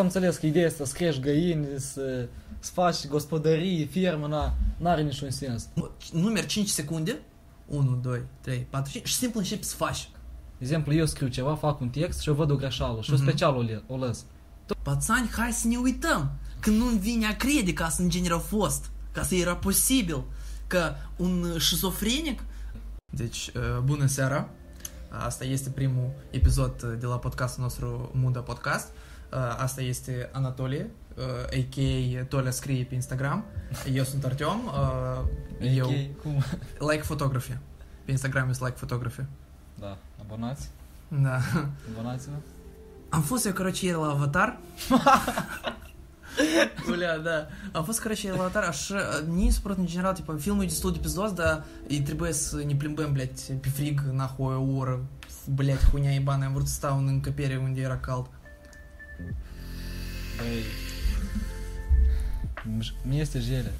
am înțeles că ideea este să crești găini, să, să faci gospodării, firmă, na, n-are niciun sens. Numeri 5 secunde, 1, 2, 3, 4, 5 și simplu începi să faci. De exemplu, eu scriu ceva, fac un text și eu văd o greșeală și eu Mhm. special o, le- o lăs. Pățani, hai să ne uităm. Că nu-mi vine a crede că asta în genere a fost. Că asta era posibil. Că un șizofrenic... Deci, uh, bună seara. Asta este primul episod uh, de la podcastul nostru Muda Podcast. Uh, Asta este Anatolie, uh, a.k.a. Tolia scrie pe Instagram. Eu sunt Artem. uh, Eu Ok, cum? like photography. Pe Instagram este like photography. Da, abonați, Da. abonați-vă. Am fost eu, короче, ieri la Avatar. Бля, да. Am fost, короче, la Avatar, așa, не спорт, în general, типа, e destul de pizdos, dar и trebuie să ne plimbăm, blядь, pe frig, nahoi, o oră, blядь, hunia ебаная, am vrut să stau în încăpere unde era cald. Băi, m- mi este jele,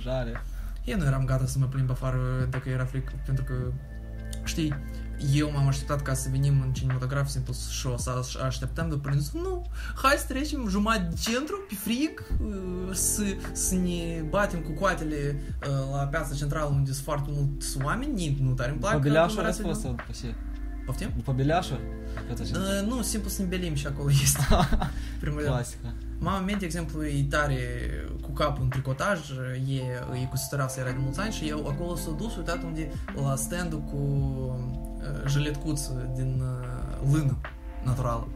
jale. Eu nu eram gata să mă plimb afară dacă era fric, pentru că, știi, eu m-am așteptat ca să venim în cinematograf, simplu și o să aș- așteptăm, după care zis, nu, hai să trecem jumătate de centru, pe frig, uh, să, să ne batem cu coatele uh, la piața centrală unde sunt foarte mulți oameni, nu tare îmi plac. După Bileașul ați aglomerațiile. fost sau după ce? Poftim? După Bileașul? Pe ce? Uh, nu, simplu să ne belim și acolo este. Primul rând. Clasică. Mama mea, de exemplu, e tare cu capul în tricotaj, e, e cu sătăreasă era de mulți ani și eu acolo s-a dus, uitat unde, la stand-ul cu uh, jiletcuță din uh, lână naturală,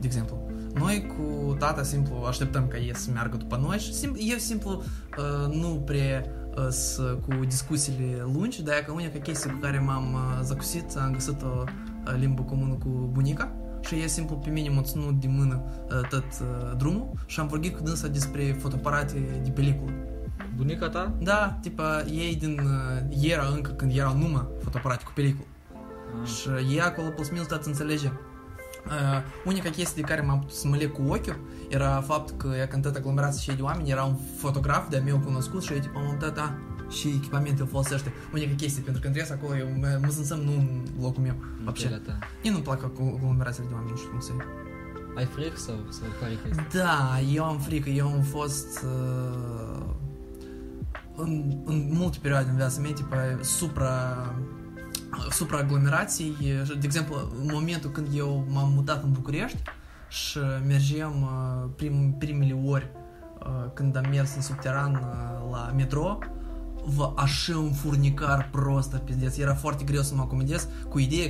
de exemplu. Noi cu tata simplu așteptăm ca ei să meargă după noi și simplu, eu simplu uh, nu prea uh, să, cu discuțiile lungi, dar că unica chestie cu care m-am uh, zacusit, am găsit o uh, limbă comună cu bunica și e simplu pe mine m-a ținut de mână uh, tot uh, drumul și am vorbit cu dânsa despre fotoaparate de peliculă. Bunica ta? Da, tipa, ei din uh, era încă când erau numai fotoaparate cu peliculă. Ah. Și ea acolo plus minus tot înțelege. Uh, unica chestie de care m-am putut să mă leg cu ochiul era faptul că ea când tot aglomerați și de oameni era un fotograf de-a meu cunoscut și eu tipo am dat, da, și echipamentul folosește. Unica chestie, pentru că când ies acolo eu mă, mă simțăm nu în locul meu. În Вообще. pielea ta. Mie nu-mi plac acolo aglomerațiile de oameni, nu știu cum să Ai fric sau, sau care e chestia? Da, eu am frică, eu am fost uh, în, în multe perioade în viața mea, tipa, supra supraaglomerații, de exemplu, în momentul când eu m-am mutat în București și mergeam uh, prim, primele ori uh, când am mers în subteran uh, la metro,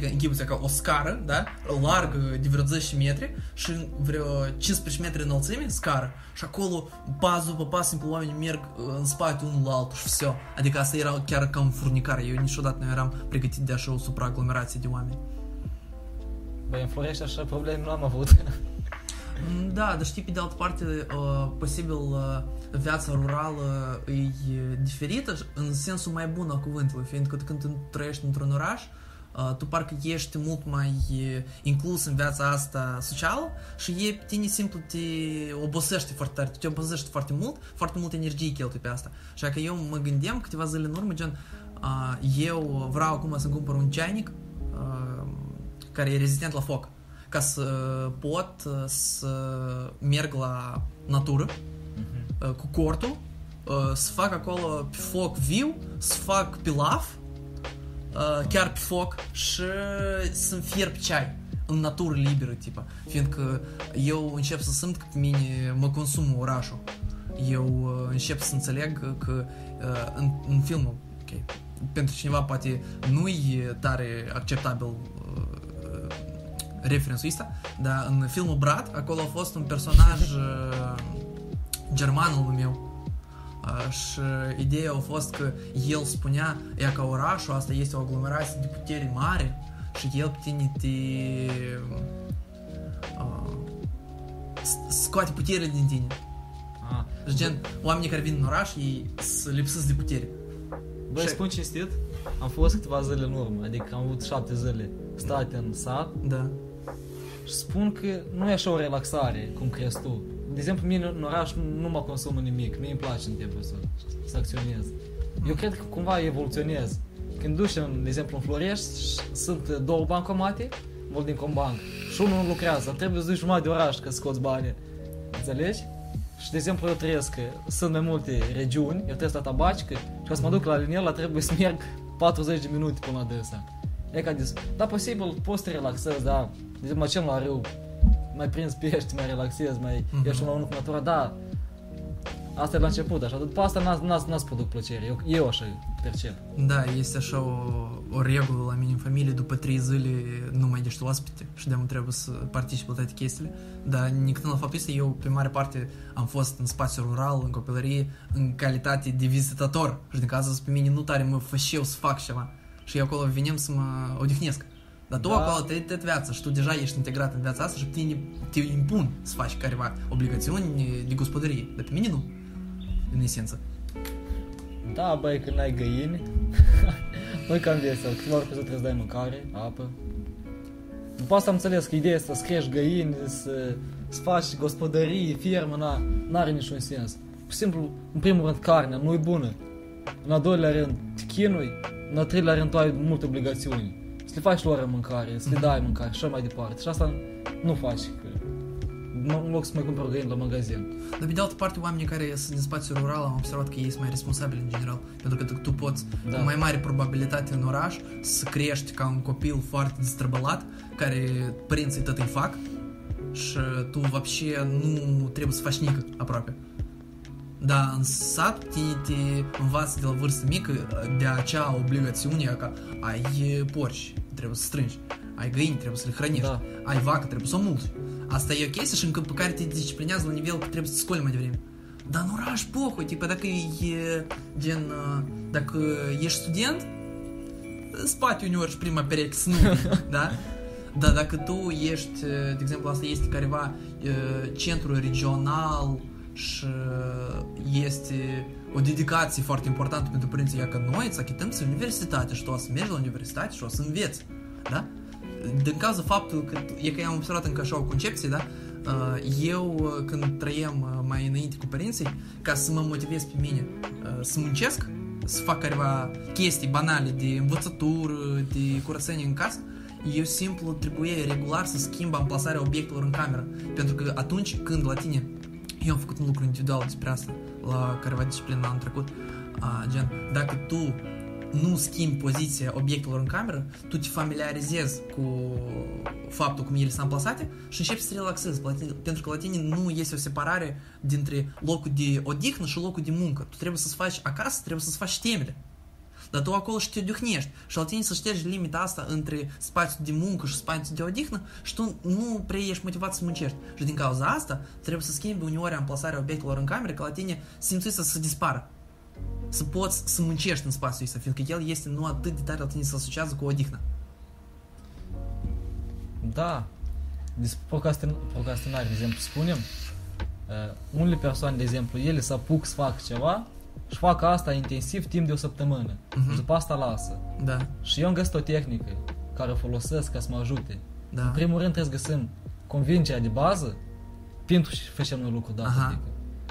că închipuți ca o scară, da? Largă de vreo 10 metri și în vreo 15 metri înălțime, scară. Și acolo, pas după pas, simplu oamenii merg uh, în spate unul la altul și все. Furnicar. Eu niciodată nu eram pregătit de așa o supraaglomerație de oameni. Băi, în Florești așa probleme nu am avut. Mm, Da, dar știi, pe de altă parte, uh, posibil uh, viața rurală e diferită în sensul mai bun al cuvântului, fiindcă când tu trăiești într-un oraș, uh, tu parcă ești mult mai uh, inclus în viața asta socială și e pe tine simplu te obosește foarte tare, te obosește foarte mult, foarte mult energie cheltui pe asta. Și că eu mă gândeam câteva zile în urmă, gen, uh, eu vreau acum să-mi cumpăr un ceainic uh, care e rezistent la foc ca să pot uh, să merg la natură uh, cu cortul, uh, să fac acolo pe foc viu, să fac pilaf, uh, chiar pe foc și să-mi fierb ceai în natură liberă, tipa. Fiindcă eu încep să simt că pe mine mă consumă orașul. Eu uh, încep să înțeleg că uh, în, în filmul, ok, pentru cineva poate nu e tare acceptabil uh, referențul ăsta, dar în filmul Brat, acolo a fost un personaj uh, german al meu. Uh, și ideea a fost că el spunea ea că orașul asta este o aglomerație de putere mare și el pe tine te uh, s- scoate puterea din tine. Ah. Și gen, oamenii care vin în oraș, ei sunt lipsiți de putere. Băi, Și- spun cinstit, am fost câteva zile în urmă, adică am avut șapte zile state în sat Da. Și spun că nu e așa o relaxare, cum crezi tu. De exemplu, mine în oraș nu, nu mă consumă nimic, mie îmi place în timpul să, să acționez. Eu cred că cumva evoluționez. Când duci, în, de exemplu, în Florești, și sunt două bancomate, mult din Combank, și unul nu lucrează, trebuie să duci jumătate de oraș ca să scoți bani. înțelegi? Și, de exemplu, eu trăiesc, că sunt mai multe regiuni, eu trăiesc la Tabacică și ca să mă duc la Linela trebuie să merg 40 de minute până la desa. E ca dis, da, posibil, poți să te relaxezi, da, de exemplu, mă cem la râu, mai prins pești, mai relaxezi, mai Mhm. ești unul cu natura, da, asta e la început, așa, după asta n-ați, n-ați, n-ați produc plăcere, eu, eu așa percep. Da, este așa o, o regulă la mine în familie, după trei zile nu mai ești oaspete și de trebuie să participi la toate chestiile. Dar necâtând la faptul ăsta, eu pe mare parte am fost în spațiu rural, în copilărie, în calitate de vizitator și din cazul ăsta pe mine nu tare mă fășeu să fac ceva. Și eu acolo venim să mă odihnesc. Dar tu Da. acolo te te viața și tu deja ești integrat în viața asta și pe tine te impun să faci careva obligațiuni de gospodărie. Dar pe mine nu, în esență. Da, băi, când ai găini, nu cam vesel, câteva ori pe zi trebuie să dai mâncare, apă. După asta am înțeles că ideea asta să crești găini, să, să faci gospodărie, firmă, na, n-are niciun sens. Pur și simplu, în primul rând, carnea nu e bună. În al doilea rând, te chinui. În al treilea rând, tu ai multe obligațiuni. Să le faci lor mâncare, să le dai mâncare și așa mai departe. Și asta nu faci. Că, în loc să mai cumperi găini la magazin. Dar pe de altă parte, oamenii care sunt din spațiul rural am observat că ei sunt mai responsabili în general. Pentru că tu poți, Da. cu mai mare probabilitate în oraș, să crești ca un copil foarte destrăbălat, care părinții tot îi fac și tu вообще nu trebuie să faci nică aproape. Da, în sat tine te învață de la vârstă mică de acea obligațiune că ai porci, trebuie să strângi, ai găini, trebuie să le hrănești, Da. ai vacă, trebuie să o mulți. Asta e o chestie și încă pe care te disciplinează la nivel că trebuie să scoli mai devreme. Dar în oraș, pohui, tipa, dacă e gen, uh, dacă ești student, spate uneori și prima pereche să nu, da? Dar dacă tu ești, uh, de exemplu, asta este careva uh, centru regional și uh, este o dedicație foarte importantă pentru părinții, ea că noi îți achităm să universitate și tu o să mergi la universitate și o să înveți, da? Din cauza faptului că, e că eu am observat încă așa o concepție, da? Uh, Eu, uh, când trăiam uh, mai înainte cu părinții, ca să mă motivez pe mine uh, să muncesc, să fac careva chestii banale de învățătură, de curățenie în casă, eu simplu trebuie regular să schimb amplasarea obiectelor în cameră. Pentru că atunci când la tine, eu am făcut un lucru individual despre asta la careva disciplină anul trecut, a, gen, dacă tu nu schimbi poziția obiectelor în cameră, tu te familiarizezi cu faptul cum ele sunt amplasate și începi să te relaxezi, la tine- pentru că la tine nu este o separare dintre locul de odihnă și locul de muncă. Tu trebuie să-ți faci acasă, trebuie să-ți faci temele. Dar tu acolo și te odihnești. Și la tine să ștergi limita asta între spațiul de muncă și spațiul de odihnă și tu nu prea ești motivat să muncești. Și din cauza asta trebuie să schimbi uneori amplasarea obiectelor în camere ca la tine simțuiți să dispară. Să poți să muncești în spațiul ăsta, fiindcă el este nu atât de tare la tine să asociază cu odihnă. Da. Despre procrastin- procrastinare, de exemplu, spunem, uh, unele persoane, de exemplu, ele se apuc să facă ceva și fac asta intensiv timp de o săptămână. Mhm. Și după asta lasă. Da, Și eu am găsit o tehnică care o folosesc ca să mă ajute. da. În primul rând trebuie să găsim convingerea de bază, pentru și facem noi lucru dat. Aha. Adică,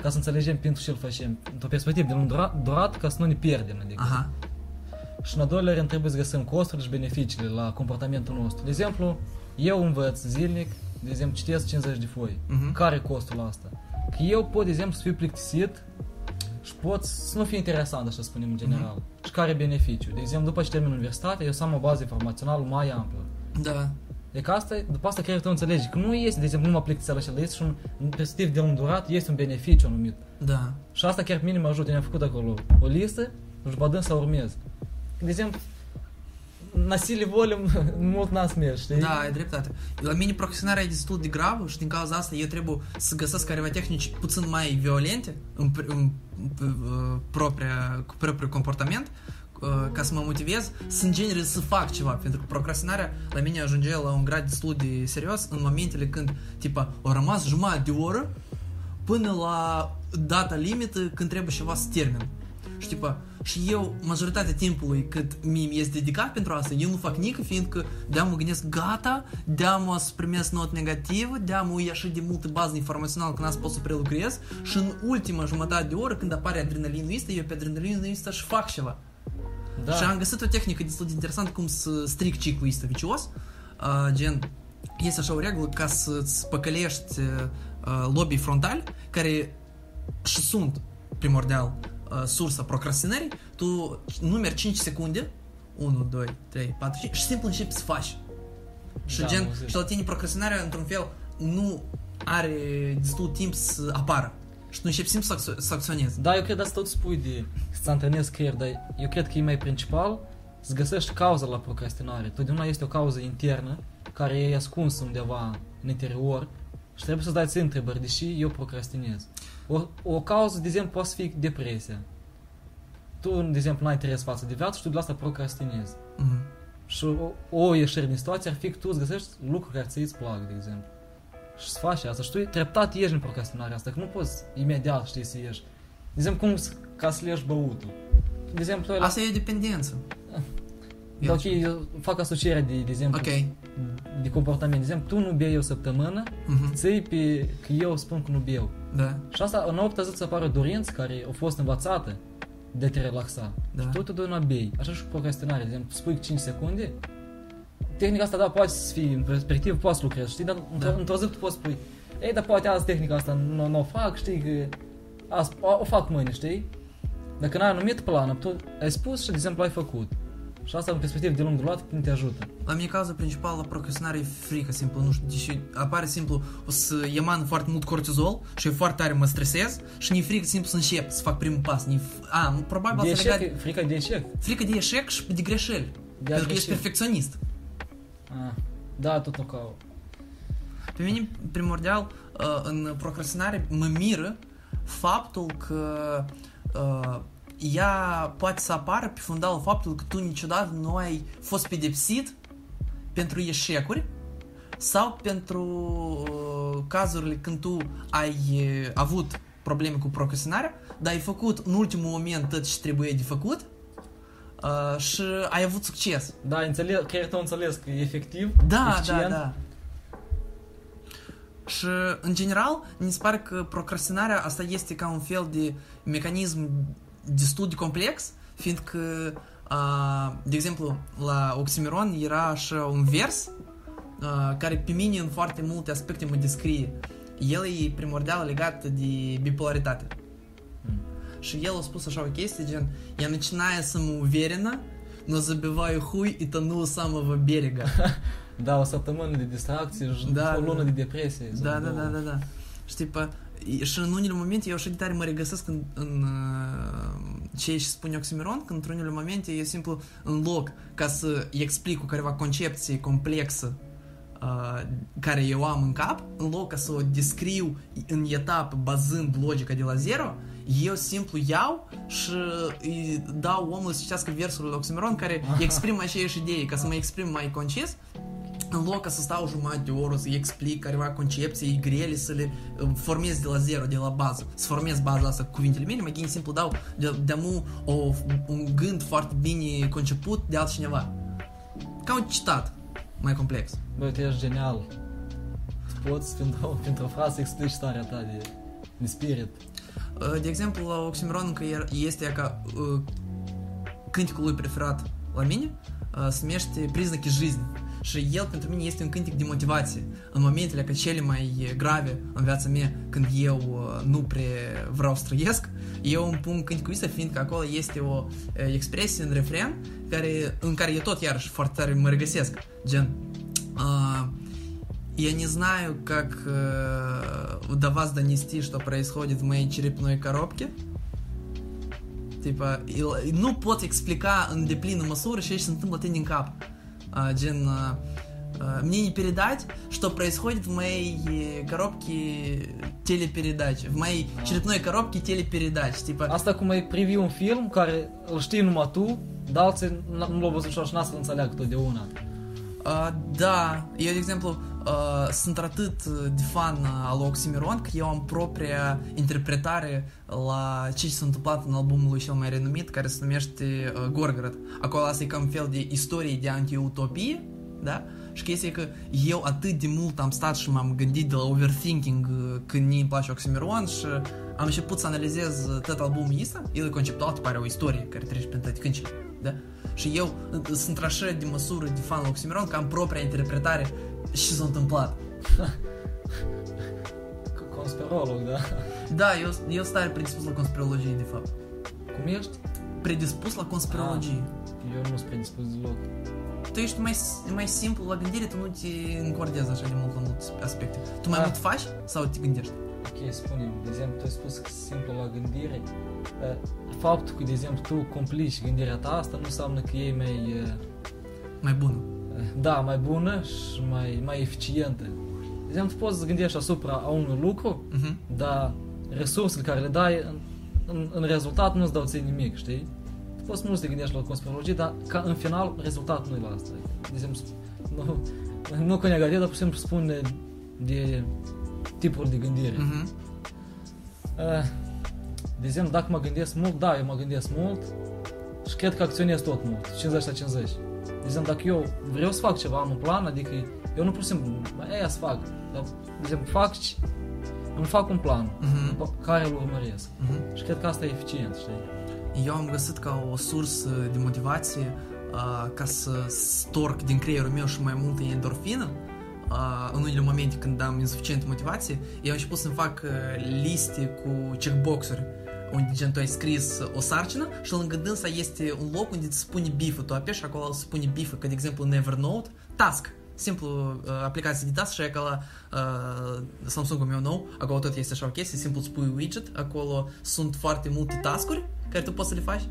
ca să înțelegem pentru și îl facem într-o perspectivă de lung durat, durat, ca să nu ne pierdem. Adică. Aha, Și în al doilea rând trebuie să găsim costurile și beneficiile la comportamentul nostru. De exemplu, eu învăț zilnic, de exemplu, citesc 50 de foi. Mhm. Care e costul asta? Că eu pot, de exemplu, să fiu plictisit și pot să nu fie interesant, așa să spunem în general. Și care e beneficiu? De exemplu, după ce termin universitatea, eu să am o bază informațională mai amplă. da. E că asta, după asta creierul tău înțelege că nu este, de exemplu, numai plictiseală și este și un, în perspectiv de lung durat, este un beneficiu anumit. Da. Și asta chiar pe mine mă ajută. Eu am făcut acolo o listă și după dâns să urmez. De exemplu, na silly volume mult n-a știi? Da, ai dreptate. La mine proxenarea e destul de gravă și din cauza asta eu trebuie să găsesc careva tehnici puțin mai violente în, în propria, cu propriul comportament ca să mă motivez, să în genere să fac ceva, pentru că procrastinarea la mine ajunge la un grad destul de serios în momentele când, tipa, o rămas jumătate de oră până la data limită când trebuie ceva să termin. Și tipa, și eu, majoritatea timpului cât mie mi este dedicat pentru asta, eu nu fac nică, fiindcă de mă gândesc, gata, de mă să primesc not negativă, de mă ieși de multă bază informațională când asta pot să prelucrez și în ultima jumătate de oră, când apare adrenalinul ăsta, eu pe adrenalinul ăsta și fac ceva. da. Și am găsit o tehnică destul de interesantă cum să stric ciclul ăsta vicios. Uh, gen, este așa o regulă ca să-ți păcălești uh, lobii frontali, care și sunt primordial uh, sursa procrastinării, tu numeri 5 secunde, 1, 2, 3, 4, 5 și simplu începi să faci. Și Da, gen, mă zic. și la tine procrastinarea într-un fel nu are destul timp să apară. Și tu începi simplu să, acțio- să acționezi. Da, eu cred asta tot spui de să antrenezi creier, dar eu cred că e mai principal să găsești cauza la procrastinare. Totdeauna este o cauză internă care e ascunsă undeva în interior și trebuie să-ți dai ție întrebări, deși eu procrastinez. O, o cauză, de exemplu, poate să fie depresia. Tu, de exemplu, n-ai interes față de viață și tu de la asta procrastinezi. Mhm. Și o, o ieșire din situație ar fi că tu îți găsești lucruri care ți îți plac, de exemplu. Și să faci asta. Și tu treptat ieși în procrastinarea asta, că nu poți imediat, știi, să ieși. De exemplu, cum s- ca să le ieși băutul. De exemplu, ăla- Asta e o dependență. da, ok, eu fac asocierea de, de exemplu, Ok. De comportament. De exemplu, tu nu bei o săptămână, Mhm. ții pe că eu spun că nu beau. Da. Și asta, în 8 zi, îți apare o dorință care a fost învățată de te relaxa. Da. Și tu te doi bei. Așa și cu procrastinare. De exemplu, spui 5 secunde, tehnica asta, da, poate să fie, în perspectivă, poți să lucrezi, știi? Dar într-o, Da. într-o zi tu poți spui, ei, dar poate azi tehnica asta nu, nu o fac, știi, că azi, o, o fac mâine, știi? Dacă n-ai anumit plan, tu ai spus și, de exemplu, ai făcut. Și asta, în perspectivă de lung durat, nu te ajută. La mine cauza principală procrastinare e frică, simplu, nu știu, deși apare simplu, o să eman foarte mult cortizol și e foarte tare mă stresez și ne frică simplu să încep, să fac primul pas. Ne f- a, probabil De asta legat, eșec, frica de eșec. frică de eșec și de greșeli. De a pentru că ești greși. perfecționist. Ah, da, tot o cau. Pe mine, primordial, uh, în procrastinare mă miră faptul că uh, ea poate să apară pe fundalul faptul că tu niciodată nu ai fost pedepsit pentru eșecuri sau pentru uh, cazurile când tu ai uh, avut probleme cu procrastinarea, dar ai făcut în ultimul moment tot ce trebuie de făcut uh, și ai avut succes. Da, înțeleg, chiar tu înțeles că e efectiv, Da, eficient. da, da. Și, în general, mi se pare că procrastinarea asta este ca un fel de mecanism destul de complex, fiindcă, a, de exemplu, la Oxymiron era așa un vers a, care pe mine în foarte multe aspecte mă descrie. El e primordial legat de bipolaritate. Mm. Și el a spus așa o chestie, gen, я начинаю самоуверенно, но забиваю хуй и тону у самого берега. Da, o săptămână de distracție și Da, o da, lună da. de depresie. sau Da, da, două. da, da, da. Și tipa, e- și în unele momente eu așa de tare mă regăsesc în, în uh, ce își spune Oxymiron, că într-unele momente eu simplu în loc ca să îi explic cu careva concepție complexă uh, care eu am în cap, în loc ca să o descriu în etapă bazând logica de la zero, eu simplu iau și îi dau omului să citească versul lui Oxymiron care exprimă aceeași idee, ca să mă exprim mai concis în loc ca să stau jumătate de oră să-i explic careva concepții grele, să le uh, formez de la zero, de la bază, să formez baza asta cu cuvintele mele, mai bine simplu dau de, de o, un gând foarte bine conceput de altcineva. Ca un citat mai complex. Băi, tu ești genial. Tu poți, pentru, pentru o frază, explici starea ta de, de spirit. Uh, De exemplu, la Oxymiron încă er- este ca uh, cânticul lui preferat la mine, uh, se numește Priznaки жизни. Motivație. În momentele ca cele mai grave în viața mea, când eu uh, nu prea vreau să trăiesc, eu îmi pun cântecul ăsta, fiindcă acolo este o uh, expresie în refren care, în care eu tot iarăși foarte tare mă regăsesc. Gen, uh, Я не знаю, э, до вас донести, что происходит в моей черепной коробке. Типа, în deplină măsură ce se întâmplă tine în cap. Uh, uh, uh, мне не передать, что происходит в моей э, коробке телепередач, в моей А. черепной коробке телепередач. Типа, Asta cum ai privi un film care îl știi numai tu, dar alții nu l-au văzut. Uh, da, eu, de exemplu, uh, sunt atât de fan uh, al Oxymiron că eu am propria interpretare la ce s-a întâmplat în albumul lui cel mai renumit, care se numește uh, Gorgorod. Acolo asta e ca un fel de istorie de anti-utopie, da? Și chestia e că eu atât de mult am stat și m-am gândit de la overthinking uh, când mi îmi place Oxymiron și am început să analizez uh, tot albumul ăsta. El e conceptual, te pare o istorie care trece prin toate câncile, da? Și eu uh, sunt așa de măsură de fan la Oxymiron că am propria interpretare și s-a întâmplat. conspirolog, da. Da, eu, eu sunt tare predispus la conspirologie, de fapt. Cum ești? Predispus la conspirologie. Eu nu sunt predispus deloc. Tu ești mai, mai simplu la gândire, tu nu te încordezi așa de mult la multe aspecte. Tu mai Da. mult faci sau te gândești? Ok, spune de exemplu, tu ai spus că simplu la gândire. Uh, Faptul că, de exemplu, tu complici gândirea ta, asta nu înseamnă că e mai, uh, Mai bună. da, mai bună și mai, mai eficientă. De exemplu, tu poți să gândești asupra a unui lucru, Mhm. dar resursele care le dai în, în, în rezultat nu-ți dau ție nimic, știi? Tu poți să nu să te gândești la conspirologie, dar ca în final rezultatul nu e la asta. De exemplu, nu, nu că negativ, dar pur și simplu spune de tipuri de gândire. Mhm. Uh, De exemplu, dacă mă gândesc mult, da, eu mă gândesc mult și cred că acționez tot mult, 50 la 50. De exemplu, dacă eu vreau să fac ceva, am un plan, adică eu nu pur și simplu, aia să fac, dar, de exemplu, fac și îmi fac un plan Mhm. pe care îl urmăresc. Mhm. Și cred că asta e eficient, știi? Eu am găsit ca o sursă de motivație uh, ca să storc din creierul meu și mai multă endorfină uh, în unele momente când am insuficientă motivație, eu am început să-mi fac uh, liste cu checkbox-uri unde gen tu ai scris o sarcină și lângă dânsa este un loc unde îți spune bifă, tu apeși și acolo îți spune bifă, că de exemplu în Evernote, task, simplu uh, aplicație de task și ai ca la uh, Samsung-ul meu nou, acolo tot este așa o chestie, simplu îți pui widget, acolo sunt foarte multe taskuri care tu poți să le faci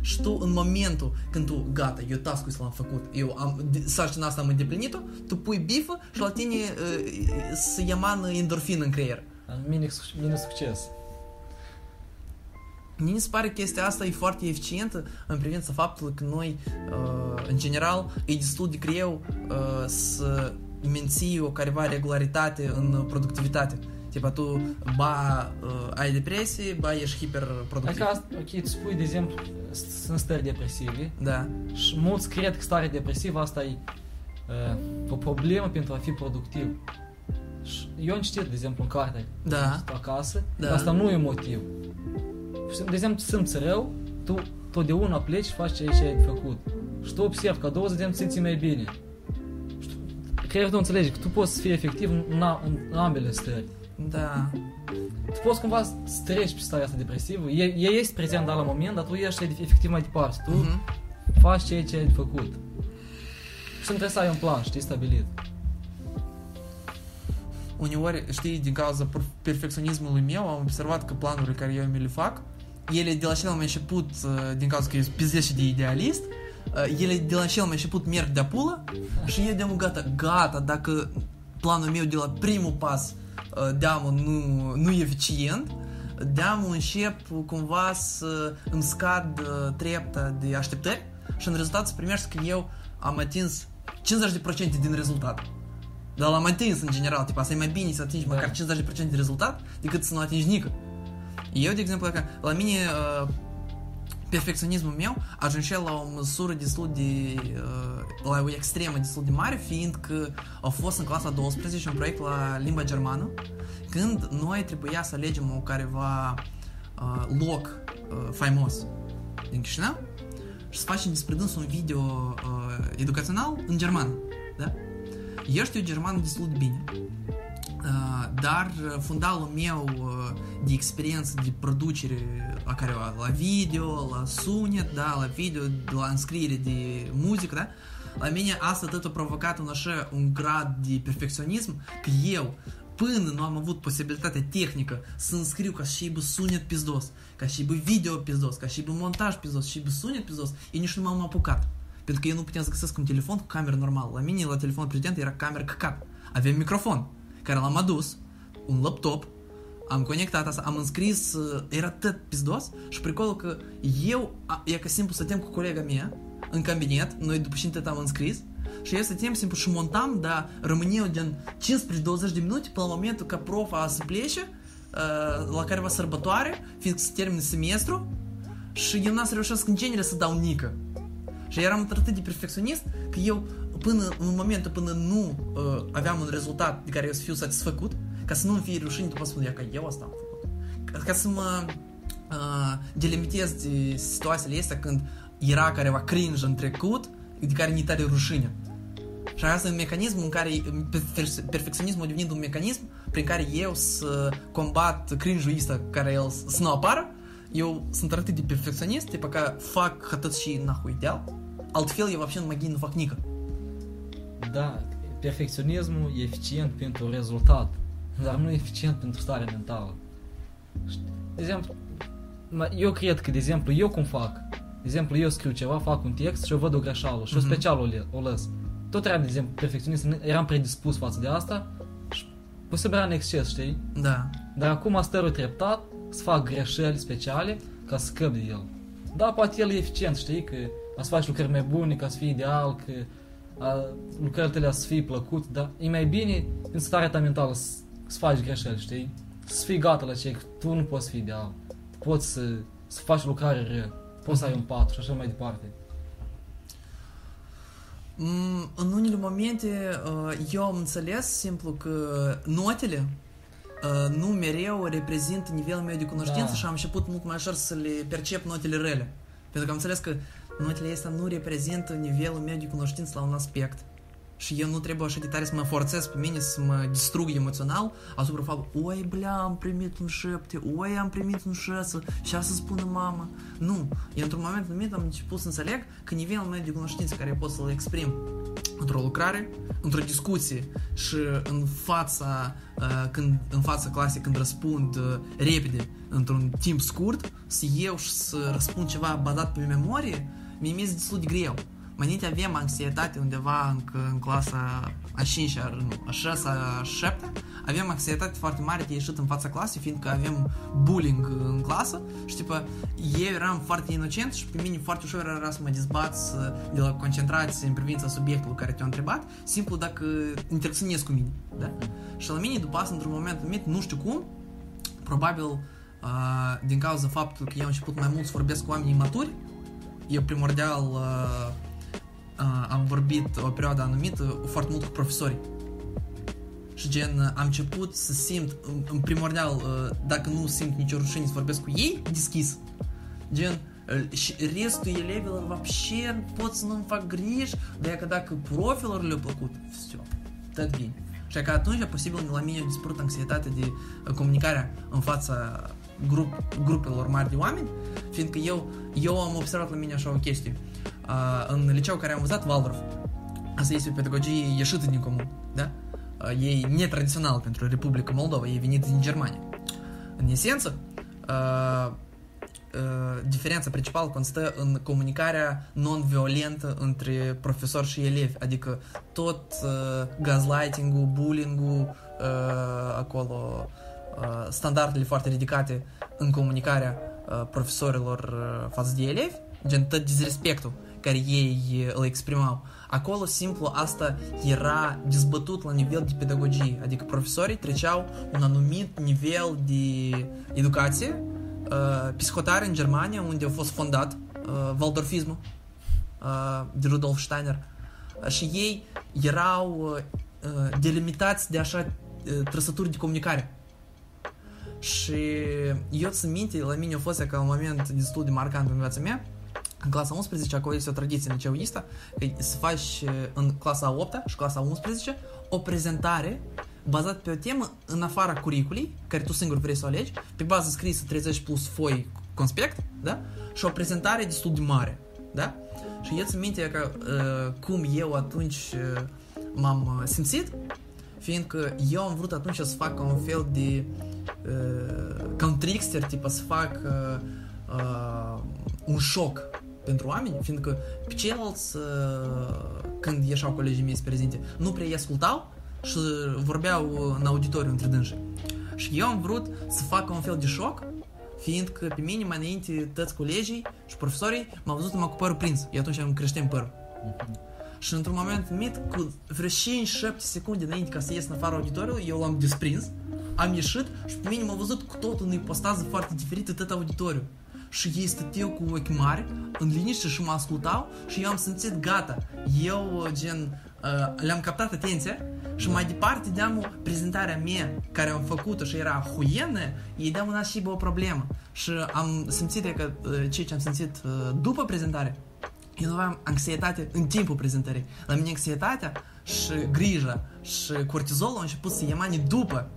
și tu în momentul când tu, gata, eu task-ul ăsta l-am făcut, eu am, de- sarcina asta am îndeplinit-o, tu pui bifă și la tine uh, să emană endorfină în creier. Mini, mini succes. Mie mi se pare că chestia asta e foarte eficientă în privința faptului că noi, uh, în general, e destul de greu uh, să menții o careva regularitate în productivitate. Tipa tu, ba uh, ai depresie, ba ești hiperproductiv. Adică, asta, ok, tu spui, de exemplu, s- sunt stări depresive Da. și mulți cred că starea depresivă asta e uh, o problemă pentru a fi productiv. Și eu am citit, de exemplu, în carte Da. acasă, Da. dar asta nu e motiv. De exemplu, simți rău, tu totdeauna pleci și faci ceea ce ai de făcut. Și tu observi că a doua zi de exemplu, simți mai bine. Și tu- Creierul tău înțelege că tu poți să fii efectiv în, a- în ambele stări. Da. Tu poți cumva să treci pe starea asta depresivă, e, e ești prezent da, la moment, dar tu ești efectiv mai departe. Tu Mhm. faci ceea ce ai de făcut. Și nu trebuie să ai un plan, știi, stabilit. Uneori, știi, din cauza per- perfecționismului meu, am observat că planurile care eu mi le fac, ele de la cel mai început, uh, din cauza că eu sunt pizdește de idealist, uh, ele de la cel mai început merg de pulă și eu de gata, gata, dacă planul meu de la primul pas uh, deamă nu, nu e eficient, deamă încep cumva să îmi scad uh, trepta de așteptări și în rezultat să primești că eu am atins 50% din rezultat. Dar l-am atins în general, tipa, să e mai bine să atingi Da. măcar 50% de rezultat decât să nu atingi nică. Eu, de exemplu, dacă la mine uh, perfecționismul meu ajunge la o măsură destul de uh, la o extremă destul de mare, fiindcă a fost în clasa 12 un proiect la limba germană, când noi trebuia să alegem o careva uh, loc uh, faimos din Chișinău și să facem despre dânsul un video uh, educațional în germană, da? Eu știu germană destul de bine. Uh, uh, de producere la care la video, la sunet, da, la video, la înscriere de muzică, da, la mine asta tot a provocat un așa un grad de perfecționism că eu până nu am avut posibilitatea tehnică să înscriu ca și bă sunet pizdos, ca și bă video pizdos, ca și bă montaj pizdos, și bă sunet pizdos, eu nici nu m-am apucat. Pentru că eu nu puteam să găsesc un telefon cu cameră normală. La mine, la telefonul prezident, era cameră căcat. Avem microfon, care l-am adus, un laptop, am conectat asta, am înscris, uh, era tot pizdos și pricolul că eu, a- e că simplu stăteam cu colega mea în cabinet, noi după ce tot am înscris, și eu stăteam simplu și montam, dar rămâneau din 15-20 de minute până la momentul ca profa să plece, uh, la careva sărbătoare, fiindcă se termină semestru, și eu n-am să reușesc în genere să dau nică. Și eram atât de perfecționist că eu, până în momentul până nu uh, aveam un rezultat de care eu să fiu satisfăcut, ca să nu-mi fie rușine după spune că eu asta am făcut. Ca, ca să mă uh, delimitez de situațiile astea când era careva cringe în trecut, de care ni tare rușine. Și asta e un mecanism în care perfe- perfecționismul a devenit un mecanism prin care eu să combat cringe-ul ăsta care el să nu apară, eu sunt atât de perfecționist, tipa că fac atât și nahui ideal, altfel eu вообще magii nu fac nică. Da, perfecționismul e eficient pentru rezultat, dar nu e eficient pentru starea mentală. De exemplu, eu cred că, de exemplu, eu cum fac, de exemplu, eu scriu ceva, fac un text și eu văd o greșeală și eu Mhm. special o, le- o lăs. Tot eram, de exemplu, perfecționist, eram predispus față de asta și posibil era în exces, știi? Da. Dar acum stărui treptat să fac greșeli speciale ca să scăp de el. Da, poate el e eficient, știi, că a să faci lucrări mai bune, ca să fii ideal, că a, lucrările tale să fie plăcut, dar e mai bine în starea ta mentală să, să faci greșeli, știi? Să fii gata la ce, că tu nu poți fi ideal. Poți să, să faci lucrare rea, poți să ai un patru și așa mai departe. Mm, În unele momente uh, eu am înțeles simplu că notele uh, nu mereu reprezintă nivelul meu de cunoștință Da. și am început mult mai ușor să le percep notele rele. Pentru că am înțeles că notele astea nu reprezintă nivelul meu de cunoștință la un aspect. Și eu nu trebuie așa de tare să mă forțez pe mine să mă distrug emoțional asupra faptului, oi, blea, am primit un șapte, oi, am primit un șase, și asta spună mama. Nu, eu într-un moment anumit am început să înțeleg că nivelul meu de cunoștință care pot să-l exprim într-o lucrare, într-o discuție și în fața, uh, când, în fața clasei când răspund uh, repede, într-un timp scurt, să eu și să răspund ceva bazat pe memorie, mi-e mi destul de greu. Mai înainte aveam anxietate undeva în, în clasa a 5 nu, a 6 a 7 aveam anxietate foarte mare de ieșit în fața clasei, fiindcă avem bullying în clasă și tipă, eu eram foarte inocent și pe mine foarte ușor era să mă dezbați de la concentrație în privința subiectului care te-a întrebat, simplu dacă interacționezi cu mine. Da? Și la mine, după asta, într-un moment anumit, nu știu cum, probabil uh, din cauza faptului că eu am început mai mult să vorbesc cu oamenii maturi, eu primordial uh, uh, am vorbit o perioadă anumită foarte mult cu profesorii. Și gen, am început să simt, în, în primordial, uh, dacă nu simt nicio rușine să vorbesc cu ei, deschis. Gen, uh, și restul elevilor вообще pot să nu-mi fac griji, dar că dacă profilor le-a plăcut, все, tot bine. Și că atunci, posibil, la mine a dispărut anxietatea de uh, comunicarea în fața grup, grupelor mari de oameni, fiindcă eu, eu am observat la mine așa o chestie. Uh, în liceu care am învățat, Waldorf, asta este o pedagogie ieșită din comun, da? Uh, e netradițional pentru Republica Moldova, e venit din Germania. În esență, uh, uh, diferența principală constă în comunicarea non-violentă între profesor și elevi, adică tot uh, gaslighting-ul, bullying-ul, uh, acolo uh, standardele foarte ridicate în comunicarea uh, profesorilor uh, față de elevi, gen tot disrespectul care ei uh, îl exprimau. Acolo, simplu, asta era dezbătut la nivel de pedagogie, adică profesorii treceau un anumit nivel de educație uh, psihotare în Germania, unde a fost fondat uh, Waldorfismul uh, de Rudolf Steiner. Uh, și ei erau uh, delimitați de așa uh, trăsături de comunicare. Și eu țin minte, la mine a fost ca un moment destul de marcant în viața mea, în clasa 11, acolo este o tradiție liceoistă, că să faci uh, în clasa 8 și clasa 11 o prezentare bazat pe o temă în afara curiculii, care tu singur vrei să o alegi, pe bază scrisă 30 plus foi conspect, da? Și o prezentare destul de mare, da? Și eu țin minte că uh, cum eu atunci uh, m-am uh, simțit, fiindcă eu am vrut atunci să fac un fel de uh, ca un trickster, tipa să fac uh, uh, un șoc pentru oameni, fiindcă pe ceilalți, uh, când ieșeau colegii mei să prezinte, nu prea îi ascultau și vorbeau în auditoriu între dânsi. Și eu am vrut să fac un fel de șoc, fiindcă pe mine mai înainte toți colegii și profesorii m-au văzut numai cu părul prins. Eu atunci am creștem părul. Și într-un moment mit, cu vreo 5-7 secunde înainte ca să ies în afara auditoriului, eu l-am desprins, am ieșit și pe mine m-au văzut cu totul în ipostază foarte diferită tot auditoriu. Și ei stăteau cu ochi mari, în liniște și mă ascultau și eu am simțit gata. Eu, gen, uh, le-am captat atenția și mai departe deam prezentarea mea care am făcut-o și era huienă, ei deam una și o problemă. Și am simțit că uh, ceea ce am simțit uh, după prezentare, eu nu aveam anxietate în timpul prezentării. La mine anxietatea și grija și cortizolul au început să iemane după.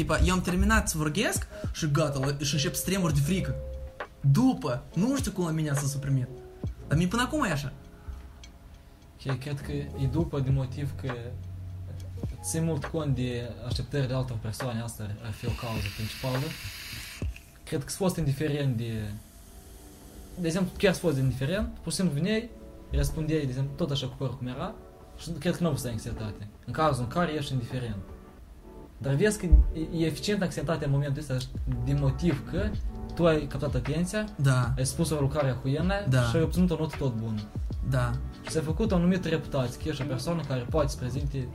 Tipa, eu am terminat să vorbesc și gata, la- și încep să tremur de frică. După, nu știu cum la mine s-a suprimit. Dar mie până acum e așa. Ok, cred că e după din motiv că țin mult cont de așteptările altor persoane, asta ar- ar fi o cauză principală. Cred că s fost indiferent de... De exemplu, chiar s fost indiferent, pur și simplu vineai, răspundeai, de exemplu, tot așa cu părul cum era și cred că nu au anxietate. În cazul în care ești indiferent. Dar vezi că e- e eficient anxietatea în momentul ăsta din motiv că tu ai captat atenția, Da, ai spus o lucrare huienă Da. și ai obținut o notă tot bună. da. Și s-a făcut o anumită reputație, că ești o persoană care poate să prezinte,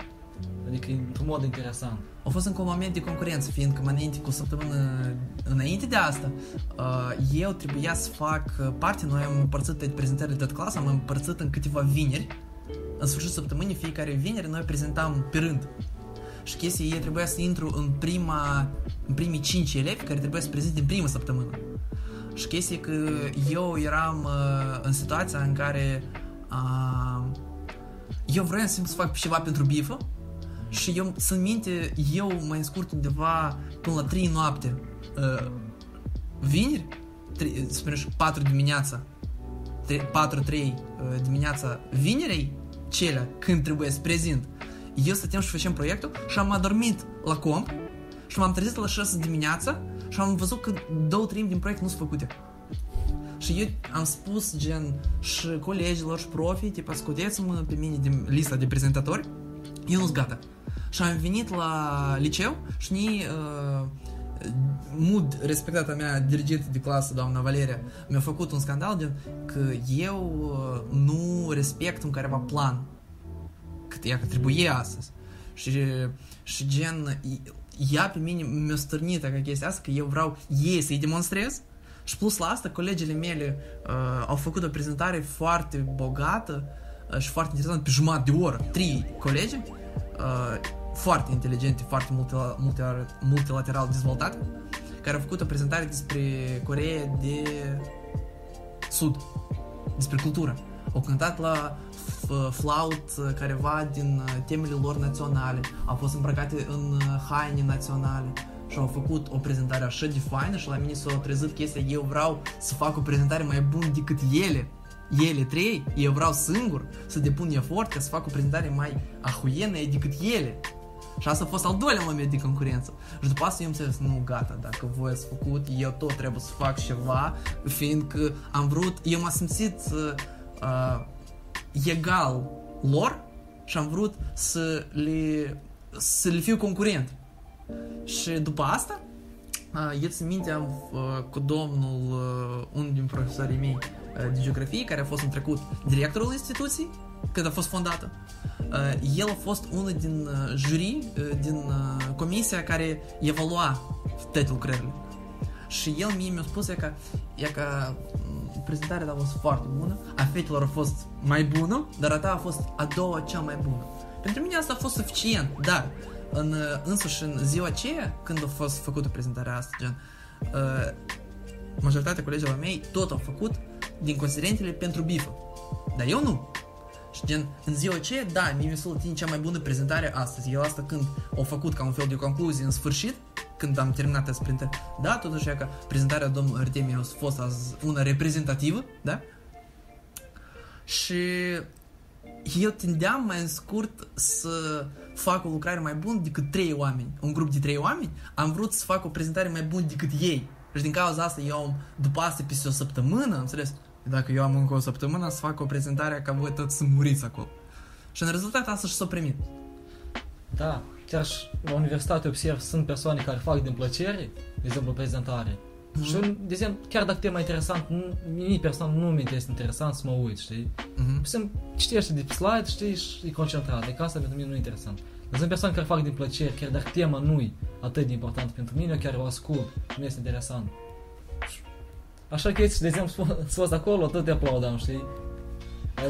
adică într-un mod interesant. A fost încă un moment de concurență, fiindcă mai înainte cu o săptămână înainte de asta, uh, eu trebuia să fac uh, parte, noi am împărțit pe prezentările de clasă, am împărțit în câteva vineri. În sfârșit săptămânii, fiecare vineri, noi prezentam pe rând. Și chestia ei trebuia să intru în prima, în primii cinci elevi care trebuia să prezint din prima săptămână. Și chestia e că eu eram uh, în situația în care uh, eu vreau să fac ceva pentru bifă și eu să minte, eu mai scurt undeva până la 3 noapte uh, vineri, tre- să spunem, 4 dimineața 4-3 uh, dimineața vinerei, cele când trebuie să prezint, eu stăteam și facem proiectul și am adormit la comp și m-am trezit la 6 dimineața și am văzut că două treimi din proiect nu sunt făcute. Și eu am spus gen și colegilor și profii, tipa scoteți-mă pe mine din lista de prezentatori, eu nu-s gata. Și am venit la liceu și ni uh, Mood, respectata mea dirigentă de clasă, doamna Valeria, mi-a făcut un scandal de că eu uh, nu respect un careva plan. Cât ea că trebuie astăzi. Și, și gen, ea pe mine mi-a stârnit ca chestia asta, că eu vreau ei să-i demonstrez și plus la asta, colegele mele uh, au făcut o prezentare foarte bogată uh, și foarte interesantă, pe jumătate de oră. Trei colegi, uh, foarte inteligente, foarte multila- multi- multilateral dezvoltate, care au făcut o prezentare despre Coreea de Sud, despre cultură. Au cântat la f- flaut uh, careva din uh, temele lor naționale, au fost îmbrăcate în uh, haine naționale și au făcut o prezentare așa de faină și la mine s-a trezit chestia, eu vreau să fac o prezentare mai bună decât ele. Ele trei, eu vreau singur să depun efort ca să fac o prezentare mai ahuienă decât ele. Și asta a fost al doilea moment de concurență. Și după asta eu am înțeles, nu, gata, dacă voi ați făcut, eu tot trebuie să fac ceva, fiindcă am vrut, eu m-am simțit uh, uh, egal lor și am vrut să le, să le fiu concurent. Și după asta, uh, eu țin minte, am uh, cu domnul, uh, unul din profesorii mei uh, de geografie, care a fost în trecut directorul instituției, când a fost fondată. Uh, el a fost unul din uh, jury, uh, din uh, comisia care evalua toate lucrările. Și el mie mi-a spus e că, e că m, prezentarea a fost foarte bună, a fetelor a fost mai bună, dar a ta a fost a doua cea mai bună. Pentru mine asta a fost suficient, dar în, uh, însuși în ziua aceea, când a fost făcută prezentarea asta, gen, uh, majoritatea colegilor mei tot au făcut din considerentele pentru bifă. Dar eu nu. Și gen, în ziua aceea, da, mie mi s-a luat cea mai bună prezentare astăzi. Eu asta când au făcut ca un fel de concluzie în sfârșit, când am terminat sprinte, da, totuși e că prezentarea domnului Artemie a fost azi una reprezentativă, da? Și eu tindeam mai în scurt să fac o lucrare mai bună decât trei oameni. Un grup de trei oameni, am vrut să fac o prezentare mai bună decât ei. Și din cauza asta eu am, după asta, peste o săptămână, am înțeles, dacă eu am încă o săptămână, să fac o prezentare ca voi toți să muriți acolo. Și în rezultat asta și s-a primit. Da, chiar și la universitate observ, sunt persoane care fac din plăcere, de exemplu, prezentare. Mhm. Și, de exemplu, chiar dacă tema e interesant, nu- mie personal nu mi este interesant să mă uit, știi? Mhm. Pur și simplu citește de pe slide, știi, și e concentrat. Adică asta pentru mine nu e interesant. Dar sunt persoane care fac din plăcere, chiar dacă tema nu e atât de importantă pentru mine, eu chiar o ascult, nu este interesant. Așa că, de exemplu, s-a fost acolo, tot te aplaudam, știi? Ai,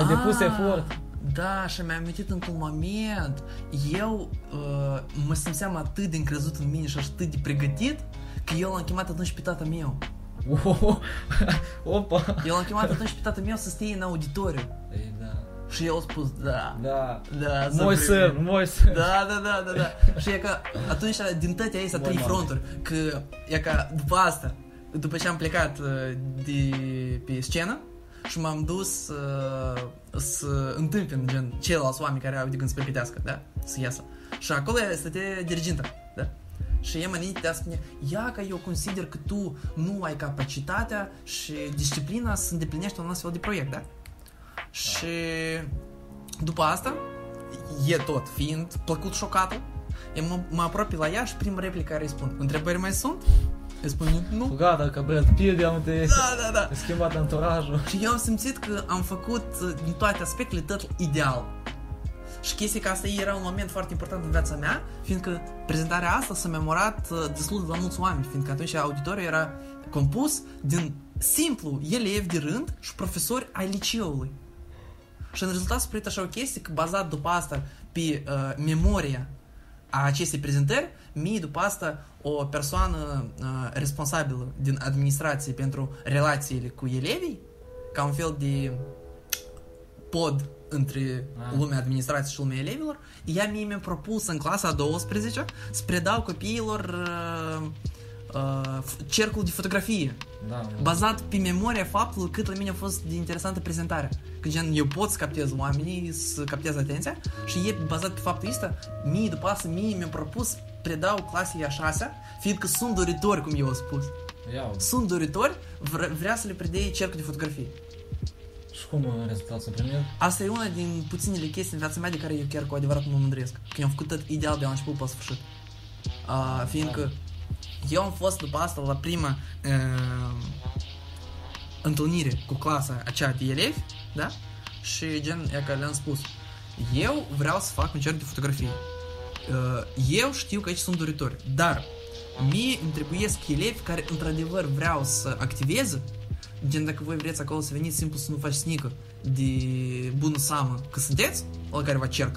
ai depus Ah, efort. Da, și mi-am amintit într-un moment, eu uh, mă simțeam atât de încrezut în mine și atât de pregătit, că eu l-am chemat atunci pe tata meu. Opa! Eu l-am chemat atunci pe tata meu să stie în auditoriu. Ei, da. Și el a spus, da, Da. da, să Moj primim." sân, moj sân. Da, da, da, da, da. Și e că atunci, din toate astea Bun, trei mami. fronturi, că e că după asta, după ce am plecat uh, de pe scenă și m-am dus uh, să întâmpin gen ceilalți oameni care au de gând să pregătească, da? Să iasă. Și acolo stătea diriginta, da? Și ea mă înainte spune, ia că eu consider că tu nu ai capacitatea și disciplina să îndeplinești un astfel de proiect, da? Și după asta, e tot, fiind plăcut șocată, eu mă, mă apropii la ea și prima replică care îi spun, întrebări mai sunt? Îi spun, nu. Gata, că Brad Pitt, am te Da, da, da. ai schimbat anturajul. Și eu am simțit că am făcut uh, din toate aspectele totul ideal. Și chestia că asta era un moment foarte important în viața mea, fiindcă prezentarea asta s-a memorat uh, destul de la mulți oameni, fiindcă atunci auditoriul era compus din simplu elevi de rând și profesori ai liceului. Și în rezultat s-a primit așa o chestie că bazat după asta pe uh, memoria a acestei prezentări, mie după asta o persoană uh, responsabilă din administrație pentru relațiile cu elevii, ca un fel de pod între Ah. lumea administrației și lumea elevilor, ea mie mi-a propus în clasa a 12 să predau copiilor uh, uh, f- cercul de fotografie Da, bazat pe memoria faptului cât la mine a fost de interesantă prezentarea. Că gen, eu pot să captez oamenii, să captez atenția și e bazat pe faptul ăsta, mie după asta, mie mi-a propus predau clasei a șasea, fiindcă sunt doritori, cum eu am spus. Iau. Sunt doritori, vre- vrea să le predei cercul de fotografie. Și cum uh, rezultatul s-a primit? Asta e una din puținele chestii în viața mea de care eu chiar cu adevărat mă mândresc. Că eu am făcut tot ideal de la început până la sfârșit. Uh, fiindcă eu am fost după asta la prima uh, întâlnire cu clasa aceea de elevi, da? Și gen, e că le-am spus, eu vreau să fac un cerc de fotografie. Uh, eu știu că aici sunt doritori, dar mie îmi trebuiesc elevi care într-adevăr vreau să activeze Gen, dacă voi vreți acolo să veniți simplu să nu faci snică de bună seamă că sunteți, la care vă cerc,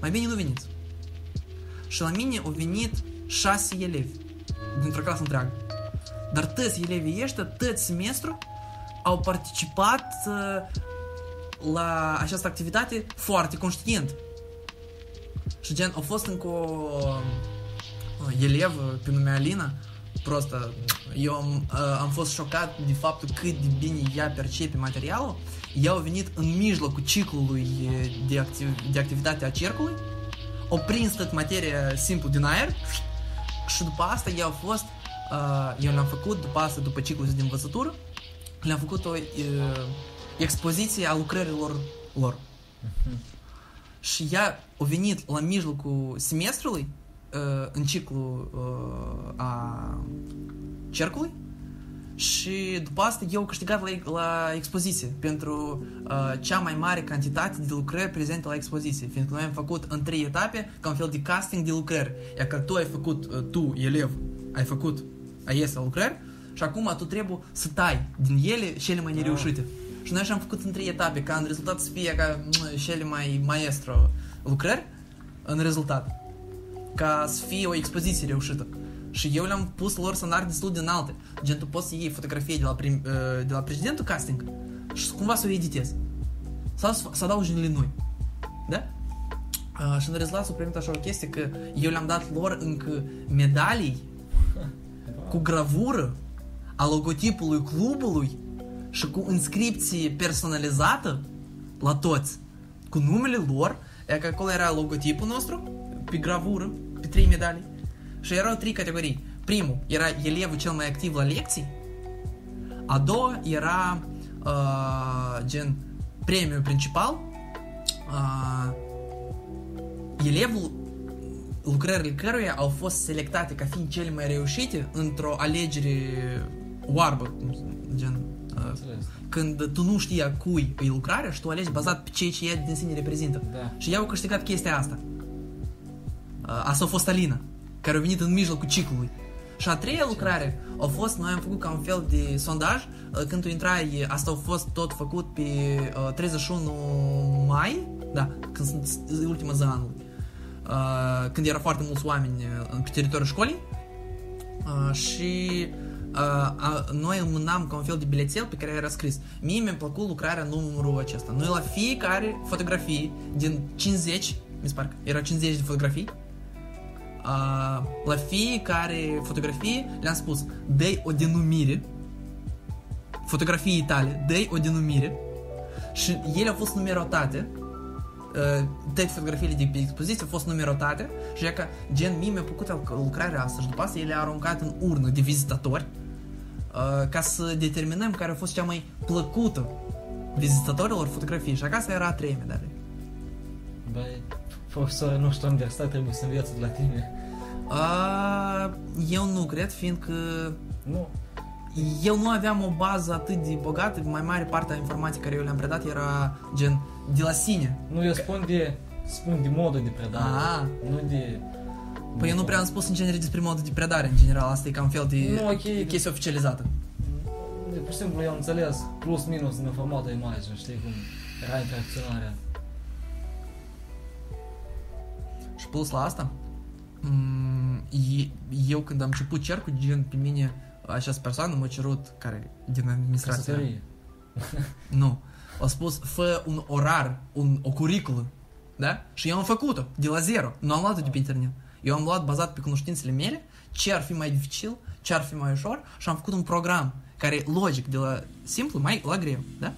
mai bine nu veniți. Și la mine au venit șase elevi dintr-o clasă întreagă. Dar toți elevii ăștia, tot semestru, au participat uh, la această activitate foarte conștient. Și gen, a fost încă o, o pe nume Alina, prostă, eu am, am fost șocat de faptul cât de bine ea percepe materialul. Ea a venit în mijlocul ciclului de, activ, de activitate a cercului, a prins tot materia simplu din aer și după asta eu a fost, eu le-am făcut după asta, după ciclul din învățătură, le-am făcut o e, expoziție a lucrărilor lor. Mhm. Și ea a venit la mijlocul semestrului, uh, în ciclu uh, a cercului, și după asta eu am câștigat la, la expoziție pentru uh, cea mai mare cantitate de lucrări prezente la expoziție, fiindcă noi am făcut în trei etape ca un fel de casting de lucrări. Iar că tu ai făcut, uh, tu, elev, ai făcut, ai ies la lucrări și acum tu trebuie să tai din ele cele mai nereușite. Și noi așa am făcut în trei etape, ca în rezultat să fie ca mm, cele mai maestro lucrări în rezultat. Ca să fie o expoziție reușită. Și eu le-am pus lor standarde destul de înalte. Gen, tu poți să iei fotografie de la, prim, uh, de la precedentul casting și cumva să o editezi. Sau să, să adaugi unele noi. Da? Uh, și în rezultat s-a primit așa o chestie că eu le-am dat lor încă medalii cu gravură a logotipului clubului și cu inscripție personalizată la toți, cu numele lor, e că acolo era logotipul nostru, pe gravură, pe trei medalii. Și erau trei categorii. Primul era elevul cel mai activ la lecții, a doua era uh, gen premiul principal, uh, elevul lucrările căruia au fost selectate ca fiind cele mai reușite într-o alegere oarbă, gen uh, Înțeles. Când tu nu știi a cui e lucrarea și tu alegi bazat pe ceea ce ea din sine reprezintă. Da. Și ea au câștigat chestia asta. Uh, Asta a fost Alina, care a venit în mijlocul ciclului. Și a treia lucrare a fost, noi am făcut ca un fel de sondaj, uh, când tu intrai, asta a fost tot făcut pe uh, 31 mai, da, când sunt e ultima zi a anului, uh, când era foarte mulți oameni uh, pe teritoriul școlii, uh, și uh, uh, noi înmânam ca un fel de bilețel pe care era scris Mie mi-a plăcut lucrarea în numărul acesta. Noi la fiecare fotografie din 50, mi se pare că era 50 de fotografii, uh, la fiecare fotografie le-am spus dă o denumire fotografiei tale, dă o denumire și ele au fost numerotate uh, toate fotografiile de pe expoziție au fost numerotate și e că gen mie mi-a plăcut lucrarea asta și după asta ele au aruncat în urnă de vizitatori uh, ca să determinăm care a fost cea mai plăcută vizitatorilor fotografie și acasă era a treia medalie. Băi, profesorul nostru universitate trebuie să învețe de la tine. Uh, eu nu cred, fiindcă Nu. eu nu aveam o bază atât de bogată, mai mare parte a informației care eu le-am predat era gen de la sine. Nu, eu spun de, spun de modul de predare. Ah. Nu de... Păi eu nu prea am spus în genere despre modul de predare, în general, asta e ca un fel de Nu, ok. chestie oficializată. De, pur și simplu eu am înțeles plus minus din formatul imagine, știi cum era interacționarea. Și plus la asta, m, e- eu când am început cercul, gen pe mine, această persoană m-a cerut, care din administrație, Căsătorie. nu, a spus, fă un orar, un, o curiculă, da? Și eu am făcut-o, de la zero, nu am luat-o de pe internet. Eu am luat bazat pe cunoștințele mele, ce ar fi mai dificil, ce ar fi mai ușor și am făcut un program care e logic, de la simplu mai la greu, da?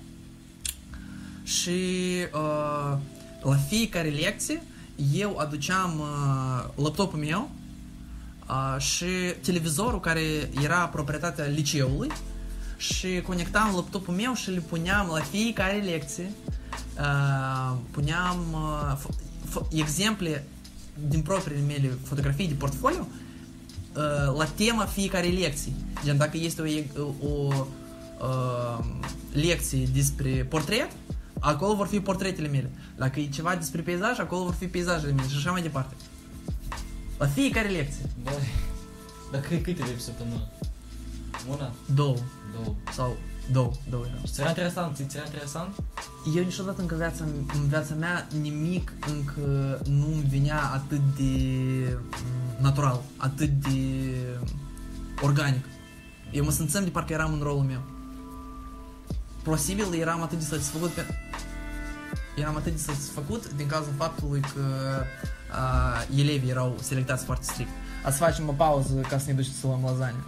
Și uh, la fiecare lecție eu aduceam uh, laptopul meu uh, și televizorul care era proprietatea liceului și conectam laptopul meu și le puneam la fiecare lecție uh, puneam uh, fo- fo- exemple din propriile mele fotografii de portfolio uh, la tema fiecare lecții. Gen, dacă este o, o uh, lecție despre portret, acolo vor fi portretele mele. Dacă e ceva despre peisaj, acolo vor fi peisajele mele și așa mai departe. La fiecare lecție. Băi, dar cât, câte de pe săptămână? Una? Două. Două. Sau două. Două erau. Și ți era interesant? Ți era interesant? Eu niciodată încă viața, în viața mea nimic încă nu îmi venea atât de mm, natural, atât de organic. Eu mă simțeam de parcă eram în rolul meu. Posibil eram atât de satisfăcut pe... Eram atât de satisfăcut din cauza faptului că uh, elevii erau selectați foarte strict. Ați facem o pauză ca să ne duceți să luăm lasagne.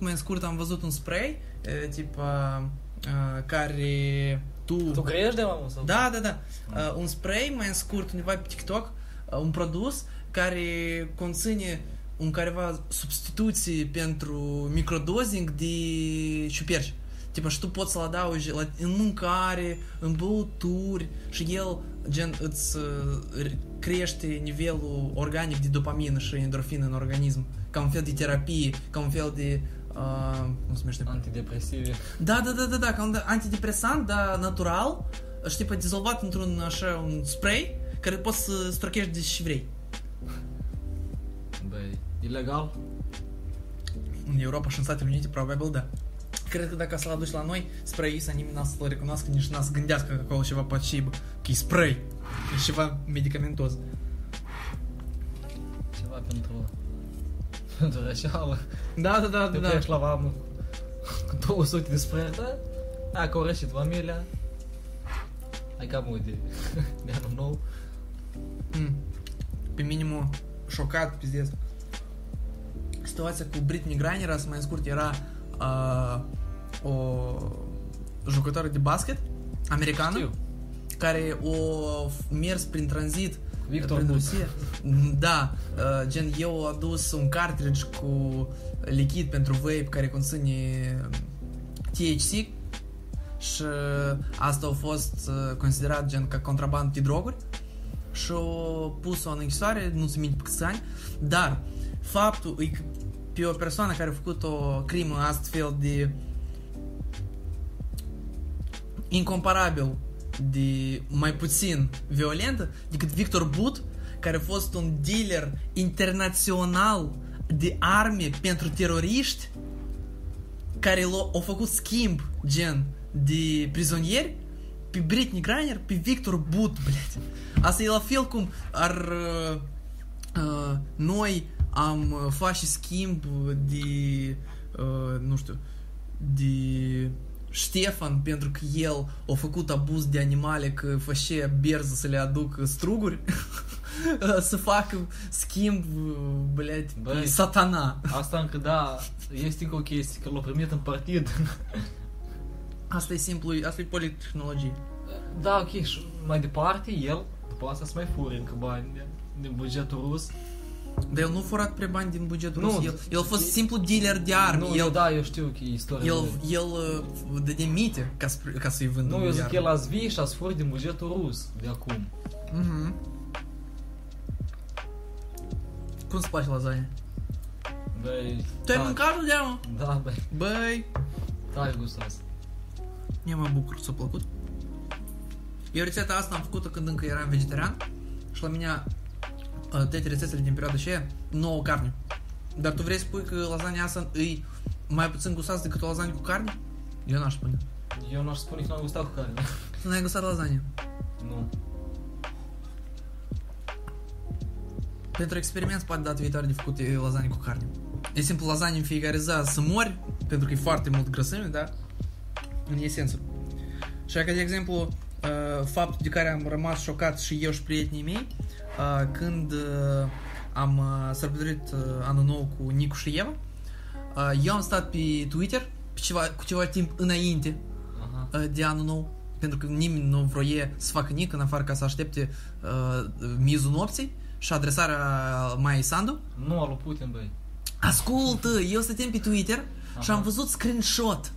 Mai scurt am văzut un spray, e, tipa, uh, care tu... Tu creiești de mamă sau? Da, da, da. Uh, un spray mai în scurt undeva pe TikTok, uh, un produs care conține un careva substituții pentru microdozing de ciuperci. Tipa, și tu poți să-l adaugi la, în mâncare, în băuturi și el, gen, îți uh, crește nivelul organic de dopamină și endorfină în organism. Ca un fel de terapie, ca un fel de... Uh, cum se numește? Antidepresive. Da, da, da, da, da, ca un antidepresant, dar natural, și tipa dizolvat într-un așa un spray care poți să strochești de și vrei. Băi, ilegal? În Europa și în Statele Unite, probabil da. Cred că dacă să-l aduci la noi, spray să nimeni n-a să-l recunoască, nici n-a să gândească că acolo ceva placebo, că e spray, că e ceva medicamentos. Ceva pentru... pentru răceală. Da, da, da, Te da. pleci la vamă cu 200 de spray, da? Dacă au rășit familia, ai cam de, de anul nou. Mm. Pe minimul șocat, pizdeț. Situația cu Britney Griner, să mai scurt, era uh, o jucătoare de basket americană Știu. care o mers prin tranzit Victor prin Buc. Rusia. Da, uh, gen eu am adus un cartridge cu lichid pentru vape care conține THC și asta a fost uh, considerat gen ca contraband de droguri și au pus-o în închisoare, nu se minte pe câți ani, dar faptul e că pe o persoană care a făcut o crimă astfel de incomparabil de mai puțin violentă decât Victor But, care a fost un dealer internațional de arme pentru teroriști, care l-a a făcut schimb, gen, de prizonieri pe Britney Griner, pe Victor Boot, blядь. Asta e la fel cum ar... Uh, uh, noi am uh, face schimb de... Uh, nu știu... De... Ștefan, pentru că el a făcut abuz de animale, că făcea berză să le aducă struguri, să facă schimb, blядь, Băi. satana. Asta încă da, este încă o chestie, că l-au primit în partid. Asta e simplu, asta e politehnologie. Da, ok, și mai departe, el, după asta să mai fure încă bani din, din bugetul rus. dar el nu a furat pre bani din bugetul Nu. rus. El, el a fost simplu dealer de arme. Nu, el, eu, da, eu știu că e istoria el, lui. el uh, dădea mite ca, să, ca să-i vândă Nu, eu zic arme. că el a zvii și a sfuri din bugetul rus de acum. Mhm. Cum se face lasagne? Băi, Tu ai da, mâncat de mă? Da, băi, Băi, tare gustos. eu mă bucur, ți-a plăcut. Eu rețeta asta am făcut-o când încă eram vegetarian și la mine uh, toate rețetele din perioada aceea, nouă carne. Dar tu vrei să spui că lasagna asta e mai puțin gustoasă decât o lasagna cu carne? Eu n-aș spune. Eu n-aș spune că n-am gustat cu carne. Tu n-ai gustat lasagna. nu. Pentru experiment poate data viitoare de făcut e lasagne cu carne. E simplu lasagne în fiecare zi să mori, pentru că e foarte mult grăsime, da? În esență. Și că, de exemplu, uh, faptul de care am rămas șocat și eu și prietenii mei, uh, când uh, am uh, sărbătorit uh, anul nou cu Nicu și Eva, uh, eu am stat pe Twitter pe ceva, cu ceva timp înainte Aha. uh, de anul nou, pentru că nimeni nu vroie să facă nic în afară ca să aștepte uh, mizul nopții și adresarea Mai Sandu. Nu, al lui Putin, băi. Ascultă, eu stăteam pe Twitter și Aha. am văzut screenshot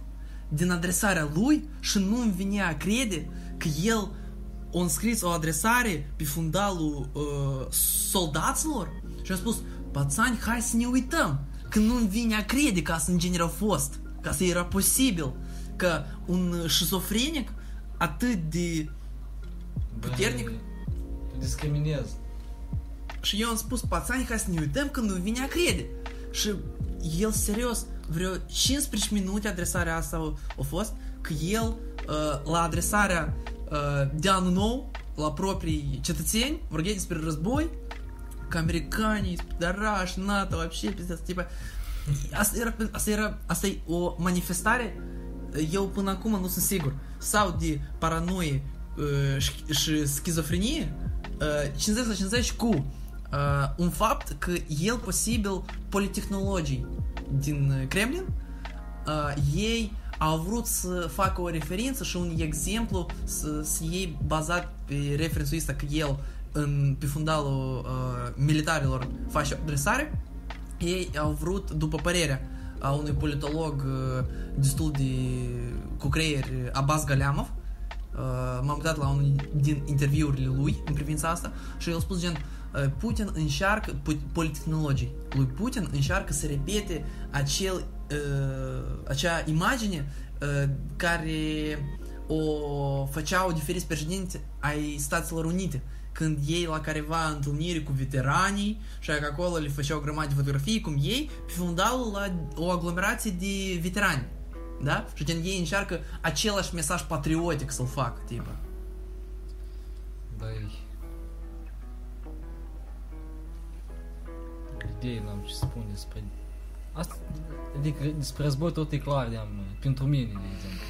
din adresarea lui și nu-mi venea a crede că el a înscris o adresare pe fundalul uh, soldaților și a spus, pațani, hai să ne uităm, că nu-mi vine a crede ca să în genere a fost, ca să era posibil că un șizofrenic atât de Băi, Puternic? Tu discriminezi. Și eu am spus, pațani, hai să ne uităm când nu vine a crede. Și el, serios, vreo 15 minute adresarea asta a, a fost, că el, uh, la adresarea Диану Ноу, Лапропри, Четотень, Варгенис Переразбой, Американец, Дараш, НАТО, вообще пиздец, типа... Асей о манифестаре, eu până acum nu sunt sigur. Sau de paranoie uh, și schizofrenie, uh, 50 la 50 cu uh, un fapt că el posibil politehnologii din Kremlin, uh, ei au vrut să facă o referință și un exemplu să, să iei bazat pe referințul ăsta că el în, pe fundalul uh, militarilor face adresare, ei au vrut, după părerea a unui politolog uh, destul de cu creier, Abbas Galeamov, uh, m-am uitat la unul din interviurile lui în privința asta și el a spus gen uh, Putin încearcă, pu- politehnologii lui Putin încearcă să repete acel, uh, acea imagine uh, care o făceau diferiți președinți ai Statelor Unite când ei la careva întâlniri cu veteranii și că acolo le făceau o grămadă de fotografii cum ei pe fundalul la o aglomerație de veterani da? Și gen ei încearcă același mesaj patriotic să-l facă, tipă. Băi... Idei n-am ce spune despre... Asta, adică despre război tot e clar, de pentru mine, de exemplu.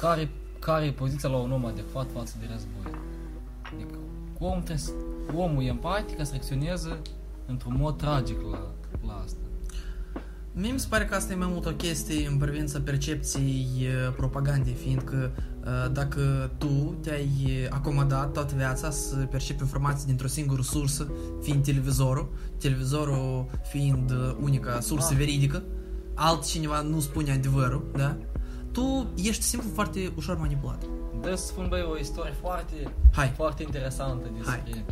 Care, care e poziția la un om adecvat față de război? Adică om trebuie să, omul e empatic, să reacționeze într-un mod tragic la, la asta. Mie mi se pare că asta e mai mult o chestie în privința percepției uh, propagandei, fiindcă uh, dacă tu te-ai acomodat toată viața să percepi informații dintr-o singură sursă, fiind televizorul, televizorul fiind uh, unica sursă Ah. veridică, altcineva nu spune adevărul, da? Tu ești simplu foarte ușor manipulat. Dă să spun, băi, o istorie foarte, Hai, foarte interesantă despre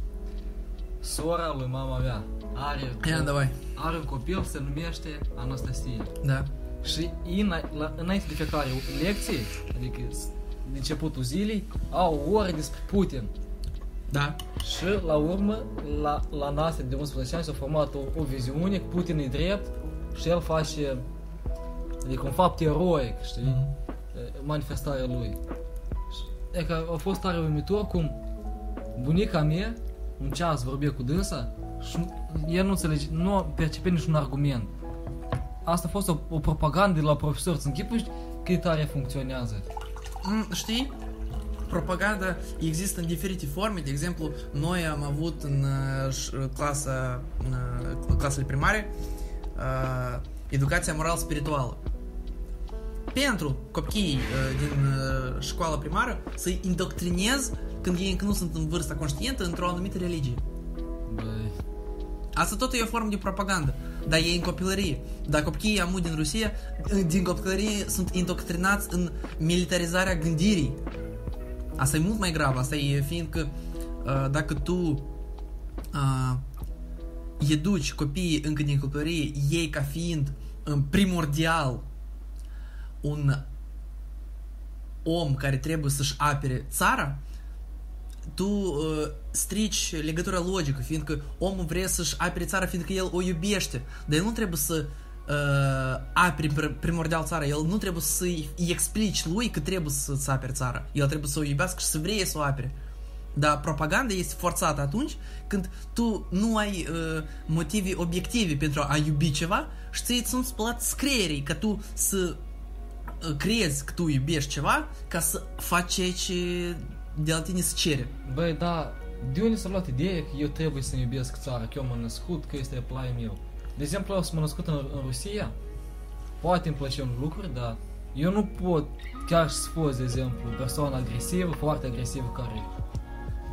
sora lui mama mea are, Ia, un, davai. are un copil, se numește Anastasia. Da. Și ina, la, înainte de fiecare lecție, adică de începutul zilei, au ore despre Putin. Da. Și la urmă, la, la NASA de 11 ani s-a format o, o viziune că Putin e drept și el face, adică un fapt eroic, știi, mm-hmm. manifestarea lui. E că a fost tare uimitor cum bunica mea un ceas vorbea cu dânsa și el nu înțelege, nu percepe niciun argument. Asta a fost o, o propagandă de la profesor. Să închipuși cât tare funcționează. Mm, știi? Propaganda există în diferite forme. De exemplu, noi am avut în uh, clasa, în uh, clasele primare uh, educația moral-spirituală. Pentru copiii uh, din uh, școala primară să-i indoctrinez când ei încă nu sunt în vârsta conștientă într-o anumită religie. Băi, Asta tot e o formă de propagandă. Dar e în copilărie. Dar copiii amu din Rusia, din copilărie, sunt indoctrinați în militarizarea gândirii. Asta e mult mai grav. Asta e fiindcă uh, dacă tu uh, educi copiii încă din copilărie, ei ca fiind în primordial un om care trebuie să-și apere țara, tu uh, strici legătura logică, fiindcă omul vrea să-și apere țara, fiindcă el o iubește. Dar el nu trebuie să uh, apere pr- primordial țara, el nu trebuie să-i îi explici lui că trebuie să-ți apere țara. El trebuie să o iubească și să vrea să o apere. Dar propaganda este forțată atunci când tu nu ai uh, motive obiective pentru a iubi ceva și ți sunt spălat scrierii ca tu să uh, crezi că tu iubești ceva ca să faci ceea ce de la tine se cere. băi, da, de unde s-a luat ideea că eu trebuie să-mi iubesc țara, că eu m-am născut, că este plaiul meu? De exemplu, eu sunt născut în, în Rusia, poate îmi place un lucru, dar eu nu pot chiar să fost, de exemplu, o persoană agresivă, foarte agresivă, care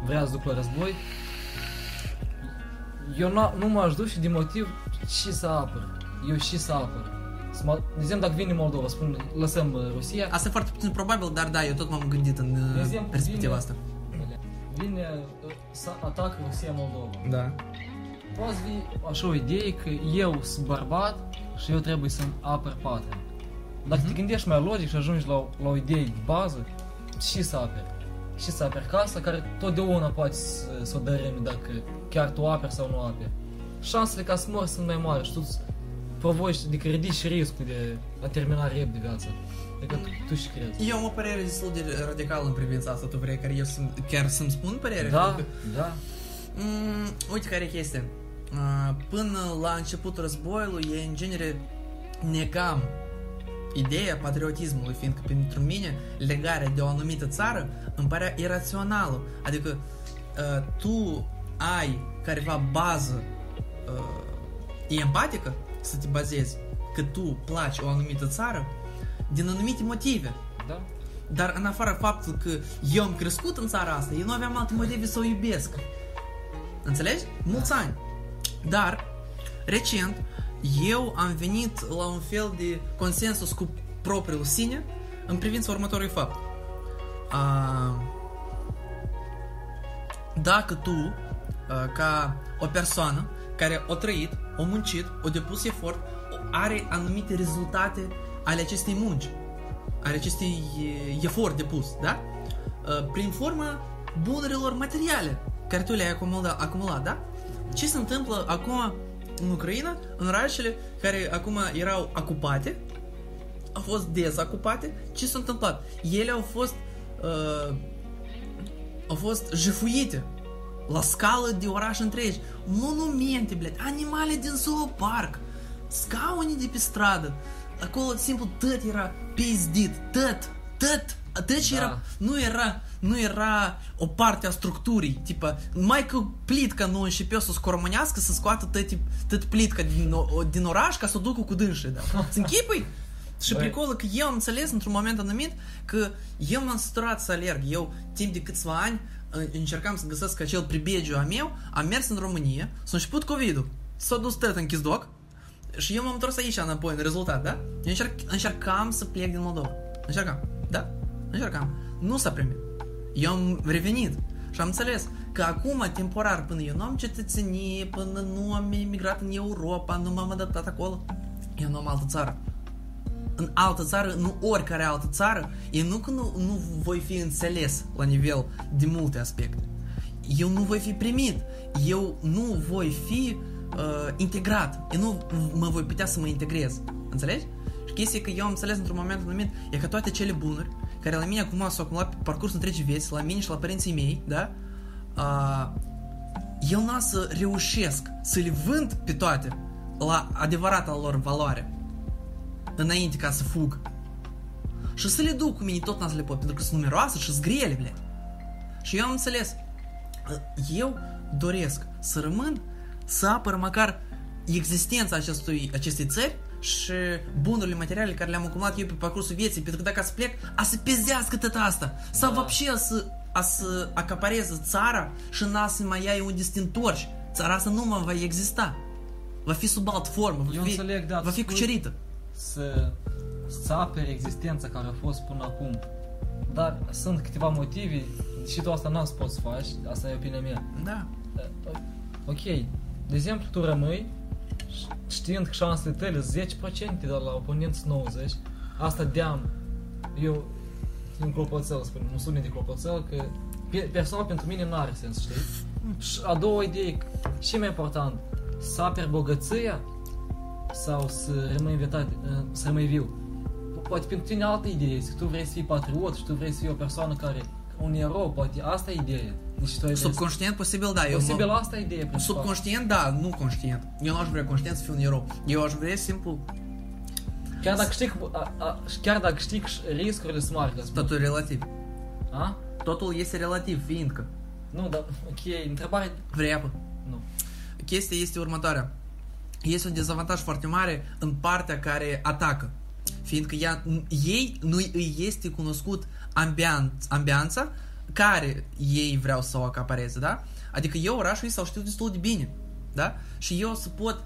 vrea să duc la război. Eu nu, nu m-aș duce din motiv și să apăr. Eu și să apăr. Să mă, de exemplu, dacă vine Moldova, spun, lăsăm uh, Rusia, Asta e foarte puțin probabil, dar da, eu tot m-am gândit în uh, De exemplu, perspectiva vine- asta. vine uh, să atacă Rusia Moldova. Da. Poți fi așa o idee că eu sunt bărbat și eu trebuie să-mi apăr patria. Dacă te gândești mai logic și ajungi la, la o idee de bază, și să aperi. Și să aperi casa, care totdeauna poți să, să o dărâmi dacă chiar tu aperi sau nu aperi. Șansele ca să mori sunt mai mari și tu îți provoci, adică ridici riscul de a termina repede viața. Adică tu, tu și crezi. Eu am o părere destul de radicală în privința asta, tu vrei care eu să, chiar să-mi spun părere? Da, Fiindcă, da. Mm, uite care e chestia. Uh, Până la începutul războiului, ei în genere negam ideea patriotismului, fiindcă pentru mine legarea de o anumită țară îmi părea irațională. Adică uh, tu ai careva bază uh, empatică să te bazezi că tu placi o anumită țară din anumite motive. Da. Dar în afară faptul că eu am crescut în țara asta, eu nu aveam alte motive să o iubesc. Înțelegi? Mulți ani. Dar, recent, eu am venit la un fel de consensus cu propriul sine în privința următorului fapt. A, dacă tu, a, ca o persoană care a trăit, a muncit, a depus efort, are anumite rezultate ale acestei munci, ale acestui e, efort depus, da? A, Prin forma bunurilor materiale care tu le-ai acumulat, acumulat, da? Ce se întâmplă acum în Ucraina, în orașele care acum erau ocupate, au fost dezacupate, ce s-a întâmplat? Ele au fost uh, au fost jefuite ласкала ди Russian Rage, в монументе, блядь, анимали Денсово парк, скауни ди пестрада, такого симпл тетера пиздит, тет, тет, а течера, ну и ра, nu yra o partea structurii, tipă, mai că plitcă nu înșipeosul scormânească să scoată tăti, tăti plitcă din, o, din oraș ca să o ducă cu dânșii, da. Ți închipui? Și pricolul că eu am înțeles într-un moment anumit că eu m-am săturat să alerg. Eu, timp de câțiva ani, încercam să găsesc acel pribegiu a meu, am mers în România, s-a început COVID-ul, s-a dus tot în chizdoc și eu m-am întors aici înapoi, în rezultat, da? Eu încerc, încercam să plec din Moldova. Încercam, da? Încercam. Nu s-a primit. Eu am revenit și am înțeles că acum, temporar, până eu nu am cetățenie, până nu am emigrat în Europa, nu m-am adaptat acolo, eu nu am altă țară în altă țară, nu oricare altă țară, e nu că nu, nu voi fi înțeles la nivel de multe aspecte. Eu nu voi fi primit. Eu nu voi fi uh, integrat. Eu nu mă voi putea să mă integrez. Înțelegi? Și chestia e că eu am înțeles într-un moment anumit, e că toate cele bunuri, care la mine acum s-au acumulat pe parcursul întregii vieți, la mine și la părinții mei, da? A, eu n să reușesc să le vând pe toate la adevărata lor valoare înainte ca să fug. Și să le duc cu mine tot n să le pot, pentru că sunt numeroase și sunt grele, blядь. Și eu am înțeles, eu doresc să rămân, să apăr măcar existența acestui, acestei țări și bunurile materiale care le-am acumulat eu pe parcursul vieții, pentru că dacă să plec, a să pezească tot asta. Sau da. вообще să, a să acapareze țara și n-a să mai ai unde să te întorci. Țara asta nu mai va exista. Va fi sub alt formă, va, eu fi, înțeleg, da, va fi cucerită. Să, să apere existența care a fost până acum. Dar sunt câteva motive și tu asta n-am să poți să faci, asta e opinia mea. Da. Ok, de exemplu, tu rămâi știind că șansele tale 10%, dar la oponenți 90%, asta deam, eu, un clopoțel, spun, nu sună de clopoțel, că personal pentru mine nu are sens, știi? Și a doua idee, ce mai important, să aperi bogăția sau să rămâi invitat, să rămâi viu? Poate pentru tine altă idee, că tu vrei să fii patriot și tu vrei să fii o persoană care, un erou, poate asta e ideea. Deci tu Subconștient, posibil, da. Posibil eu, asta e ideea principal. Subconștient, da, nu conștient. Eu nu aș vrea conștient să fiu un erou. Eu aș vrea simplu Chiar dacă știi, a, a, chiar dacă știi riscurile sunt mari. Totul e relativ. A? Totul este relativ, fiindcă. Nu, dar, ok, întrebare... Vrei apă? Nu. Chestia este următoarea. Este un dezavantaj foarte mare în partea care atacă. Fiindcă ea, ei nu îi este cunoscut ambianț, ambianța care ei vreau să o acapareze, da? Adică eu orașul să-l știu destul de bine, da? Și eu să pot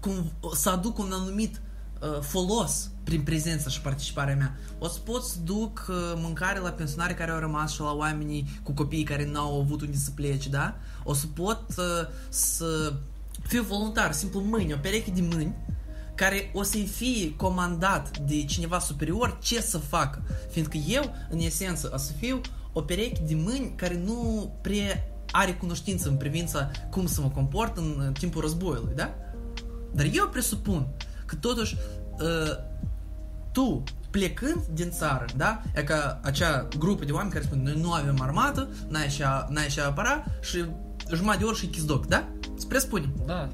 cum, să aduc un anumit uh, folos prin prezența și participarea mea. O să pot să duc uh, mâncare la pensionari care au rămas și la oamenii cu copii care n-au avut unde să plece, da? O să pot uh, să fiu voluntar, simplu mâini, o pereche de mâini care o să-i fie comandat de cineva superior ce să facă. Fiindcă eu, în esență, o să fiu o pereche de mâini care nu prea are cunoștință în privința cum să mă comport în timpul războiului, da? Dar eu presupun că totuși uh, tu plecând din țară, da? E ca acea grupă de oameni care spun noi nu avem armată, n-ai așa, n-ai așa apara și jumătate de ori și chizdoc, da? Spre spunem. Da.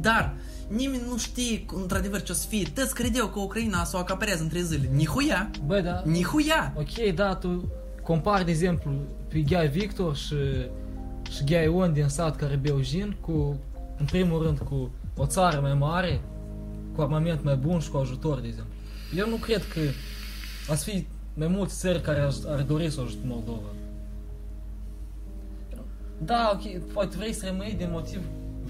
Dar nimeni nu știe într-adevăr ce o să fie. Toți credeau că Ucraina să o acaparează între zile. Nihuia! Bă, da. Nihuia! Ok, da, tu compari, de exemplu, pe Ghea Victor și, și Ghea Ion din sat care beau gin cu, în primul rând, cu o țară mai mare, cu armament mai bun și cu ajutor, de exemplu. Eu nu cred că ați fi mai mulți țări care ar, ar dori să ajute Moldova. Da, ok, poate vrei să rămâi din motiv,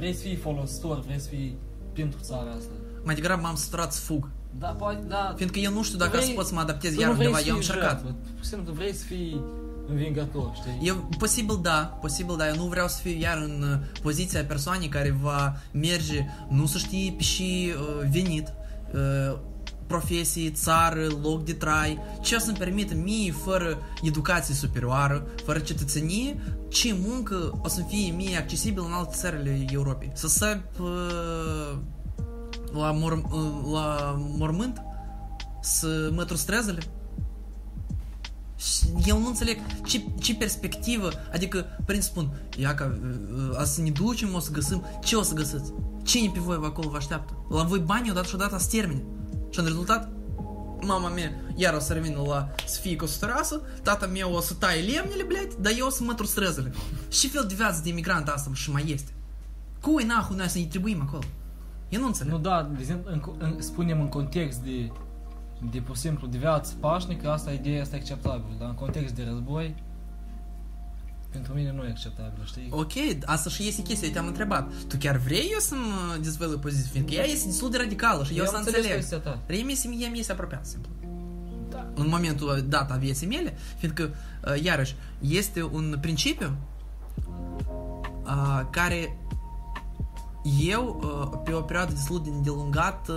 vrei să fii folositor, vrei să fii pentru țara asta. Mai degrabă m-am strat să fug. Da, poate, da. Fiindcă eu nu știu dacă vrei, să pot să mă adaptez iar undeva, eu am încercat. Tu vrei să fii învingător, știi? Eu, posibil da, posibil da, eu nu vreau să fiu iar în uh, poziția persoanei care va merge, nu să știe și uh, venit, uh, profesie, țară, loc de trai, ce o să-mi permită mie, fără educație superioară, fără cetățenie, ce muncă o să fie mie accesibil în alte țările Europei. Să sap uh, la, mor, uh, la mormânt, să mă trustrezele. Și eu nu înțeleg ce, ce perspectivă, adică, prinț spun, ia că a să ne ducem, o să găsim, ce o să găsiți? Cine pe voi acolo vă așteaptă? La voi banii odată și odată să termine. Și în rezultat, mama mea iar o să revină la să fie costurasă, tata meu o să taie lemnele, blядь, dar eu o să mă trustrezele. Și fel de viață de imigrant asta și mai este. Cui nahu noi să ne trebuim acolo? Eu nu înțeleg. Nu, da, de exemplu, în, în, spunem în context de, de, pur și simplu, de viață pașnică, asta, ideea asta e acceptabilă, dar în context de război, pentru mine nu e acceptabil, știi? Ok, asta și este chestia, eu te-am întrebat. Tu chiar vrei eu să mă dezvălui poziție? Fiindcă ea este destul de radicală și eu, eu să înțeleg. Ea mi se, mi se apropiat, simplu. Da. În momentul dat a vieții mele, fiindcă, uh, iarăși, este un principiu uh, care eu, uh, pe o perioadă destul de îndelungată,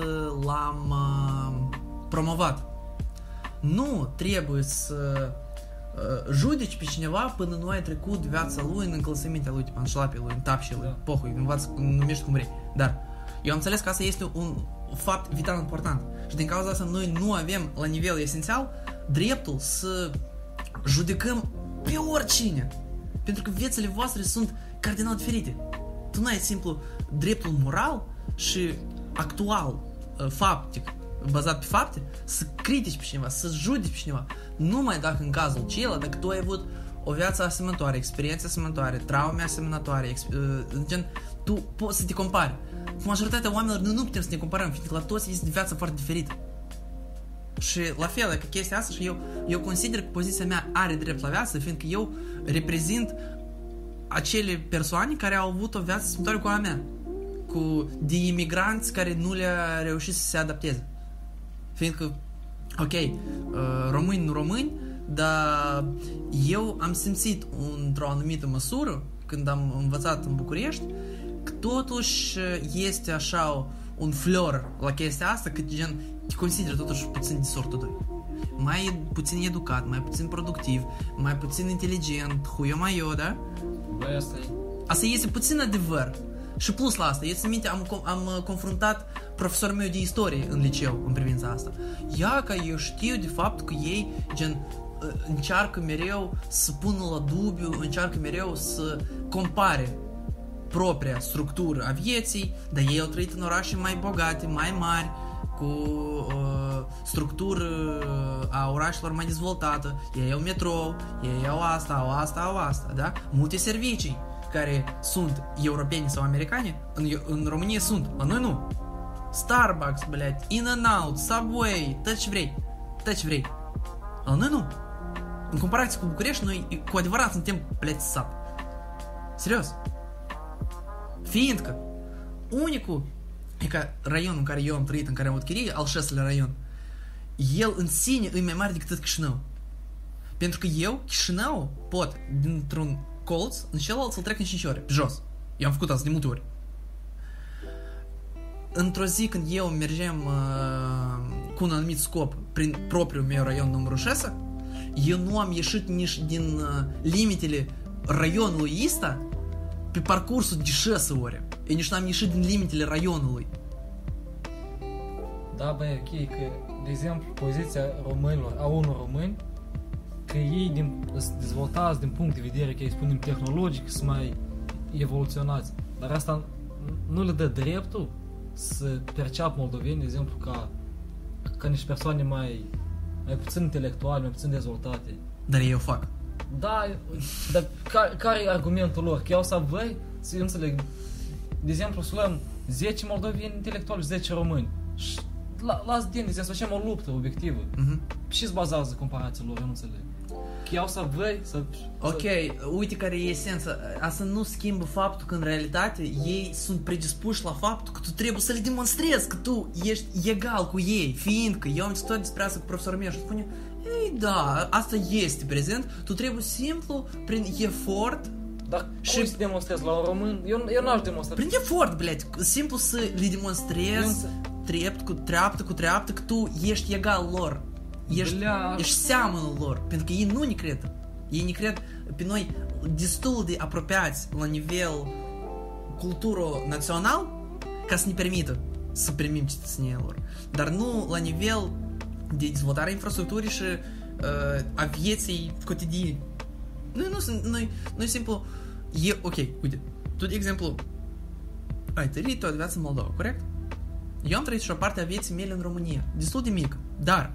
l-am uh, promovat. Nu trebuie să uh, judeci pe cineva până nu ai trecut viața lui în încălțămintea lui, tipa, în șlapii lui, în tapșii lui, da. pohui, învață, numești cum vrei. Dar eu am înțeles că asta este un, fapt vital important. Și din cauza asta noi nu avem la nivel esențial dreptul să judecăm pe oricine. Pentru că viețile voastre sunt cardinal diferite. Tu n-ai simplu dreptul moral și actual, uh, faptic, bazat pe fapte, să critici pe cineva, să judeci pe cineva. Numai dacă în cazul celuilalt, dacă tu ai avut o viață asemănătoare, experiențe asemănătoare, traume asemănătoare, ex, uh, gen, tu poți să te compari. Cu majoritatea oamenilor noi nu putem să ne comparăm, fiindcă la toți este viața foarte diferită. Și la fel, că chestia asta și eu, eu consider că poziția mea are drept la viață, fiindcă eu reprezint acele persoane care au avut o viață asemănătoare cu a mea. Cu de imigranți care nu le-a reușit să se adapteze. Fiindcă, ok, uh, români, nu români, dar eu am simțit într-o anumită măsură, când am învățat în București, că totuși este așa un flor la chestia asta, că gen te consideră totuși puțin de sortul 2. Mai puțin educat, mai puțin productiv, mai puțin inteligent, huio mai eu, da? Băi, asta e. Asta este puțin adevăr. Și plus la asta, eu țin minte, am, am uh, confruntat profesorul meu de istorie în liceu în privința asta. Ia că eu știu de fapt că ei, gen, uh, încearcă mereu să pună la dubiu, încearcă mereu să compare propria structură a vieții, dar ei au trăit în orașe mai bogate, mai mari, cu uh, structură a orașelor mai dezvoltată, ei au metrou, ei au asta, au asta, au asta, da? Multe servicii care sunt europeni sau americane, în, în România sunt, la noi nu. Starbucks, блядь, In-N-Out, Subway, ce vrei, tot ce vrei. La noi nu. În comparație cu București, noi cu adevărat suntem, блядь, e care am avut chirie, al șaselea raion, el în sine e mai mare decât Chișinău. Pentru că eu, Chișinău, pot dintr-un colț în celălalt să-l trec în 5 ore, pe jos. Eu am făcut asta de multe ori. Într-o zi când eu mergeam uh, cu un anumit scop prin propriul meu raion numărul 6, eu nu am ieșit nici din uh, limitele raionului ăsta pe parcursul de 6 ore. Eu nici n-am ieșit din limitele raionului. Da, băi, ok, că, de exemplu, poziția românilor, a unor români, că ei din, sunt dezvoltați din punct de vedere, că îi spunem tehnologic, sunt mai evoluționați. Dar asta nu le dă dreptul să perceapă moldoveni, de exemplu, ca, ca niște persoane mai, mai puțin intelectuale, mai puțin dezvoltate. Dar ei o fac. Da, dar care, care e argumentul lor? Că eu să voi, să înțeleg, de exemplu, să luăm 10 moldoveni intelectuali și 10 români. Și la, las din, de exemplu, să facem o luptă obiectivă. Mm-hmm. Și se bazează comparația lor, eu nu înțeleg Că eu să voi, să... Ok, să... uite care e esența. Asta nu schimbă faptul că în realitate ei sunt predispuși la faptul că tu trebuie să le demonstrezi că tu ești egal cu ei, fiindcă eu am discutat despre asta cu profesorul meu și spune ei da, asta este prezent, tu trebuie simplu, prin efort, Dar și... cum să demonstrezi la un român? Eu, eu n-aș demonstra. prin efort, blядь, simplu să le Eu demonstrezi însă- trept cu treaptă cu treaptă că tu ești egal lor. Ești, Bля. ești seamănul lor, pentru că ei nu ne cred. Ei ne cred pe noi destul de apropiați la nivel cultură național ca să ne permită să primim cetățenia lor. Dar nu la nivel de dezvoltare a infrastructurii și uh, a vieții cotidiene. Noi nu sunt, noi, noi simplu, e, ok, uite, tu de exemplu, ai trăit toată viața în Moldova, corect? Eu am trăit și o parte a vieții mele în România, destul de mică, dar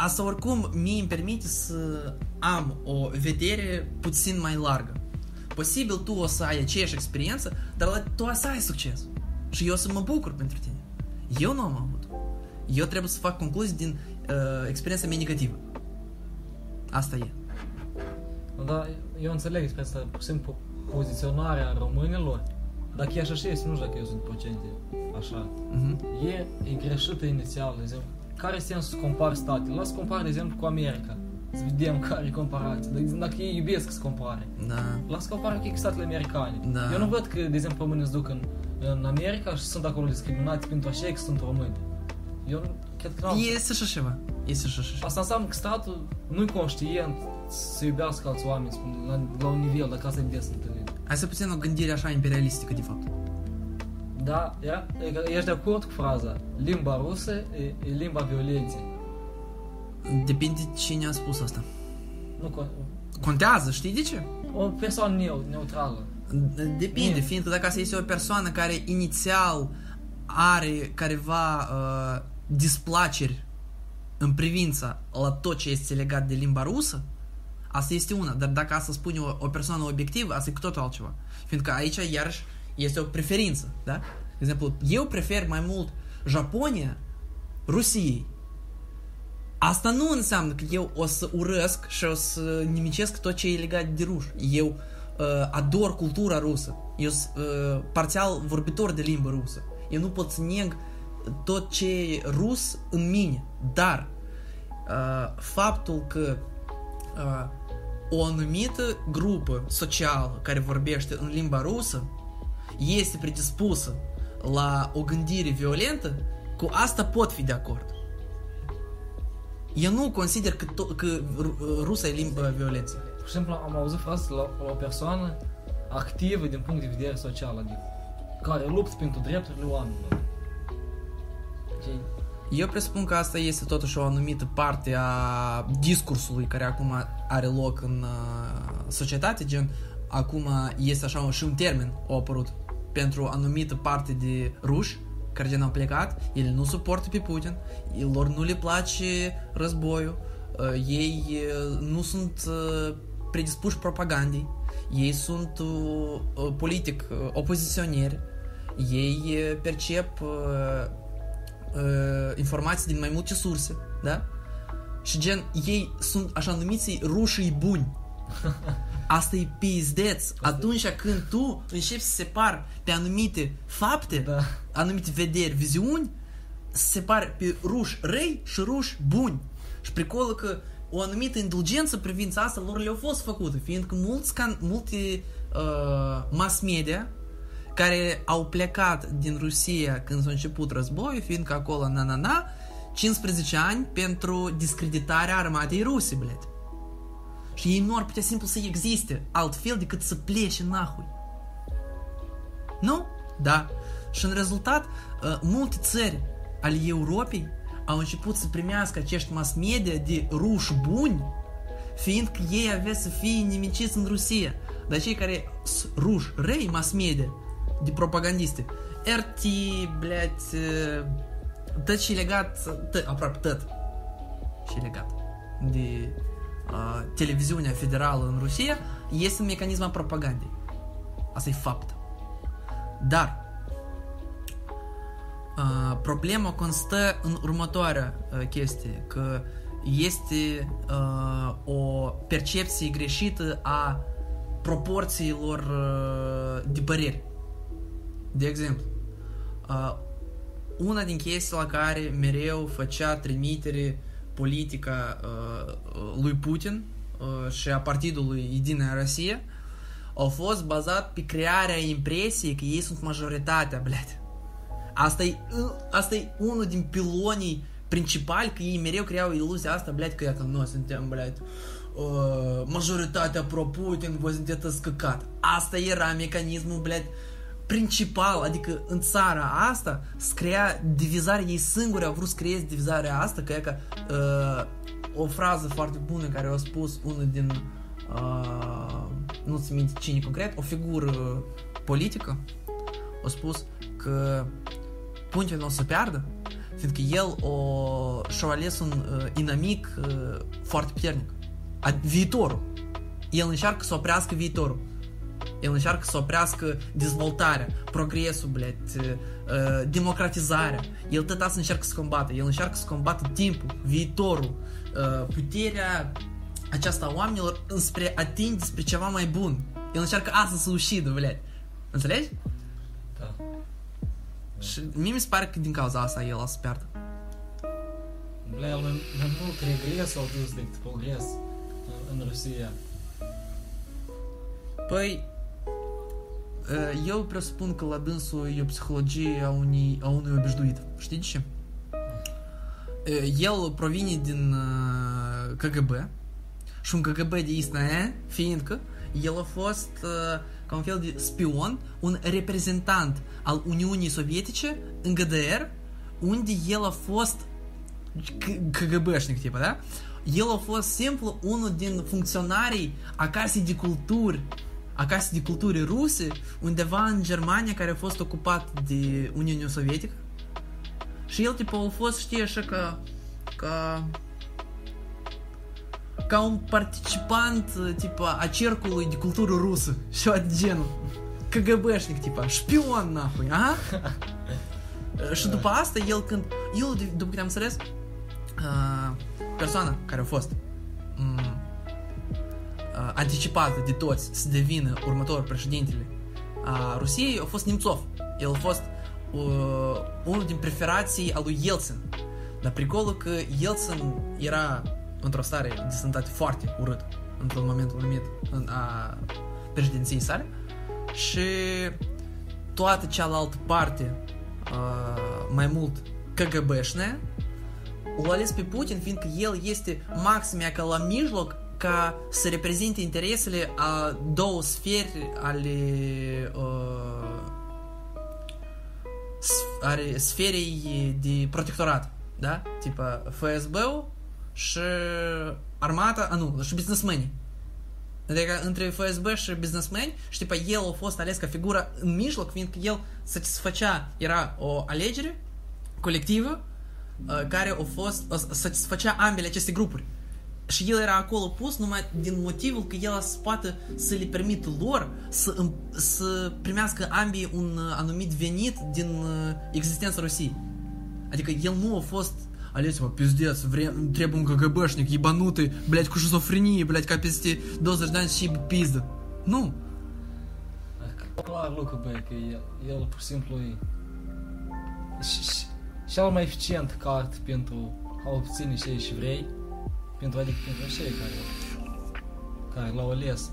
asta oricum mie îmi permite să am o vedere puțin mai largă. Posibil tu o să ai aceeași experiență, dar la, tu o să ai succes. Și eu o să mă bucur pentru tine. Eu nu am avut. Eu trebuie să fac concluzii din uh, experiența mea negativă. Asta e. Da, eu înțeleg despre asta, pur și simplu, poziționarea românilor, dacă e așa și este, nu știu dacă eu sunt procente așa, Mhm. e, e greșită inițial, de exemplu. Care e sensul să compari statele? Lasă compar, de exemplu, cu America. Să vedem care e comparația. De exemplu, dacă ei iubesc să compare. Da. Lasă compara cu statele americane. Da. Eu nu văd că, de exemplu, românii se duc în, în America și sunt acolo discriminați pentru așa că sunt români. Eu nu, cred că n-am. Este și așa. Este și așa. Asta înseamnă că statul nu-i conștient să iubească alți oameni spune, la, la un nivel, dacă asta e des întâlnit. Hai să puțin o gândire așa imperialistică, de fapt. Da, era, ești de acord cu fraza? Limba rusă e, e limba violenței. Depinde cine a spus asta. Nu, con- Contează, știi de ce? o persoană neu- neutrală. Depinde, Bine. fiindcă dacă asta este o persoană care inițial are careva uh, displaceri în privința la tot ce este legat de limba rusă, asta este una. Dar dacă asta spune o, o persoană obiectivă, asta e cu totul altceva. Fiindcă aici, iarăși, este o preferință, da? De exemplu, eu prefer mai mult Japonia Rusiei. Asta nu înseamnă că eu o să urăsc și o să nimicesc tot ce e legat de ruși. Eu uh, ador cultura rusă. Eu sunt uh, parțial vorbitor de limbă rusă. Eu nu pot să neg tot ce e rus în mine. Dar uh, faptul că uh, o anumită grupă socială care vorbește în limba rusă este predispusă la o gândire violentă, cu asta pot fi de acord. Eu nu consider că, to- că ru- rusa e limba violenței. Pur și simplu am auzit fraza la, la o persoană activă din punct de vedere social, adică care luptă pentru drepturile oamenilor. Știi? Eu presupun că asta este totuși o anumită parte a discursului care acum are loc în uh, societate, gen acum este așa și un termen a apărut pentru o anumită parte de ruși care gen au plecat, ele nu suportă pe Putin, lor nu le place războiul, uh, ei uh, nu sunt uh, predispuși propagandei, ei sunt uh, uh, politic uh, opoziționeri, ei uh, percep uh, uh, informații din mai multe surse, da? Și gen, ei sunt așa numiții rușii buni. Asta e pizdeț. Atunci când tu începi să separi pe anumite fapte, Da. anumite vederi, viziuni, să separi pe ruși răi și ruși buni. Și pricolul că o anumită indulgență privința asta lor le-a fost făcută, fiindcă mulți can, multe uh, mass media care au plecat din Rusia când s-a început războiul, fiindcă acolo na-na-na, 15 ani pentru discreditarea armatei ruse, bled Și ei nu ar putea simplu să existe altfel decât să plece nahui. Nu? Da. Și în rezultat, uh, multe țări ale Europei au început să primească acești mass media de ruși buni, fiindcă ei avea să fie nimiciți în Rusia. Dar cei care sunt ruși, răi mass media, de propagandiste, RT, blядь, uh, tot și legat, tot, aproape tot și legat de uh, televiziunea federală în Rusia, este un mecanism al propagandei. Asta e fapt. Dar uh, problema constă în următoarea uh, chestie, că este uh, o percepție greșită a proporțiilor uh, de păreri. De exemplu, uh, una din chestiile la care mereu făcea trimitere politica uh, lui Putin uh, și a partidului Единая Россия pe crearea impresiei că ei sunt majoritatea, blядь. Asta e, asta e unul din pilonii principali, că ei mereu creau iluzia asta, blядь, că iată, noi suntem, blядь, uh, majoritatea pro-Putin, voi sunteți scăcat. Asta era mecanismul, blядь, principal, adică în țara asta să crea divizarea, ei singuri au vrut să creeze divizarea asta, că e ca uh, o frază foarte bună care a spus unul din uh, nu se minte cine concret, o figură politică a spus că Putin o să piardă fiindcă el o, și-a ales un uh, inamic uh, foarte puternic. A, viitorul. El încearcă să oprească viitorul. El încearcă să oprească dezvoltarea, progresul, blядь, uh, democratizarea. El tot asta încearcă să combată. El încearcă să combată timpul, viitorul, uh, puterea aceasta a oamenilor înspre atinge spre ceva mai bun. El încearcă asta să ușidă, blядь. Înțelegi? Da. Și mie mi se pare că din cauza asta el a să piardă. Bля, el mai, mai mult regres au dus decât progres în, în Rusia. Păi, uh, eu presupun că la dânsul e o psihologie a, unui, a unui obișnuit. Știi de ce? Uh, El provine din uh, KGB și un KGB de isnaie, fiindcă el a fost uh, ca un fel de spion, un reprezentant al Uniunii Sovietice în GDR, unde el a fost KGB-șnic, tipa, da? El a fost simplu unul din funcționarii a casei de culturi a casei de culturi ruse, undeva în Germania, care a fost ocupat de Uniunea Sovietică. Și el, tipo, a fost, știi, așa ca, ca, ca un participant, tipa, a cercului de cultură rusă. Și de genul. KGB-șnic, tipa, șpion, nahui, a? și după asta, el când, el, după câte am înțeles, uh, persoana care a fost um, uh, anticipată de toți să devină următorul președintele a Rusiei a fost Nemțov. El a fost uh, unul din preferații al lui Yeltsin. Dar pricolul că Yeltsin era într-o stare de sănătate foarte urât într-un moment anumit în a președinției sale și toată cealaltă parte uh, mai mult KGB-șne o ales pe Putin fiindcă el este maxim ca la mijloc ca să reprezinte interesele a două sferi ale uh, are sferei de protectorat, da? Tipa FSB-ul și armata, a nu, și businessmeni. Adică între FSB și businessmeni și tipa el a fost ales ca figură în mijloc, fiindcă el satisfăcea, era o alegere colectivă uh, care a fost, satisfăcea ambele aceste grupuri. Și el era acolo pus numai din motivul că el să poată să le permită lor să, să primească ambii un anumit venit din uh, existența Rusiei. Adică el nu a fost ales, mă, пиздец, vrem, trebuie un КГБшник ебанутый, блядь, cu șizofrenie, блядь, ca peste 20 de ani și pizdă. Nu. Clar lucru, băi, că el, el pur și simplu e cel mai eficient cart pentru a obține ce și vrei pentru, adică pentru cei care, care l-au ales.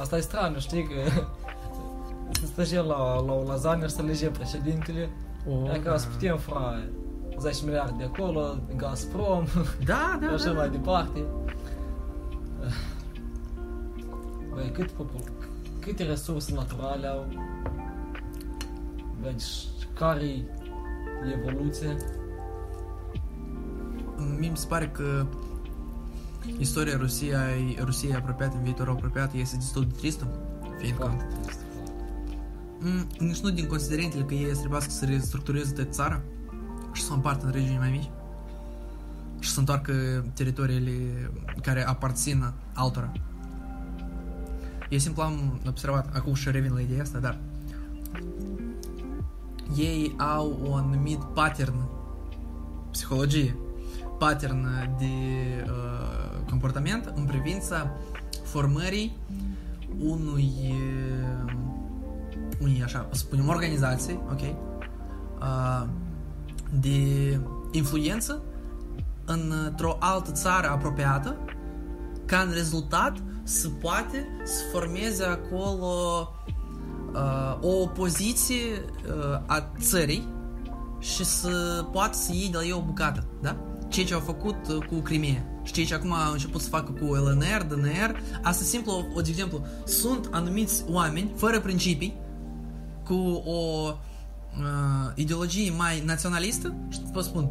Asta e straniu, știi, că să stăgem la, la o lasagne și să legem președintele, oh, adică da. să putem fra 10 miliarde de acolo, Gazprom, da, da, așa da. mai departe. Băi, cât popul, câte resurse naturale au, deci care e evoluția? Mie mi se pare că istoria Rusiei, Rusiei apropiată în viitorul apropiat este destul de tristă, fiindcă mm, nici nu din considerentele că ei trebuie să restructureze de țara și să o împartă în regiuni mai mici și să întoarcă teritoriile care aparțin altora. Eu simplu am observat, acum și revin la ideea asta, dar ei au un anumit pattern, psihologie, pattern de uh, comportament în privința formării unui, uh, unui așa, să spunem, organizație, ok, uh, de influență într-o altă țară apropiată, ca în rezultat să poate să formeze acolo uh, o opoziție uh, a țării și să poată să iei de la ei o bucată, da? Ceea ce au făcut uh, cu Crimea Știi ce acum au început să facă cu LNR, DNR. Asta simplu, o, de exemplu, sunt anumiți oameni fără principii, cu o uh, ideologie mai naționalistă și vă spun,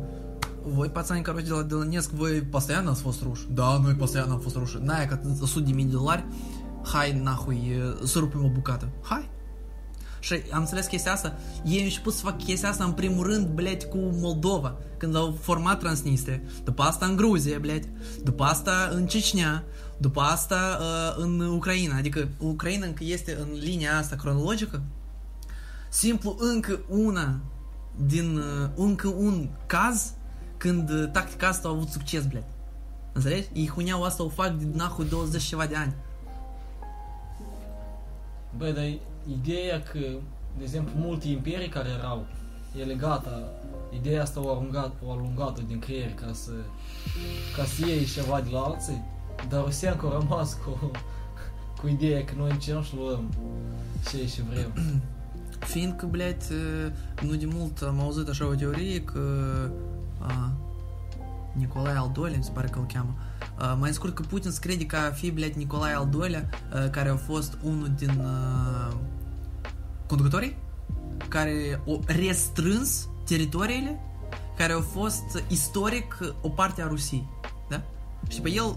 voi pațani care de la Dălănesc, voi постоянно ați fost ruși. Da, noi постоянно am fost ruși. N-aia că 100 de mii de dolari, hai nahui, și am înțeles chestia asta. Ei au început să fac chestia asta în primul rând, bled, cu Moldova, când au format Transnistria. După asta în Gruzia, bled. După asta în Cecnia. După asta uh, în Ucraina. Adică Ucraina încă este în linia asta cronologică. Simplu încă una din uh, încă un caz când uh, tactica asta a avut succes, bled. Înțelegi? Ei huneau asta o fac de nahui 20 ceva de ani. Băi, dar ideea că, de exemplu, multe imperii care erau, ele gata, ideea asta o alungat, o alungat din creier ca să, ca să iei ceva de la alții, dar Rusia încă a rămas cu, cu ideea că noi încercăm și luăm ce și vrem. Fiindcă, blядь, nu de mult am auzit așa o teorie că a, Nicolae al II-lea, mi se pare că îl cheamă. Uh, mai scurt că Putin se crede că a fi, blядь, Nicolae al II-lea, uh, care a fost unul din uh, conducătorii, care au restrâns teritoriile care au fost istoric o parte a Rusiei. Da? Și pe el,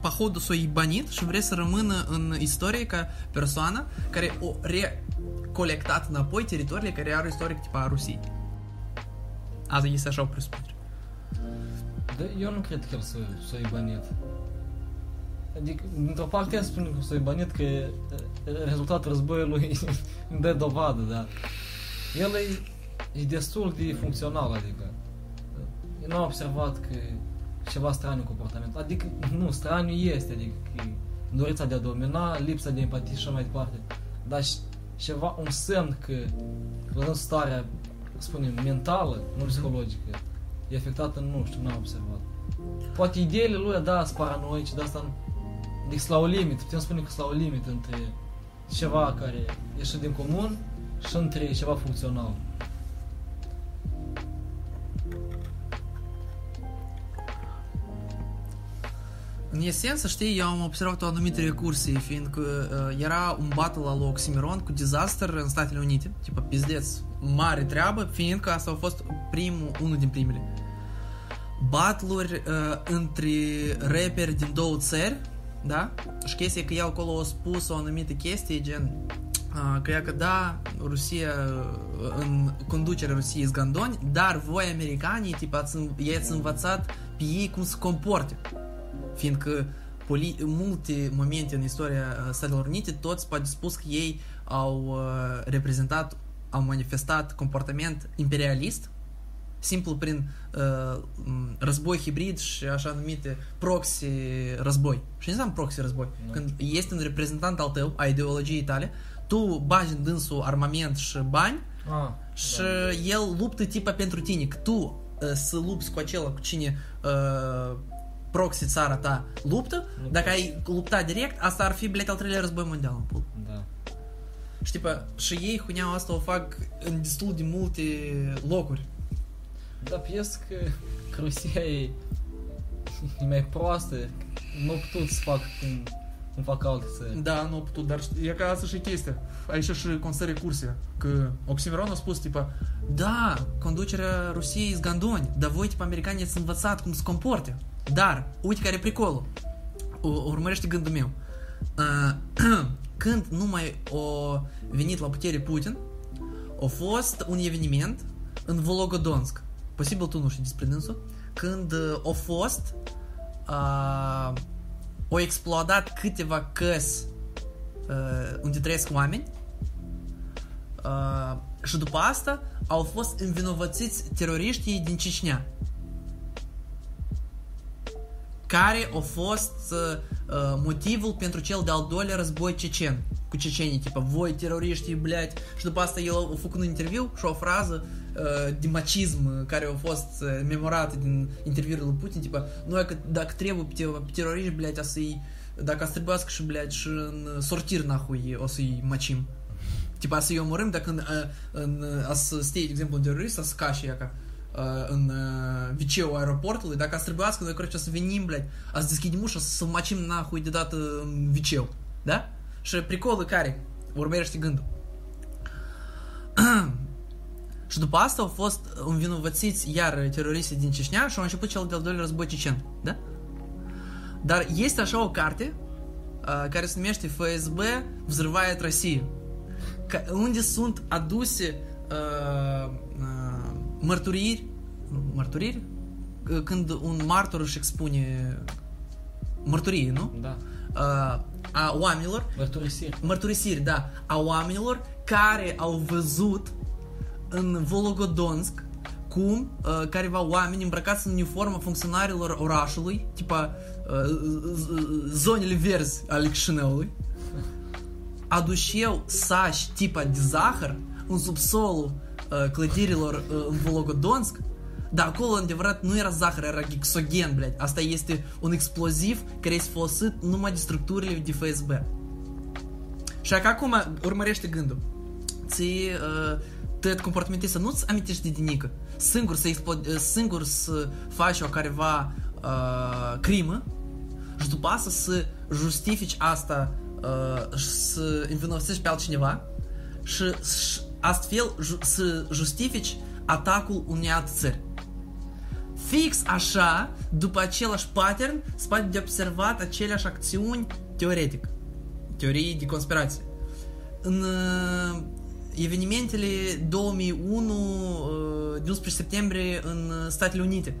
походу, s-a ibanit și vrea să rămână în istorie ca persoană care o recolectat înapoi teritoriile care au istoric tipa a Rusiei. Asta este așa o presupunere. Da, eu nu cred că el s-a, s-a ibanit. Adică, dintr-o parte, el spune că s-a ibanit că rezultatul războiului îmi dă dovadă, da. El e, e destul de funcțional, adică. Eu n-am observat că ceva straniu comportament. Adică, nu, straniu este, adică că dorința de a domina, lipsa de empatie și așa mai departe. Dar ceva, un semn că, văzând starea, spunem, mentală, nu psihologică, e afectată, nu știu, n-am observat. Poate ideile lui, da, sunt paranoice, dar asta deci la o limită, putem spune că sunt la o limită între ceva care ieșe din comun și între ceva funcțional. În esență, știi, eu am observat o anumită recursie, fiindcă uh, era un battle al Oxymiron cu Disaster în Statele Unite, tipa pizdeț, mare treabă, fiindcă asta a fost primul, unul din primele. Battluri uh, între rapperi din două țări, da? Și chestia că el acolo a spus o anumită chestie, gen, uh, că că da, Rusia, uh, în conducerea Rusiei zgandoni, dar voi americanii, tipa, ați, i-ați învățat pe ei cum să comporte fiindcă poli- în multe momente în istoria uh, Statelor Unite, toți poate spus că ei au uh, reprezentat, au manifestat comportament imperialist, simplu prin uh, război hibrid și așa numite proxy război. Și nu înseamnă proxy război. No. Când ești un reprezentant al tău, a ideologiei tale, tu bagi în dânsul armament și bani ah, și da. el luptă tipa pentru tine. Că tu uh, să lupți cu acela cu cine uh, proxy țara ta luptă, nu dacă ai lupta direct, asta ar fi, blete, al treilea război mondial în pul. Da. Și, tipa, și ei huneaua asta o fac în destul de multe locuri. Da, pies că, că Rusia e, e mai proastă, nu putut să fac cum, cum fac alte țări. Da, nu putut, dar e ca asta și chestia. Aici și constă recursia. Că Oxymoron a spus, tipa, da, conducerea Rusiei sunt gandoni, dar voi, tipa, americanii ați învățat cum să comporte. Dar, uite care e pricolul. Urmărește gândul meu. Când nu mai a venit la putere Putin, a fost un eveniment în Vologodonsk Posibil tu nu știi despre dânsul. Când a fost uh, au explodat câteva căs uh, unde trăiesc oameni uh, și după asta au fost învinovățiți teroriștii din Cecnia care a fost uh, motivul pentru cel de-al doilea război cecen cu cecenii, tipa, voi teroriștii, blядь, și după asta el a făcut un interviu și o frază uh, de macism care a fost uh, memorată din interviurile lui Putin, tipa, noi că dacă trebuie pe, pe teroriști, blядь, a să-i, dacă să trebuiască și, blядь, și în sortir, nahui, o să-i macim. Tipa, să-i omorâm dacă în, în, a să stie, de exemplu, un terorist, să scași ea ca în viceu aeroportului, dacă ați trebuiască, noi, короче, să venim, blядь, ați deschidem ușa, să măcim nahui de dată în viceu. Da? Și pricolul care? Urmește gândul. și după asta au fost învinovățiți iar teroriștii din Ceșnea și au început cel de-al doilea război cecen. Da? Dar este așa o carte uh, care se numește FSB Взрывает Россию. Unde sunt aduse uh, uh, mărturiri, mărturiri? Când un martor își expune mărturie, nu? Da. Uh, a oamenilor Mărturisiri Mărturisiri, da A oamenilor care au văzut În Vologodonsk Cum uh, careva oameni îmbrăcați în uniformă funcționarilor orașului Tipa uh, zonele verzi ale Chișinăului aduceau saci tipa de zahăr în subsolul uh, clădirilor uh, în Vologodonsk, dar acolo, adevărat, nu era zahăr, era gixogen, blядь. Asta este un exploziv care este folosit numai de structurile de FSB. Și acum urmărește gândul. Ți uh, tot comportamentul să nu-ți amintești de nimic. Singur să, explo- singur să faci o careva uh, crimă și după asta să justifici asta uh, și să învinovățești pe altcineva și, și astfel ju- să justifici atacul unei alte țări. Fix așa, după același pattern, se poate de observat aceleași acțiuni teoretic. Teorii de conspirație. În uh, evenimentele 2001, uh, 11 septembrie în Statele Unite,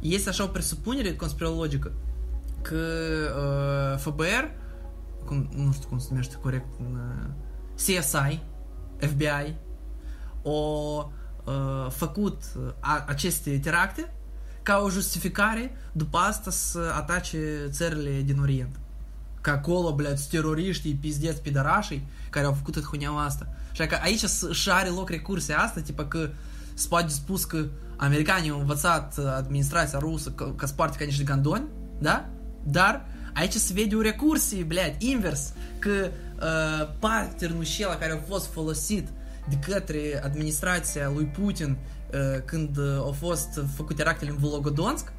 este așa o presupunere conspirologică că uh, FBR, cum, nu știu cum se numește corect, în, uh, CSI, FBI, o uh, făcut uh, a, aceste teracte ca o justificare după asta să atace țările din Orient. Au făcut huneaua asta. Și că aici și are loc recursia asta, tipa că se poate spus că americanii au învățat administrația rusă că, că sparte ca niște gandoni, da? Dar aici se vede o recursie, blядь, invers, că uh, patternul acela care a fost folosit de către administrația lui Putin uh, când uh, au fost făcute teractele în Volgodonsk,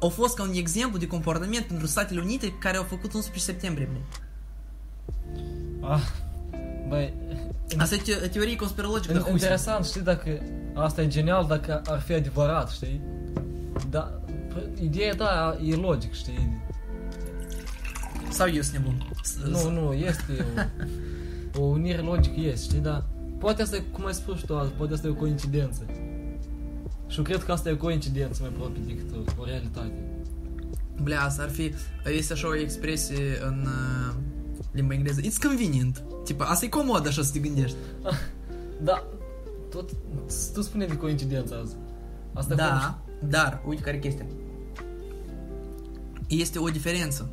au fost ca un exemplu de comportament pentru Statele Unite care au făcut 11 septembrie. Bine. Ah, băi, Asta e te- teorie conspirologică de in- interesant, știi, dacă asta e genial dacă ar fi adevărat, știi? Da, p- ideea ta e logic, știi? Sau eu sunt nebun. Nu, nu, este o, o unire logică, este, știi, dar poate asta e, cum ai spus și tu azi, poate asta e o coincidență. Și eu cred că asta e o coincidență mai aproape decât o, o realitate. Bля, asta ar fi... Este așa o expresie în uh, limba engleză. It's convenient. Tipa, asta e comod așa să te gândești. Da, tot, tu spune de coincidență azi. Asta Da, dar, uite care e chestia. Este o diferență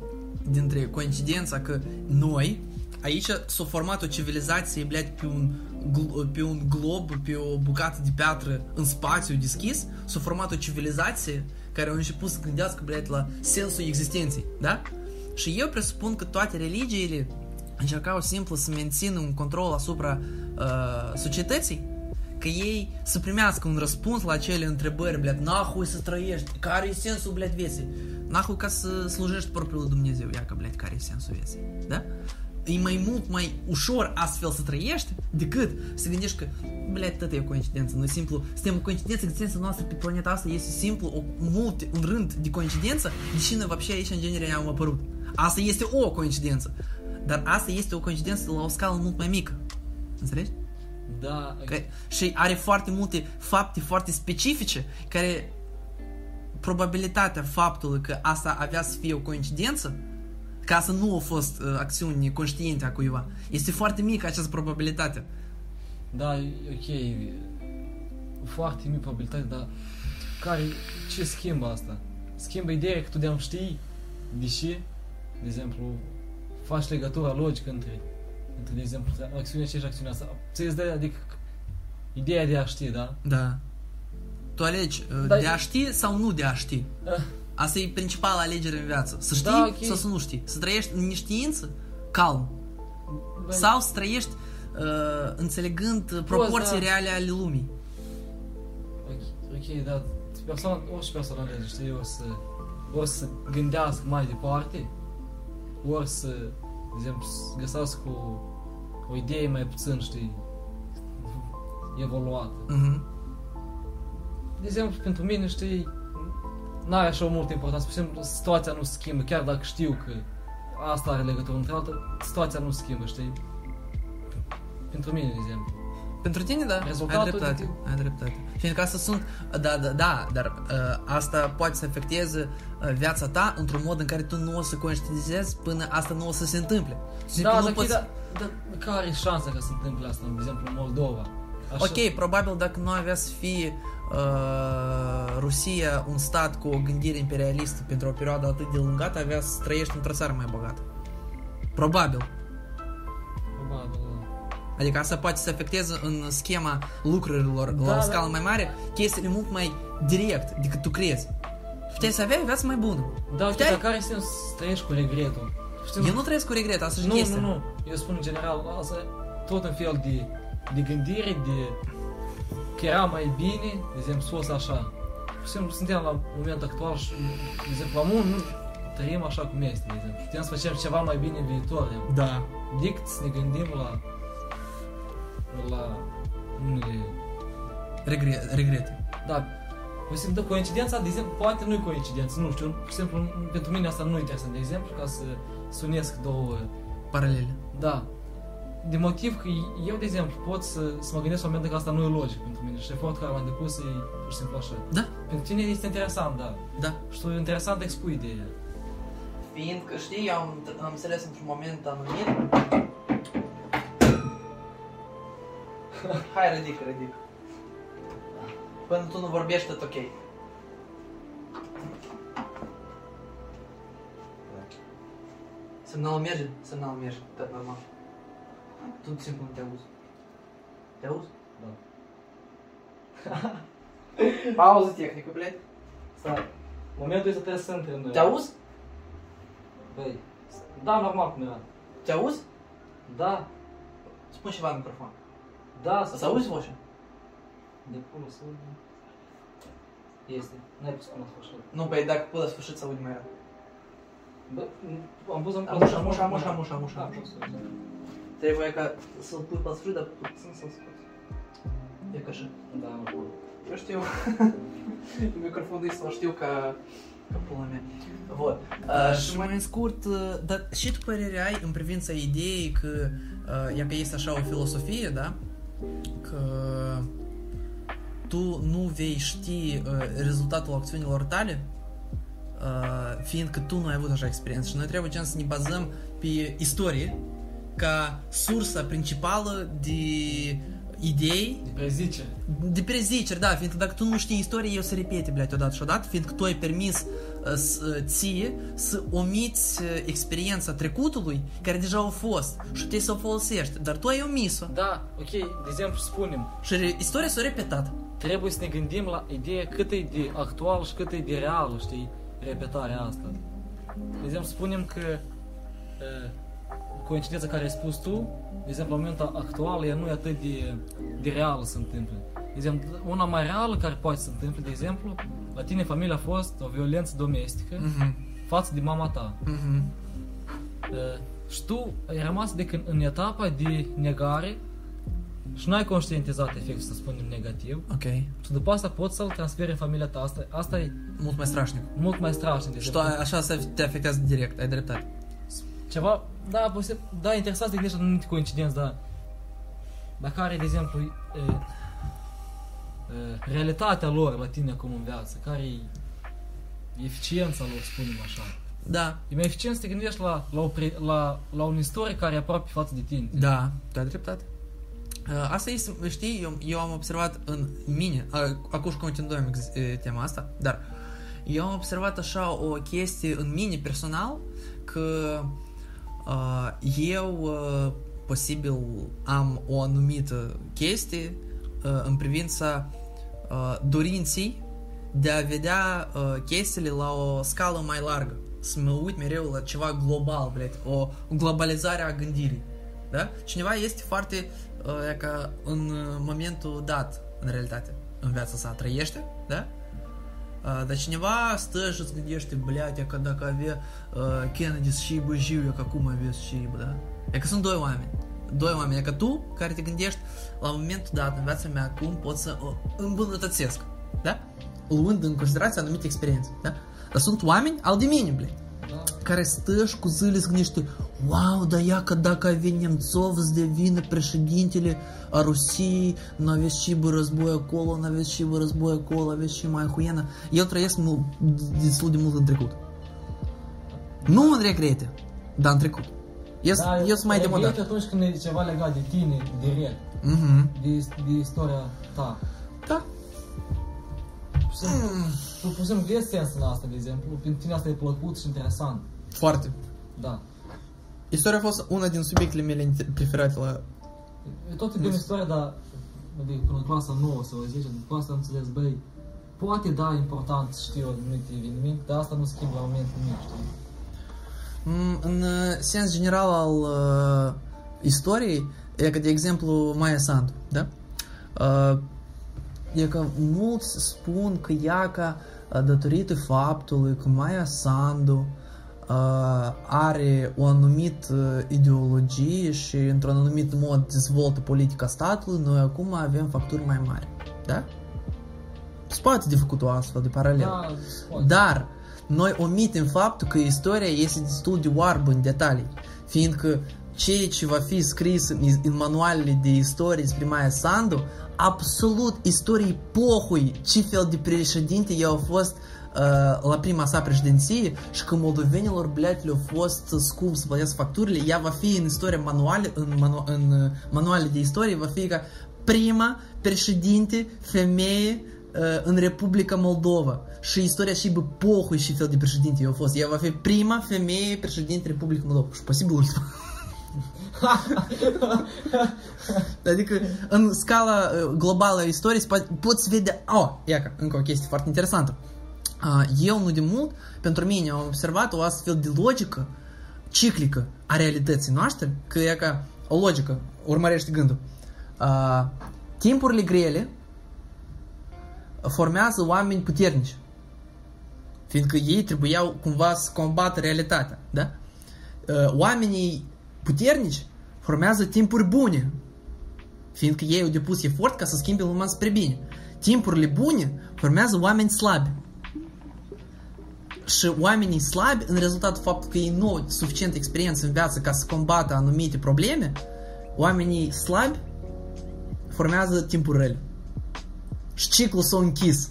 dintre coincidența că noi, aici s-a format o civilizație, blядь, pe un, gl- pe un glob, pe o bucată de piatră în spațiu deschis, s-a format o civilizație care au început să gândească, băiat, la sensul existenței, da? Și eu presupun că toate religiile încercau simplu să mențină un control asupra uh, societății, că ei să primească un răspuns la acele întrebări, blet, nahui să trăiești, care e sensul, blet, vieții? Nahui ca să slujești propriul Dumnezeu, ia că, care e sensul vieții, da? E mai mult mai ușor astfel să trăiești decât să gândești că, blядь, tot e o coincidență, nu e simplu, suntem o coincidență, existența noastră pe planeta asta este simplu o, multe, un rând de coincidență, deși noi вообще aici în genere am apărut. Asta este o coincidență, dar asta este o coincidență la o scală mult mai mică. Înțelegi? Da, Că, și are foarte multe fapte foarte specifice care probabilitatea faptului că asta avea să fie o coincidență ca să nu a fost uh, acțiuni conștiente a cuiva. Este foarte mică această probabilitate. Da, e ok, e foarte mică probabilitate, dar care, ce schimbă asta? Schimbă ideea că tu de-am știi, deși, de exemplu, faci legătura logică între, între de exemplu, între acțiunea aceea și acțiunea asta. Ți-ai de adică ideea de a ști, da? Da. Tu alegi uh, Da, de a e- ști sau nu de a ști. Ah, Asta e principala alegere în viață. Să știi Da, ok. sau să nu știi. Să trăiești în neștiință, calm. băi, Sau să trăiești uh, înțelegând uh, proporții da. reale ale lumii. Ok, ok, da, persoana, orice persoană alege, știi, ori să, ori să gândească mai departe, ori să, de exemplu, să găsească o, o idee mai puțin, știi, evoluată. Mhm. De exemplu, pentru mine, știi, n-are așa o multă importanță. Spre exemplu, situația nu se schimbă, chiar dacă știu că asta are legătură între altă, situația nu se schimbă, știi? Pentru mine, de exemplu. Pentru tine, da, Rezultatul ai dreptate, de- ai dreptate. Fiindcă asta sunt, da, da, da, dar uh, asta poate să afecteze uh, viața ta într-un mod în care tu nu o să conștientizezi până asta nu o să se întâmple. Simplu Da, nu dar, poți- da, dar care e șansa că se întâmple asta, de exemplu, în Moldova? Așa. Ok, probabil dacă nu avea să fie uh, Rusia un stat cu o gândire imperialistă pentru o perioadă atât de lungată, avea să trăiești într-o țară mai bogată. Probabil. Probabil, da. Adică asta poate să afecteze în schema lucrurilor Da, la o da. scală mai mare chestiile mult mai direct decât tu crezi. Puteai să aveai o viață mai bună. Da, ok, Puteai- dar care e sens să trăiești cu regretul? Știi, Eu nu trăiesc cu regret, asta și nu, chestia. nu, nu, eu spun în general, asta tot în fel de de gândire, de că era mai bine, de exemplu, să fost așa. Pur și simplu suntem la momentul actual și, de exemplu, la mult nu trăim așa cum este, de exemplu. Putem să facem ceva mai bine în viitor. Da. Dict să ne gândim la la unele Regre- regrete. Da, pur și simplu, coincidența, de exemplu, poate nu e coincidență, nu știu, pur și simplu, pentru mine asta nu e interesant, de exemplu, ca să, să unesc două, Paralele. da, de motiv că eu, de exemplu, pot să, să mă gândesc la un moment că asta nu e logic pentru mine și efortul care m-am depus e pur și simplu așa. Da, Pentru tine este interesant, da, da. și tu e interesant expui ideea. Fiindcă, știi, eu am, am înțeles într-un moment anumit... Hai, ridică, ridică. Până tu nu vorbești, tot ok. Semnalul merge? Semnalul merge, tot normal. Tu simplu nu te auzi. Te auzi? Da. Pauză tehnică, blядь. Stai, momentul este trebuie să intre în... Te auzi? Băi, da, normal cum era. Te auzi? Da, Spune ceva în microfon. da, Să auzi vocea? De pula să aud. Este, n-ai pus până la sfârșit. Nu, păi dacă până la sfârșit să auzi mai rău. Bă, am pus în Am ușa, am ușa, am Trebuie ca să-l pui pe sfârșit, dar puțin să-l scoți. E ca așa. Da, mă bun. Eu știu. Microfonul ăsta știu ca... Ca pula mea. Vot. Uh, și mai în scurt, uh, dar ce tu părere ai în privința ideii că uh, e că este așa o filosofie, da? Că tu nu vei ști uh, rezultatul acțiunilor tale Uh, fiindcă tu nu ai avut așa experiență și noi trebuie să ne bazăm pe istorie ca sursa principală de idei De prezicere. de preziceri, da, fiindcă dacă tu nu știi istorie, eu să repete, blядь, odată și odată, fiindcă tu ai permis uh, s- uh, ție să omiți uh, experiența trecutului care deja a fost și tu să o folosești, dar tu ai omis-o. Da, ok, de exemplu, spunem, Și re- istoria s-a repetat. trebuie să ne gândim la ideea cât e de actual și cât e de real, știi, repetarea asta. De exemplu, spunem că uh, coincidența care ai spus tu, de exemplu, la momentul actual, ea nu e atât de, de reală să se întâmple. De exemplu, una mai reală care poate să se întâmple, de exemplu, la tine în familie a fost o violență domestică Mhm. față de mama ta. Mhm. Uh, și tu ai rămas de când în etapa de negare și nu ai conștientizat efectul, să spunem, negativ. Ok. Și după asta poți să-l transferi în familia ta. Asta, asta e Mult mai strașnic. mult mai strașnic. De Și tu exemplu. așa se te afectează direct, ai dreptate. Ceva, da, posibil, da, interesant să te gândești la anumite coincidenți, da. Dar care, de exemplu, e, e, realitatea lor la tine acum în viață, care e eficiența lor, spunem așa. Da. E mai eficient să te gândești la, la, o pre, la, la un istorie care e aproape față de tine. Da, tu ai dreptate. Uh, Asta este, știi, eu, eu am observat în mine, uh, acum și continuăm ex- e, tema asta, dar eu am observat așa o chestie în mine personal că uh, eu posibil am o anumită chestie în privința dorinței de a vedea chestiile la o scală mai largă. Să mă uit mereu la ceva global, bled, o globalizare a gândirii. Da? Cineva este foarte ca în momentul dat, în realitate, în viața sa, trăiește, da? Uh, dar cineva stă și îți gândește, blядь, e că dacă avea uh, Kennedy și bă jiu, e că acum aveți și bă, da? E că sunt doi oameni. Doi oameni. E că tu, care te gândești la momentul dat în viața mea, cum pot să o îmbunătățesc, da? Luând în considerație anumite experiențe, da? Dar sunt oameni al de mine, blядь Da? care stă și cu zâle se gândește Wow, da ia că dacă avea Nemțov să devină președintele a Rusiei, nu aveți și bă război acolo, nu aveți și bă război acolo, aveți și mai huienă. Eu trăiesc mult, destul de mult în trecut. Nu în regrete, dar în trecut. Eu, Da, eu sunt mai regret demodat. atunci când e ceva legat de tine, direct, Mhm. de, de istoria ta. Da. Pur și simplu, Tu pur și simplu vezi sens în asta, de exemplu. Pentru tine asta e plăcut și interesant. Foarte. Da. Istoria a fost una din subiectele mele preferate la... E tot e bine istoria, dar adică până în clasa nouă, să o zice, după asta am înțeles, băi, poate da important să știu anumite eveniment, dar asta nu schimbă la moment nimic, știi? Mm, În uh, sens general al uh, istoriei, e că, de exemplu, Maia Sandu, da? Uh, e că mulți spun că ea ca uh, datorită faptului că Maia Sandu uh, are o anumită ideologie și într-un anumit mod dezvoltă politica statului, noi acum avem facturi mai mari. Da? Se poate de făcut o astfel de paralel. Da, poate. Dar noi omitem faptul că istoria este destul de oarbă în detalii, fiindcă ceea ce va fi scris în, în manualele de istorie despre Maia Sandu, absolut istorii pohui ce fel de președinte i au fost uh, la prima sa președinție și că moldovenilor, blядь, le-au fost scump să plătească facturile, ea va fi în istoria manuale, în, manu- în uh, manuale de istorie, va fi ca prima președinte femeie uh, în Republica Moldova. Și istoria și bă, pohui și fel de președinte i-a fost. Ea va fi prima femeie președinte Republica Moldova. Și posibil ultima. adică în scala uh, globală a istoriei se poate- poți vede... Oh, ia că, încă o chestie foarte interesantă. Uh, eu nu de mult, pentru mine am observat o astfel de logică ciclică a realității noastre, că e ca o logică, urmărește gândul. Uh, timpurile grele formează oameni puternici. Fiindcă ei trebuiau cumva să combată realitatea, da? Uh, Oamenii puternici formează timpuri bune. Fiindcă ei au depus efort ca să schimbe lumea spre bine. Timpurile bune formează oameni slabi. Și oamenii slabi, în rezultatul faptului că ei nu au suficient experiență în viață ca să combată anumite probleme, oamenii slabi formează timpuri rele. Și ciclul s-a închis.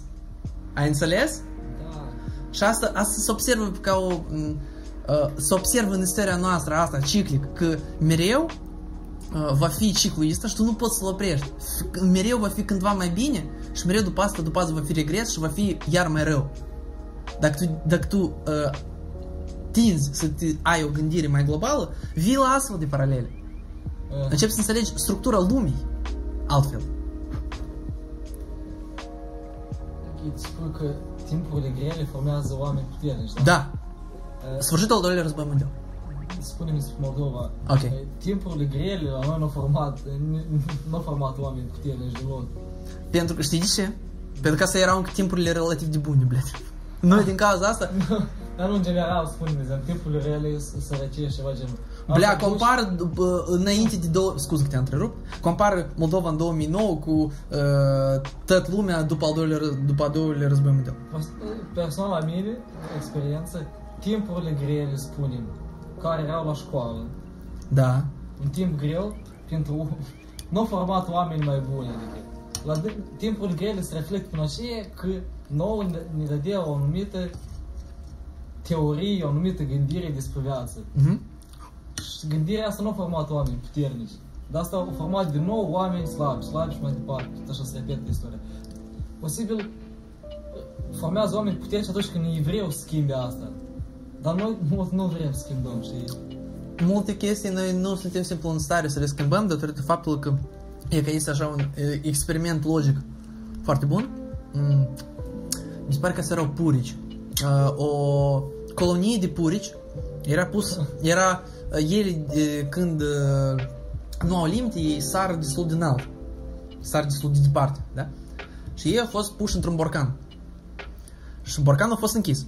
Ai înțeles? Da. Și asta, asta se observă ca o... m, uh, se observă în istoria noastră asta, ciclic, că mereu uh, va fi ciclul ăsta și tu nu poți să-l oprești. F- Mereu va fi cândva mai bine și mereu după asta, după asta va fi regres și va fi iar mai rău. Dacă tu, dacă tu uh, tinzi să te, ai o gândire mai globală, vii la astfel de paralele. Uh, Începi să înțelegi structura lumii altfel. Îți spun că timpurile grele formează oameni puternici, da? Da. Uh, Sfârșitul al doilea război mondial. Spune-mi despre Moldova. Ok. Uh, Timpurile grele la noi nu au format, nu au format oameni puternici deloc. Pentru că știi de ce? Pentru că asta erau încă timpurile relativ de bune, blядь. Noi din cauza asta, Dar nu în general, spune-mi, în timpurile reale, s- sărăcie și ceva genul. blea, Asta duci- compar după, înainte de două, scuze că te-am întrerupt, compar Moldova în 2009 cu uh, tot lumea după al doilea, ră- după al doilea război mondial. Personal la mine, experiență, timpurile grele, spunem, care erau la școală, Da. un timp greu, pentru nu au format oameni mai buni. Adică, la d- timpurile grele se reflectă prin aceea că nouă ne, ne dădea o anumită teorie, o anumită gândire despre viață. Mhm. Și gândirea asta nu a format oameni puternici. De asta au format din nou oameni slabi, slabi și mai departe. Tot așa se repetă istoria. Posibil formează oameni puternici atunci când e vreau să schimbe asta. Dar noi nu, nu vrem să schimbăm, știi? Multe chestii noi nu suntem simplu în stare să le schimbăm datorită faptului că e că este așa un e, experiment logic foarte bun. Mm. Mi se pare că se erau purici. Uh, o colonie de purici era pus, era uh, ei uh, când uh, nu au limite, ei sar destul de înalt. Sar destul de departe, da? Și ei au fost puși într-un borcan. Și borcanul a fost închis.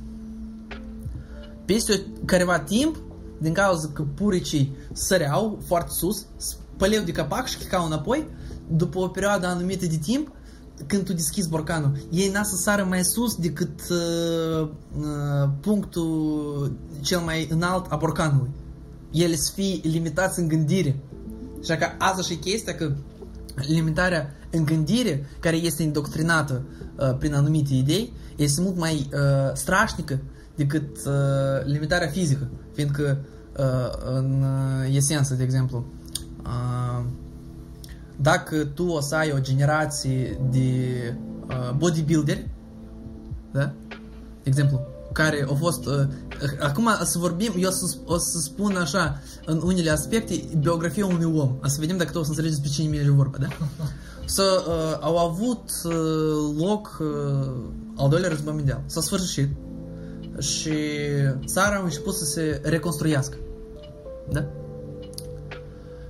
Peste careva timp, din cauza că puricii săreau foarte sus, spăleau de capac și chicau înapoi, după o perioadă anumită de timp, când tu deschizi borcanul, ei n-a să sară mai sus decât uh, uh, punctul cel mai înalt a borcanului. Ele să fie limitați în gândire. Și că asta și chestia că limitarea în gândire, care este indoctrinată uh, prin anumite idei, este mult mai uh, strașnică decât uh, limitarea fizică. Fiindcă uh, în uh, esență, de exemplu, uh, dacă tu o să ai o generație de uh, bodybuilderi, da? De exemplu, care au fost... Uh, acum să vorbim, eu o să, o să spun așa, în unele aspecte, biografia unui om. O să vedem dacă tu o să înțelegeți pe cine merge vorba, da? Să, uh, au avut uh, loc uh, al doilea război mondial. S-a sfârșit. Și țara a început să se reconstruiască. Da?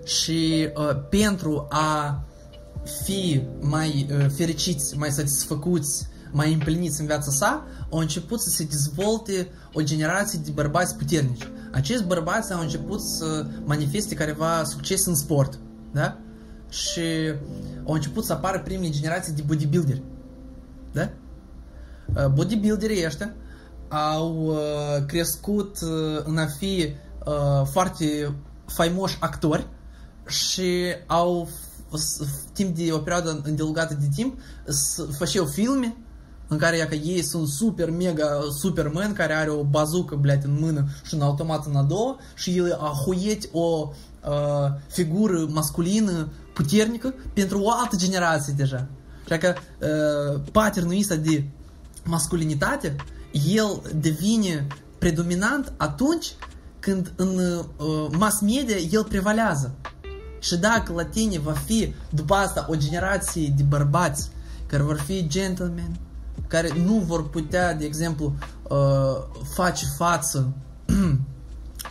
și uh, pentru a fi mai uh, fericiți, mai satisfăcuți, mai împliniți în viața sa, au început să se dezvolte o generație de bărbați puternici. Acești bărbați au început să manifeste careva succes în sport, da? Și au început să apară primele generații de bodybuilderi, da? Uh, bodybuilderii ăștia au uh, crescut uh, în a fi uh, foarte faimoși actori și au timp de o perioadă îndelungată de timp făceau filme în care că ei sunt super mega superman care are o bazucă, blядь, în mână și un automat în a doua și el a huiet o uh, figură masculină puternică pentru o altă generație deja. Așa că uh, patternul ăsta de masculinitate, el devine predominant atunci când în uh, mass media el prevalează. Și dacă la tine va fi după asta o generație de bărbați care vor fi gentlemen, care nu vor putea, de exemplu, uh, face față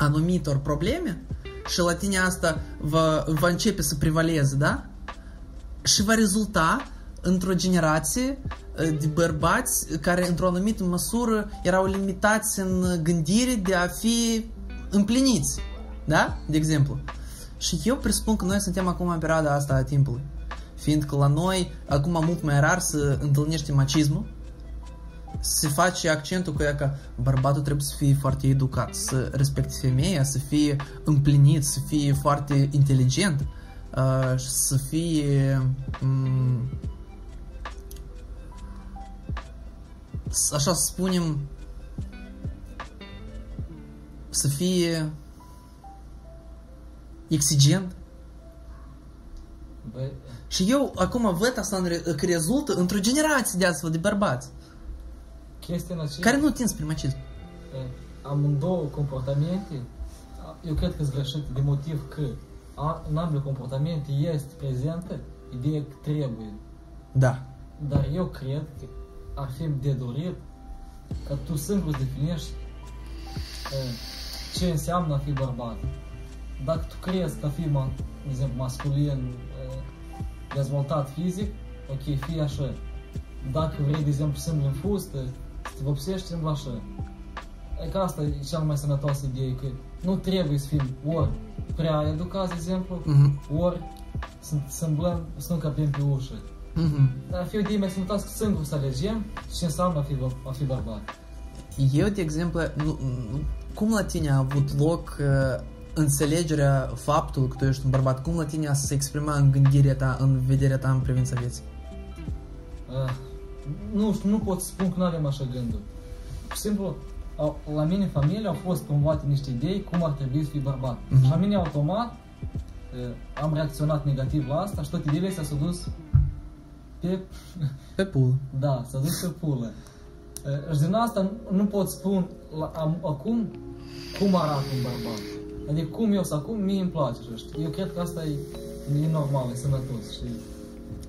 anumitor probleme și la tine asta va, va începe să prevaleze, da? Și va rezulta într-o generație uh, de bărbați care într-o anumită măsură erau limitați în gândire de a fi împliniți, da? De exemplu. Și eu presupun că noi suntem acum în perioada asta a timpului. Fiindcă la noi, acum mult mai rar să întâlnești macismul, se face accentul că, că bărbatul trebuie să fie foarte educat, să respecte femeia, să fie împlinit, să fie foarte inteligent, uh, să fie așa să spunem să fie exigent. Băi, Și eu acum văd asta în re- că rezultă într-o generație de astfel de bărbați chestia în aceea, care nu tind spre macism. e, amândouă comportamente, a- eu cred că sunt greșite de motiv că a, în ambele comportamente este prezentă ideea că trebuie. Da. Dar eu cred că ar fi de dorit ca tu singur să definești e, ce înseamnă a fi bărbat. Dacă tu crezi că a fi, ma- de exemplu, masculin, e, dezvoltat fizic, ok, fii așa. Dacă vrei, de exemplu, singur în fustă, să te vopsești, în așa. E că asta e cea mai sănătoasă idee, că nu trebuie să fim ori prea educați, de exemplu, Mhm. ori să semblăm, să nu capim pe ușă. Mhm. Dar ar fi o idee mai sănătoasă singur să alegem ce înseamnă a fi, bă- a fi bărbat. Eu, de exemplu, nu, nu, cum la tine a avut loc uh, înțelegerea faptului că tu ești un bărbat? Cum la tine a se exprima în gândirea ta, în vederea ta în privința vieții? Uh, nu știu, nu pot să spun că nu avem așa gânduri. Pur și simplu, au, la mine în familie au fost promovate niște idei cum ar trebui să fii bărbat. Mhm. Și la mine automat uh, am reacționat negativ la asta și toate ideile astea s-au dus pe, Pe pul. da, s-au dus pe pulă. Uh, și din asta nu pot spun la, am, acum cum arată un bărbat. Adică cum eu sunt acum, mie îmi place, și știi. Eu cred că asta e, e normal, e sănătos, știi?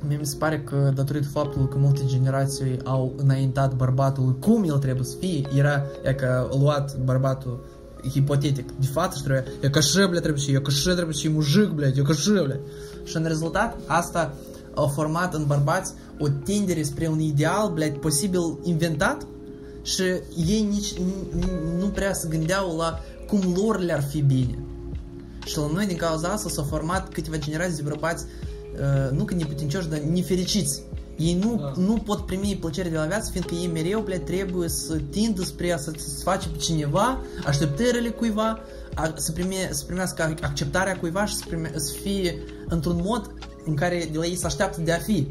Mie mi se pare că datorită faptului că multe generații au înaintat bărbatul cum el trebuie să fie, era e că a luat bărbatul hipotetic de față și trebuia, e că așa, bля, trebuie să fie, e că așa trebuie să fie mujic, blядь, e că așa, bля. Și în rezultat, asta a format în bărbați o tindere spre un ideal, blядь, posibil inventat și ei nici n- nu prea se gândeau la cum lor le-ar fi bine. Și la noi, din cauza asta, s-au format câteva generații de bărbați uh, nu că neputincioși, dar nefericiți. Ei nu, Da. nu pot primi plăcere de la viață, fiindcă ei mereu, ble, trebuie să tindă spre a satisface pe cineva, așteptările cuiva, a, să, prime, să primească acceptarea cuiva și să, prime, să fie într-un mod în care de la ei se așteaptă de a fi.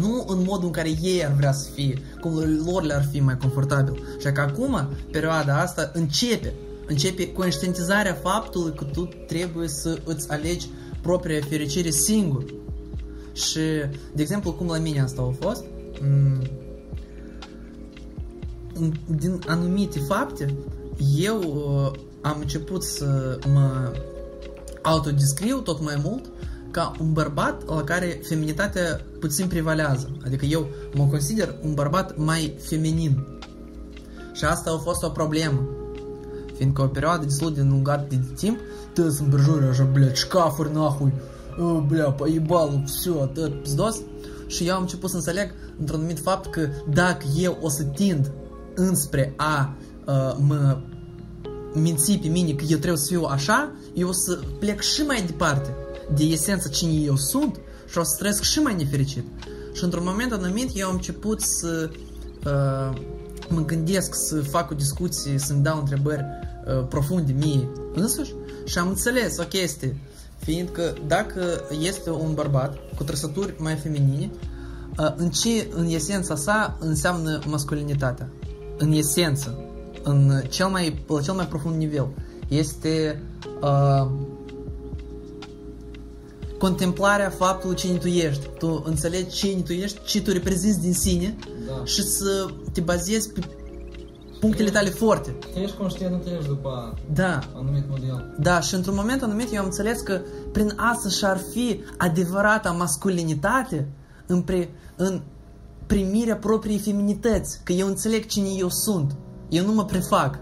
Nu în modul în care ei ar vrea să fie, cum lor le-ar fi mai confortabil. Și că acum, perioada asta începe. Începe conștientizarea faptului că tu trebuie să îți alegi propria fericire singur. Și, de exemplu, cum la mine asta a fost, m- în- din anumite fapte, eu uh, am început să mă autodescriu tot mai mult ca un bărbat la care feminitatea puțin prevalează. Adică eu mă consider un bărbat mai feminin. Și asta a fost o problemă. Fiindcă o perioadă destul de lungată de timp, tăți împrejur, așa, blядь, șcafuri, nahui, uh, bля, поебал, все, atât, pizdos. Și eu am început să înțeleg, într-un anumit fapt, că dacă eu o să tind înspre a uh, mă minți pe mine că eu trebuie să fiu așa, eu o să plec și mai departe de esența cine eu sunt și o să trăiesc și mai nefericit. Și într-un moment anumit eu am început să uh, mă gândesc să fac o discuție, să-mi dau întrebări uh, profunde mie însuși și am înțeles o chestie, fiindcă dacă este un bărbat cu trăsături mai feminine, uh, în ce în esența sa înseamnă masculinitatea? În esență, în cel mai, la cel mai profund nivel, este uh, contemplarea faptului cine tu ești. Tu înțelegi cine tu ești, ce tu reprezinți din sine Da. și să te bazezi pe punctele tale forte. Că ești conștient, nu treci după Da, anumit model. da, și într-un moment anumit eu am înțeles că prin asta și-ar fi adevărata masculinitate în, pre, în primirea propriei feminități, că eu înțeleg cine eu sunt, eu nu mă prefac.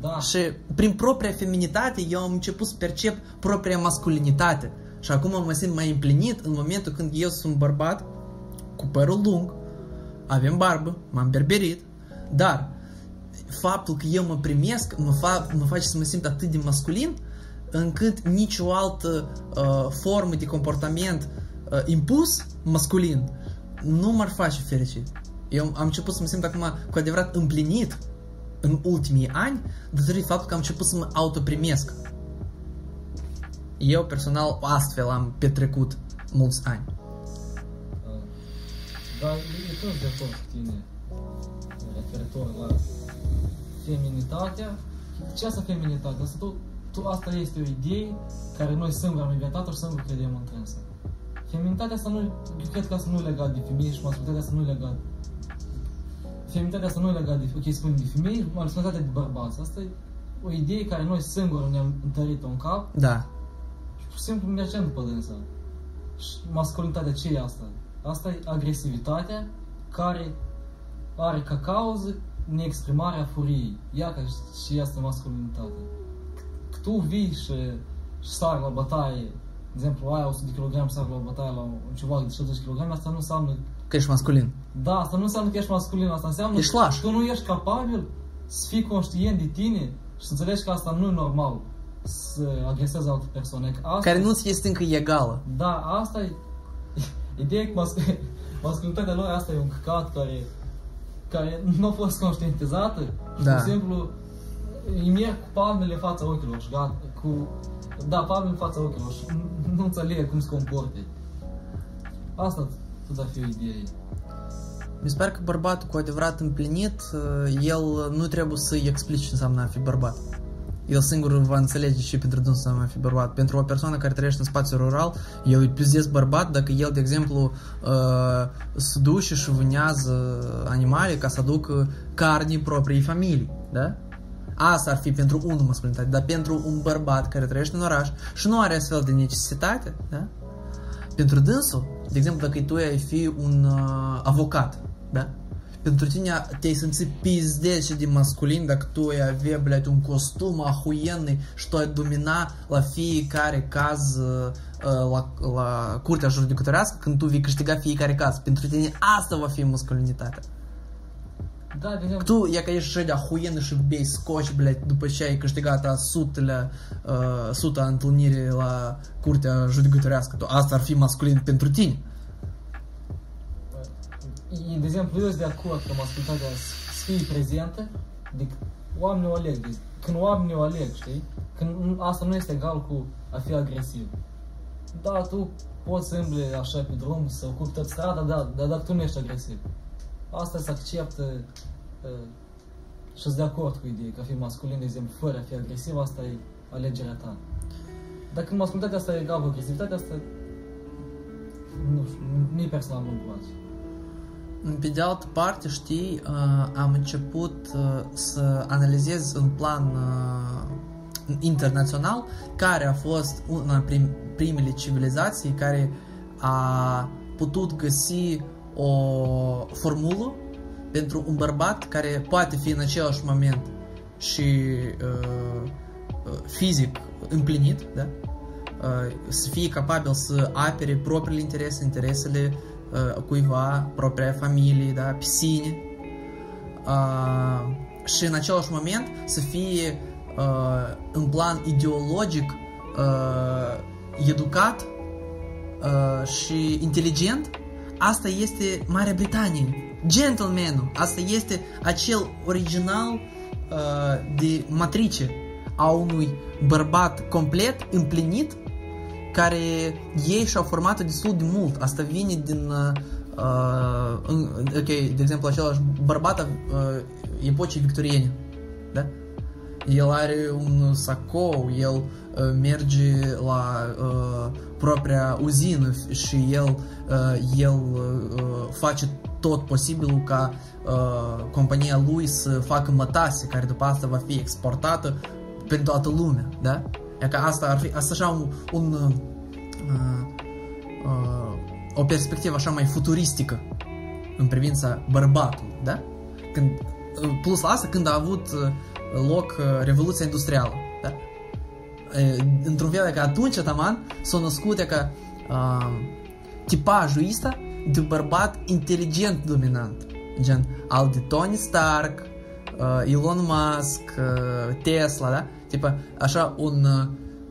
Da. Și prin propria feminitate eu am început să percep propria masculinitate. Și acum mă simt mai împlinit în momentul când eu sunt un bărbat cu părul lung, avem barbă, m-am berberit, dar faptul că eu mă primesc mă, fa- mă face să mă simt atât de masculin încât nicio altă uh, formă de comportament uh, impus masculin nu m-ar face fericit. Eu am început să mă simt acum cu adevărat împlinit în ultimii ani datorită faptului că am început să mă autoprimesc. Eu personal astfel am petrecut mulți ani. Da. Dar e tot de acord cu tine referitor la feminitatea. Ce asta feminitate? Asta, tot, tu, asta este o idee care noi singuri am inventat-o și singuri credem în trânsă. Feminitatea asta nu, eu cred că asta nu e legat de femei și masculitatea asta nu e legat. Feminitatea asta nu e legat de, ok, spunem de femei, masculitatea de bărbați. Asta e o idee care noi singuri ne-am întărit-o în cap Da. Și pur și simplu mergem după dânsa. Și masculinitatea ce e asta? Asta e agresivitatea care are ca cauză neexprimarea furiei. Ia că și asta e masculinitate. Că tu vii și, și sari la bătaie, de exemplu, aia 100 de kg sari la bătaie la un ceva de 60 kg, asta nu înseamnă Că ești masculin. da, asta nu înseamnă că ești masculin, asta înseamnă Ești că laș. tu nu ești capabil să fii conștient de tine și să înțelegi că asta nu e normal să agresezi alte persoane. Că Asta, Care nu ți este încă egală. Da, asta e... Ideea e că masc- masculinitatea lor asta e un căcat care, care nu a fost conștientizată. Și Da. pur și simplu îi merg cu palmele în fața ochilor și gata, cu... Da, palmele în fața ochilor și nu- nu înțeleg cum se comporte. Asta tot ar fi o idee. Mi se pare că bărbatul cu adevărat împlinit, uh, el nu trebuie să-i explice ce înseamnă a fi bărbat. El singur va înțelege și pentru dânsul înseamnă a fi bărbat. Pentru o persoană care trăiește în spațiu rural, el îi pizdes bărbat dacă el, de exemplu, uh, se duce și vânează animale ca să aducă carne propriei familii. Da? Asta ar fi pentru unul masculinitate, dar pentru un bărbat care trăiește în oraș și nu are astfel de necesitate, da? Pentru dânsul, de exemplu, dacă tu ai fi un uh, avocat, da? Pentru tine te-ai simțit pizdec și de masculin dacă tu ai avea, blядь, un costum ahuienный și tu ai domina la fiecare caz uh, uh, la, la curtea judecătorească când tu vei câștiga fiecare caz. Pentru tine asta va fi masculinitatea. Da, de exemplu, Tu, e ca ești așa de ahuienă și bei scoci, blядь, după ce ai câștigat a sutele, uh, suta întâlnire la curtea judecătorească. Tu, asta ar fi masculin pentru tine. E, de exemplu, eu sunt de acord că masculitatea să fie prezentă, de oamenii o aleg. De, când oamenii o aleg, știi? Când nu- asta nu este egal cu a fi agresiv. Da, tu poți să îmbli așa pe drum, să ocupi tot strada, da, dar dacă tu nu ești agresiv. Asta se acceptă uh, și sunt de acord cu ideea că a fi masculin, de exemplu, fără a fi agresiv, asta e alegerea ta. Dacă masculinitatea asta e egal cu agresivitatea asta, nu știu, mie personal nu-mi place. Pe de altă parte, știi, uh, am început uh, să analizez în plan uh, internațional care a fost una prim, primele civilizații care a putut găsi o formulă pentru un bărbat care poate fi în același moment și uh, uh, fizic împlinit, da? Uh, să fie capabil să apere propriile interese, interesele uh, cuiva, propria familie, da? pe sine. Uh, și în același moment să fie uh, în plan ideologic uh, educat uh, și inteligent, asta este Marea Britanie. Gentlemanul, asta este acel original uh, de matrice a unui bărbat complet împlinit care ei și-au format destul de mult. Asta vine din uh, ok, de exemplu, același bărbat uh, epocii victoriene. Da? El are un sacou, el uh, merge la uh, propria uzină și el, uh, el uh, face tot posibilul ca uh, compania lui să facă mătase care după asta va fi exportată pentru toată lumea, da? E că asta ar fi, asta așa un, un uh, uh, o perspectivă așa mai futuristică în privința bărbatului, da? Când, uh, plus la asta, când a avut uh, loc uh, Revoluția Industrială, da? Într-un fel că atunci, taman, s-a născut că uh, tipajul ăsta de bărbat inteligent dominant, gen al de Tony Stark, uh, Elon Musk, uh, Tesla, da? Tipa, așa un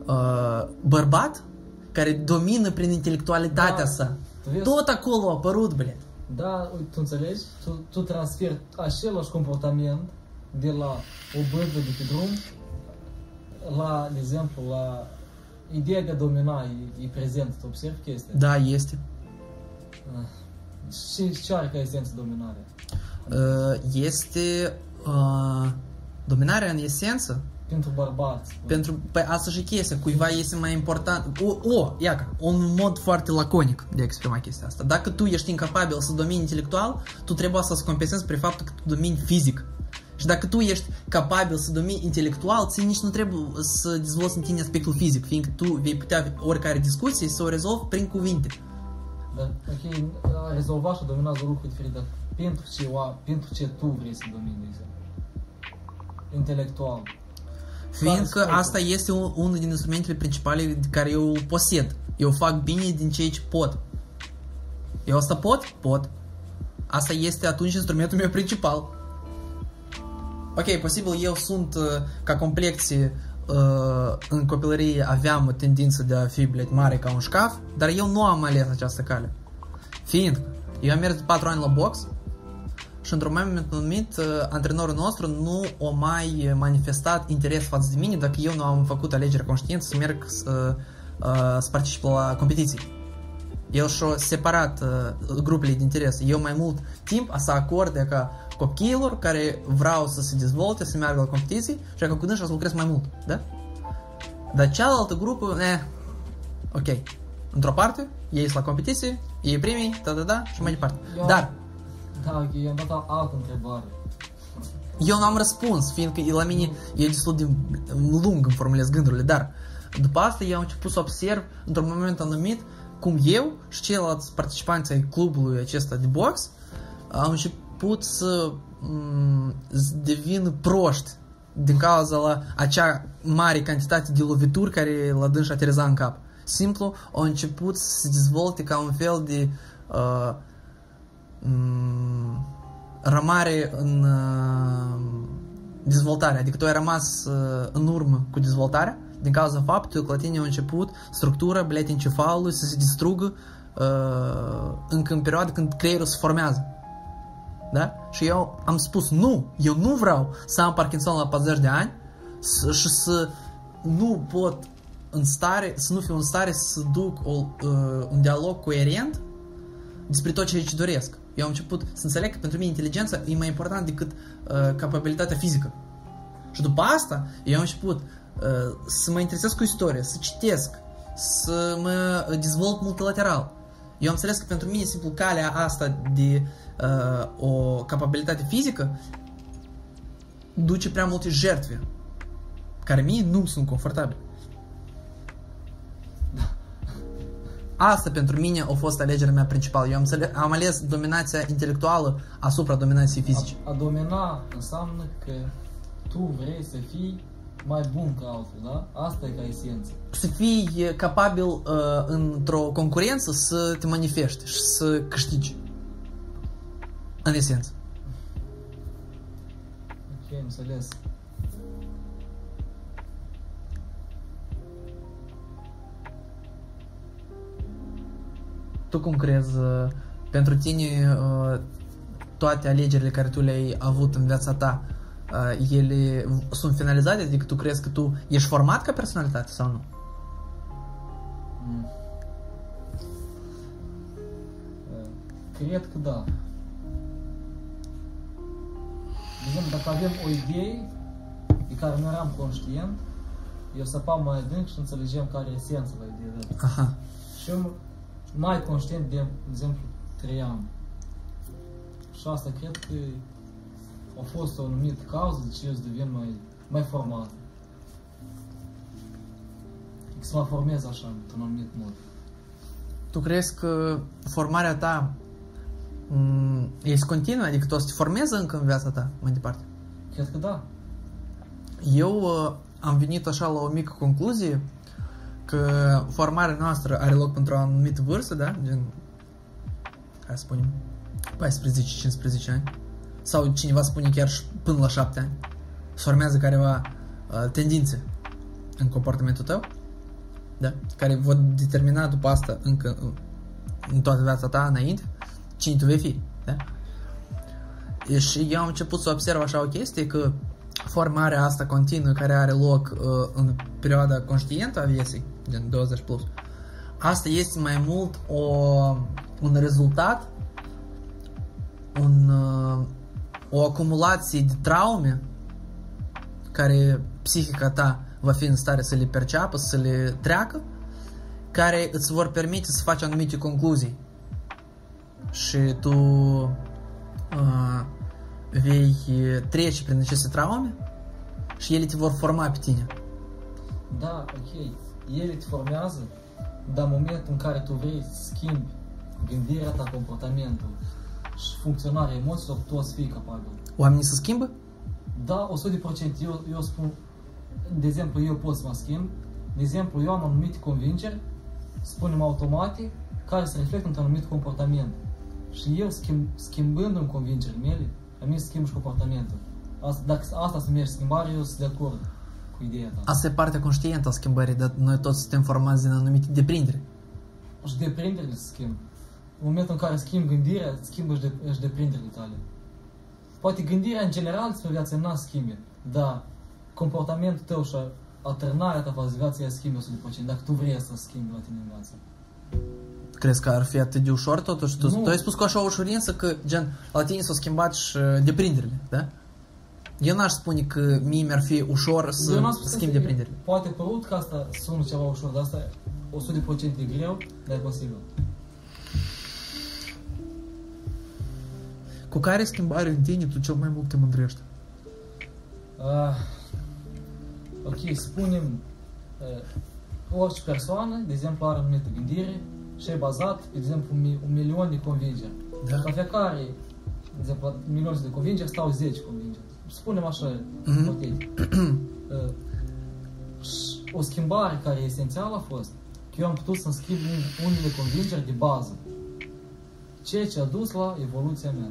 uh, bărbat care domină prin intelectualitatea da. sa. Vezi? Tot acolo a apărut, bled. Da, uite, tu înțelegi? Tu, tu transferi același comportament de la o bădă de pe drum la, de exemplu, la ideea de a domina e, e prezent. Tu observi chestia? Da, este. Ah. Și ce are ca esență dominarea? Uh, este uh, dominarea în esență pentru bărbați. Pentru, păi asta și chestia, cuiva este mai important. O, o iaca, un mod foarte laconic de a exprima chestia asta. Dacă tu ești incapabil să domini intelectual, tu trebuie să-ți compensezi prin faptul că tu domini fizic. Și dacă tu ești capabil să domini intelectual, ți nici nu trebuie să dezvolți în tine aspectul fizic, fiindcă tu vei putea oricare discuție să o rezolvi prin cuvinte. Da, ok, a rezolva și a domina lucruri diferite, dar pentru ce, pentru ce tu vrei să domini, de exemplu? Intelectual. Fiindcă asta este unul din instrumentele principale care eu îl posed. Eu fac bine din ceea ce pot. Eu asta pot? Pot. Asta este atunci instrumentul meu principal. Ok, posibil eu sunt uh, ca complexie uh, în copilărie aveam o tendință de a fi bled, mare ca un șcaf, dar eu nu am ales această cale. Fiindcă eu am mers 4 ani la box și într-un moment anumit uh, antrenorul nostru nu o mai manifestat interes față de mine dacă eu nu am făcut alegerea conștientă să merg să, uh, să particip la competiții. El și-a separat uh, grupele de interes. Eu mai mult timp să acorde ca copiilor care vreau să se dezvolte, să meargă la competiții și ca cu dânsa să lucrez mai mult. Da? Dar cealaltă grupă, ne, ok, într-o parte, ei la competiții, ei primii, da, da, da, și mai departe. Dar, da, ok, i-am dat altă întrebare. Eu n-am răspuns, fiindcă la mine e destul de lung îmi formulez gândurile, dar după asta eu am început să observ într-un moment anumit cum eu și ceilalți participanți ai clubului acesta de box am început să m- devin proști din cauza la acea mare cantitate de lovituri care la dânși ateriza în cap. Simplu, au început să se dezvolte ca un fel de uh, Mm, rămare în uh, dezvoltare, adică tu ai rămas uh, în urmă cu dezvoltarea din cauza faptului că la tine a început structura blete encefalului să se distrugă uh, încă în perioada când creierul se formează. Da? Și eu am spus nu, eu nu vreau să am Parkinson la 40 de ani și să nu pot în stare, să nu fiu în stare să duc o, uh, un dialog coerent despre tot ceea ce doresc. Eu am început să înțeleg că pentru mine inteligența e mai important decât uh, capabilitatea fizică. Și după asta, eu am început uh, să mă interesez cu istorie, să citesc, să mă dezvolt multilateral. Eu am înțeles că pentru mine, simplu, calea asta de uh, o capabilitate fizică duce prea multe jertfe, care mie nu sunt confortabile. Asta pentru mine a fost alegerea mea principală. Eu am, am ales dominația intelectuală asupra dominației fizice. A, a domina înseamnă că tu vrei să fii mai bun ca altul, da? Asta e ca esență. Să fii capabil uh, într-o concurență să te manifesti și să câștigi. În esență. Ok, înțeles. Tu cum crezi, uh, pentru tine uh, toate alegerile care tu le-ai avut în viața ta, uh, ele sunt finalizate? Adică tu crezi că tu ești format ca personalitate sau nu? Mm. Uh, Cred că da. De exemplu, dacă avem o idee de care nu eram conștient, eu săpam mai adânc și înțelegem care e esența la ideea de Aha. Și eu mai conștient de, de exemplu, trei ani. Și asta cred că a fost o anumită cauză de ce eu să devin mai, mai format. Să mă formez așa, într-un anumit mod. Tu crezi că formarea ta m, este continuă? Adică tu o să te formezi încă în viața ta mai departe? Cred că da. Eu uh, am venit așa la o mică concluzie că formarea noastră are loc pentru o anumită vârstă, da? Gen, hai să spunem, 14-15 ani. Sau cineva spune chiar și până la 7 ani. Se formează careva uh, tendințe în comportamentul tău, da? Care vor determina după asta încă în, în toată viața ta înainte cine tu vei fi, da? Și eu am început să observ așa o chestie că formarea asta continuă care are loc uh, în perioada conștientă a vieții, din 20 plus, asta este mai mult o, un rezultat, un, uh, o acumulație de traume care psihica ta va fi în stare să le perceapă, să le treacă, care îți vor permite să faci anumite concluzii. Și tu uh, vei trece prin aceste traume și ele te vor forma pe tine. Da, ok. Ele te formează, dar în momentul în care tu vrei să schimbi gândirea ta, comportamentul și funcționarea emoțiilor, tu o să fii capabil. Oamenii se schimbă? Da, 100%. Eu, eu spun, de exemplu, eu pot să mă schimb. De exemplu, eu am anumite convingeri, spunem automate, care se reflectă într-un anumit comportament. Și eu, schimb, schimbând în convingerile mele, a mine schimb și comportamentul. Asta, dacă asta se numește schimbare, eu sunt de acord cu ideea ta. Asta e partea conștientă a schimbării, dar noi toți suntem formați din anumite deprinderi. Și deprinderile se schimb. În momentul în care schimbi gândirea, îți schimbă și, de, și deprinderile tale. Poate gândirea în general despre viață n-a schimbe, dar comportamentul tău și atârnarea ta față de viață ea schimbă 100%, dacă tu vrei să schimbi la tine în viață. Crezi că ar fi atât de ușor totuși? Tu, Nu. tu ai spus cu așa ușurință că, gen, la tine s-au schimbat și uh, deprinderile, da? Eu n-aș spune că mie mi-ar fi ușor să Eu n-am spus schimb că- deprinderile. Poate părut că asta sună ceva ușor, dar asta e 100% de greu, dar e posibil. Cu care schimbare în tine tu cel mai mult te mândrești? Uh, ok, spunem, uh, orice persoană, de exemplu, are anumită gândire și e bazat, pe de exemplu, un, mi- un milion de convingeri. Da. La fiecare, de exemplu, la milioane de convingeri stau 10 convingeri. Spunem așa, Mhm. ipotetic. Uh, și o schimbare care e esențială a fost că eu am putut să-mi schimb un- unele convingeri de bază. Ceea ce a dus la evoluția mea.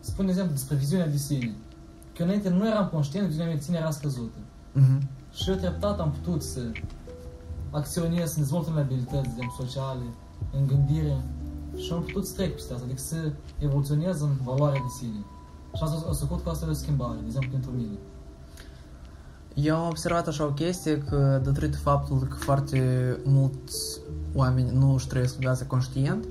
Spun de exemplu despre viziunea de sine. Că eu înainte nu eram conștient, viziunea mea de sine era scăzută. Mhm. Și eu treptat am putut să acționez, să dezvolt unele abilități, de exemplu, sociale, în gândire și am putut să trec peste asta, adică să evoluționez în valoarea de sine. Și asta o să că asta e o schimbare, de exemplu, pentru mine. Eu am observat așa o chestie că datorită faptului că foarte mulți oameni nu își trăiesc viața conștient,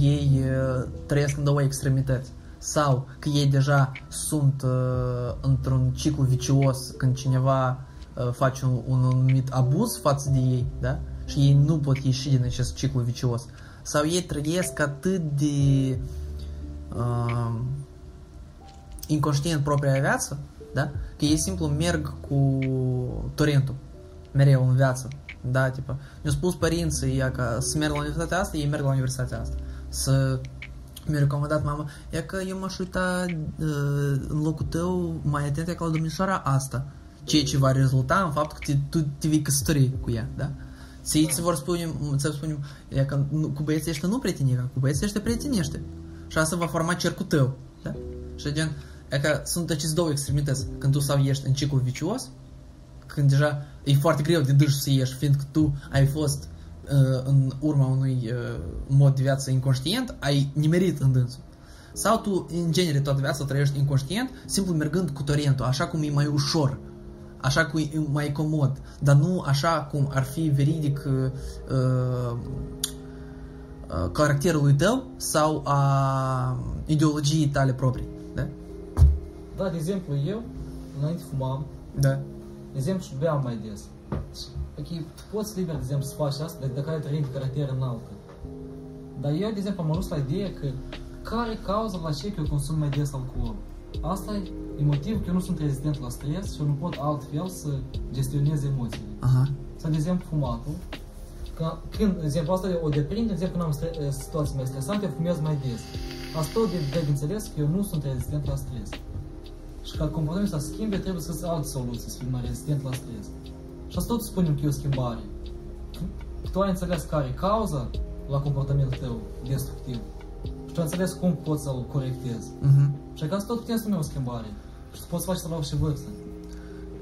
ei uh, trăiesc în două extremități. Sau că ei deja sunt uh, într-un ciclu vicios când cineva uh, face un, un anumit abuz față de ei, da? Și ei nu pot ieși din acest ciclu vicios. Sau ei trăiesc atât de uh, inconștient propria viață, da? Că ei simplu merg cu torentul mereu în viață. Da, tipa. Mi-au spus părinții ea că să merg la universitatea asta, ei merg la universitatea asta. Să mi-a recomandat mama, ea că eu m-aș uita uh, în locul tău mai atent ca la domnișoara asta. ceea ce va rezulta în faptul că te, tu te vei căsători cu ea, da? Să îți vor spune, să spunem, e că nu, cu băieții ăștia nu prietenica, cu băieții ăștia prietenește. Și asta va forma cercul tău, da? Și gen, e că sunt aceste două extremități. Când tu sau ești în ciclu vicios, când deja e foarte greu de dâși să ieși, fiindcă tu ai fost uh, în urma unui uh, mod de viață inconștient, ai nimerit în dânsul. Sau tu, în genere, toată viața trăiești inconștient, simplu mergând cu torentul, așa cum e mai ușor, așa cum e mai comod, dar nu așa cum ar fi veridic uh, uh, caracterului tău sau a ideologiei tale proprii. Da? Da, de exemplu, eu, înainte fumam, Da. de exemplu, și beam mai des. Ok, tu poți liber, de exemplu, să faci asta, de, de care trăim de caracter înaltă. Dar eu, de exemplu, am ajuns la ideea că care e cauza la ce că eu consum mai des alcool? Asta e, e motivul că eu nu sunt rezistent la stres și eu nu pot altfel să gestionez emoțiile. Aha. Sau, de exemplu, fumatul. Că, când, de exemplu, asta o deprind, de exemplu, când am stre- eh, situații mai stresante, eu fumez mai des. Asta tot de, de înțeles că eu nu sunt rezistent la stres. Și ca comportamentul să schimbe, trebuie să să alte soluții, să fii mai rezistent la stres. Și asta tot spunem că e o schimbare. Că Tu ai înțeles care e cauza la comportamentul tău destructiv. Și tu ai înțeles cum poți să-l corectezi. Mhm. Și că asta tot putem spune o schimbare. Și tu poți face să la și vârstă.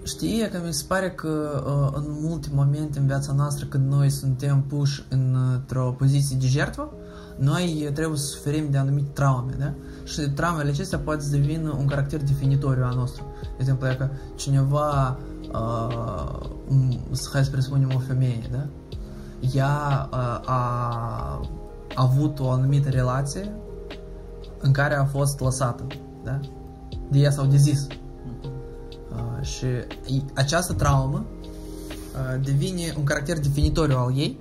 Știi că mi se pare că uh, în multe momente în viața noastră când noi suntem puși într-o poziție de jertfă, noi trebuie să suferim de anumite traume, da? Și traumele acestea poate să devină un caracter definitoriu al nostru. De exemplu, dacă cineva, uh, m- hai să presupunem o femeie, da? Ea uh, a avut o anumită relație în care a fost lăsată, da? De ea sau de zis. Uh, și i- această traumă uh, devine un caracter definitoriu al ei